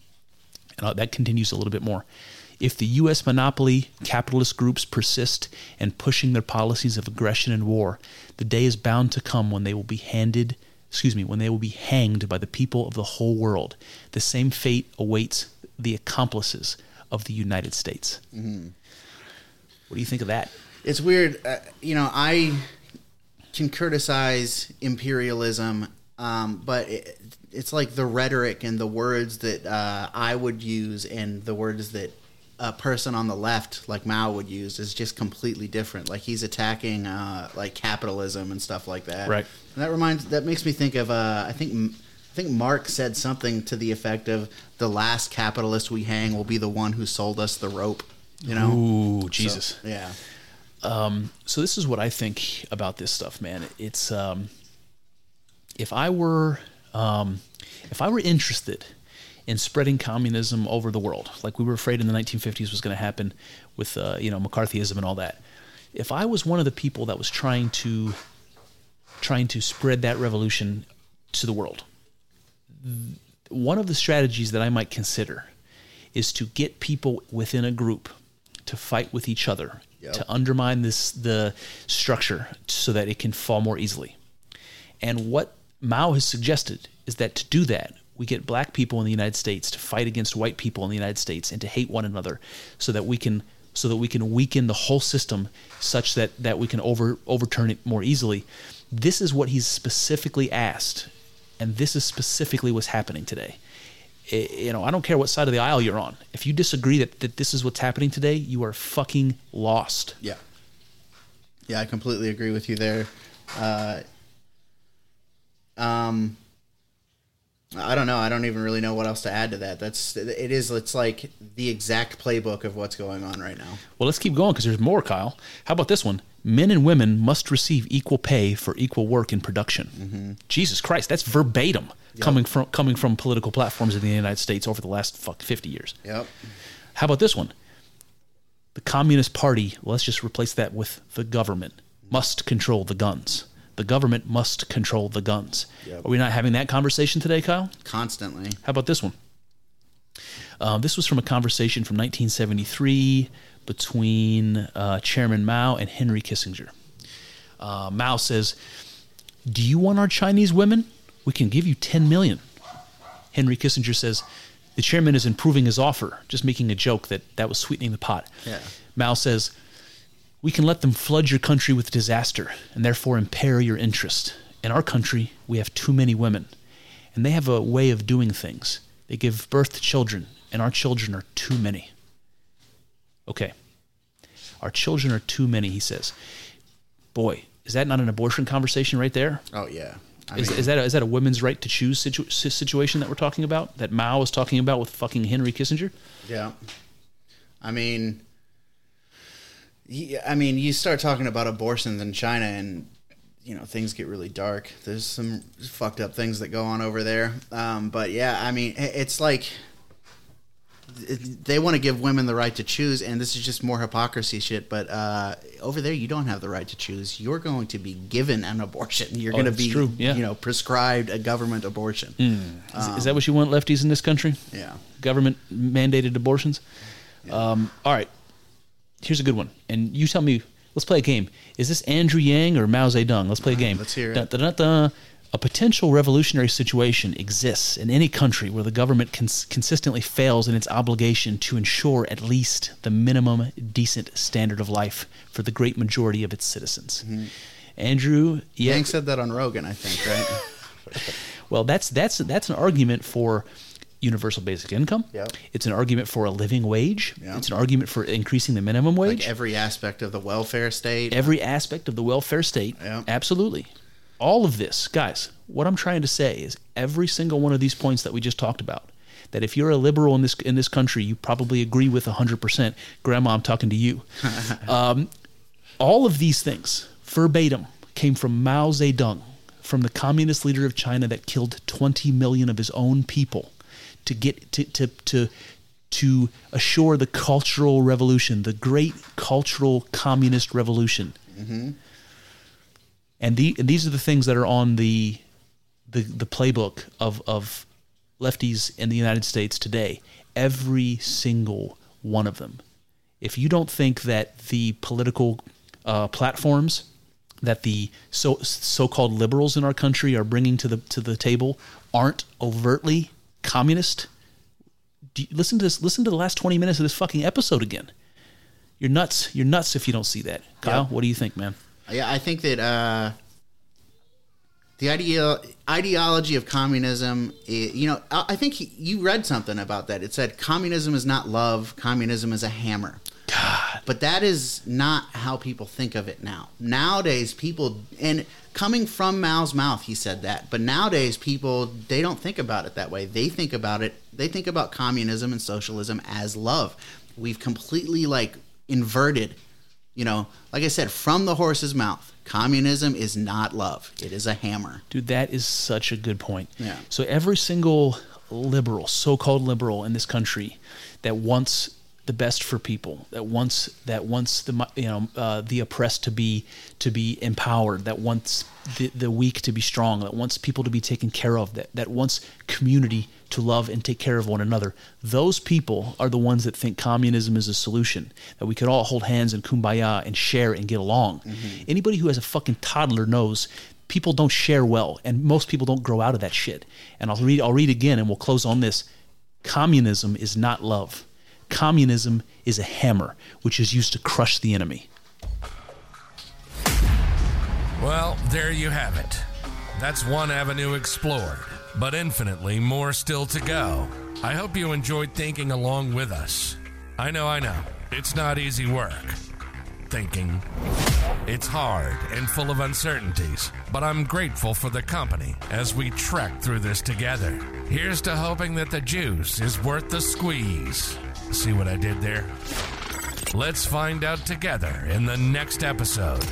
And uh, that continues a little bit more. If the U.S. monopoly capitalist groups persist in pushing their policies of aggression and war, the day is bound to come when they will be handed, excuse me, when they will be hanged by the people of the whole world. The same fate awaits the accomplices of the United States. Mm-hmm. What do you think of that? It's weird. Uh, you know, I can criticize imperialism, um, but it, it's like the rhetoric and the words that uh, I would use and the words that a person on the left like Mao would use is just completely different. Like he's attacking uh, like capitalism and stuff like that. Right. And that reminds that makes me think of uh, I think think Marx said something to the effect of the last capitalist we hang will be the one who sold us the rope. You know. Ooh, Jesus. So, yeah. Um, so this is what I think about this stuff, man. It's um, if I were um, if I were interested in spreading communism over the world, like we were afraid in the 1950s was going to happen with uh, you know McCarthyism and all that. If I was one of the people that was trying to trying to spread that revolution to the world, one of the strategies that I might consider is to get people within a group to fight with each other yep. to undermine this the structure so that it can fall more easily. And what Mao has suggested is that to do that, we get black people in the United States to fight against white people in the United States and to hate one another so that we can so that we can weaken the whole system such that that we can over overturn it more easily. This is what he's specifically asked and this is specifically what's happening today. It, you know, I don't care what side of the aisle you're on. If you disagree that, that this is what's happening today, you are fucking lost. Yeah. Yeah, I completely agree with you there. Uh, um, I don't know. I don't even really know what else to add to that. That's it is. It's like the exact playbook of what's going on right now. Well, let's keep going because there's more, Kyle. How about this one? Men and women must receive equal pay for equal work in production. Mm-hmm. Jesus Christ, that's verbatim yep. coming from coming from political platforms in the United States over the last fuck fifty years. Yep. How about this one? The Communist Party. Let's just replace that with the government must control the guns the government must control the guns. Yep. Are we not having that conversation today, Kyle? Constantly. How about this one? Um, this was from a conversation from 1973 between uh, Chairman Mao and Henry Kissinger. Uh, Mao says, "Do you want our Chinese women? We can give you 10 million." Henry Kissinger says, "The chairman is improving his offer, just making a joke that that was sweetening the pot." Yeah. Mao says, we can let them flood your country with disaster and therefore impair your interest. In our country, we have too many women, and they have a way of doing things. They give birth to children, and our children are too many. Okay. Our children are too many, he says. Boy, is that not an abortion conversation right there? Oh, yeah. I is, mean, is, that a, is that a women's right to choose situ- situation that we're talking about? That Mao was talking about with fucking Henry Kissinger? Yeah. I mean, I mean, you start talking about abortions in China, and you know things get really dark. There's some fucked up things that go on over there. Um, but yeah, I mean, it's like they want to give women the right to choose, and this is just more hypocrisy shit. But uh, over there, you don't have the right to choose. You're going to be given an abortion. You're oh, going to be. Yeah. you know, prescribed a government abortion. Mm. Um, is, is, that what you want, lefties in this country? Yeah, government mandated abortions. Yeah. Um, all right, here's a good one. And you tell me, let's play a game. Is this Andrew Yang or Mao Zedong? Let's play a game. Let's hear it. Da, da, da, a potential revolutionary situation exists in any country where the government cons- consistently fails in its obligation to ensure at least the minimum decent standard of life for the great majority of its citizens. Mm-hmm. Andrew Yang said that on Rogan, I think, right? well, that's that's that's an argument for universal basic income. Yep. It's an argument for a living wage. Yep. It's an argument for increasing the minimum wage. Like every aspect of the welfare state. Every aspect of the welfare state. Yep. Absolutely. All of this, guys, what I'm trying to say is every single one of these points that we just talked about, that if you're a liberal in this in this country, you probably agree with 100%. Grandma, I'm talking to you. um, All of these things, verbatim, came from Mao Zedong, from the communist leader of China that killed 20 million of his own people to get to to to to assure the cultural revolution, the great cultural communist revolution. And, the, and these are the things that are on the the, the playbook of, of lefties in the United States today. Every single one of them. If you don't think that the political uh, platforms that the so so-called liberals in our country are bringing to the to the table aren't overtly communist, do you, listen to this. Listen to the last twenty minutes of this fucking episode again. You're nuts. You're nuts if you don't see that. Kyle, Yeah. what do you think, man? Yeah, I think that uh, the idea ideology of communism, i- you know, I I think he, you read something about that. It said communism is not love, communism is a hammer. God, But that is not how people think of it now. Nowadays, people, and coming from Mao's mouth, he said that. But nowadays, people, they don't think about it that way. They think about it, they think about communism and socialism as love. We've completely, like, inverted, you know, like I said, from the horse's mouth. Communism is not love, it is a hammer. Dude, that is such a good point. Yeah. So every single liberal, so-called liberal in this country that wants the best for people, that wants that wants the you know uh, the oppressed to be to be empowered, that wants the, the weak to be strong, that wants people to be taken care of, that that wants community to love and take care of one another. Those people are the ones that think communism is a solution, that we could all hold hands and kumbaya and share and get along. Anybody who has a fucking toddler knows people don't share well and most people don't grow out of that shit. And I'll read I'll read again and we'll close on this. Communism is not love. Communism is a hammer which is used to crush the enemy. Well, there you have it. That's one avenue explored, but infinitely more still to go. I hope you enjoyed thinking along with us. I know, I know, it's not easy work. Thinking. It's hard and full of uncertainties, but I'm grateful for the company as we trek through this together. Here's to hoping that the juice is worth the squeeze. See what I did there? Let's find out together in the next episode.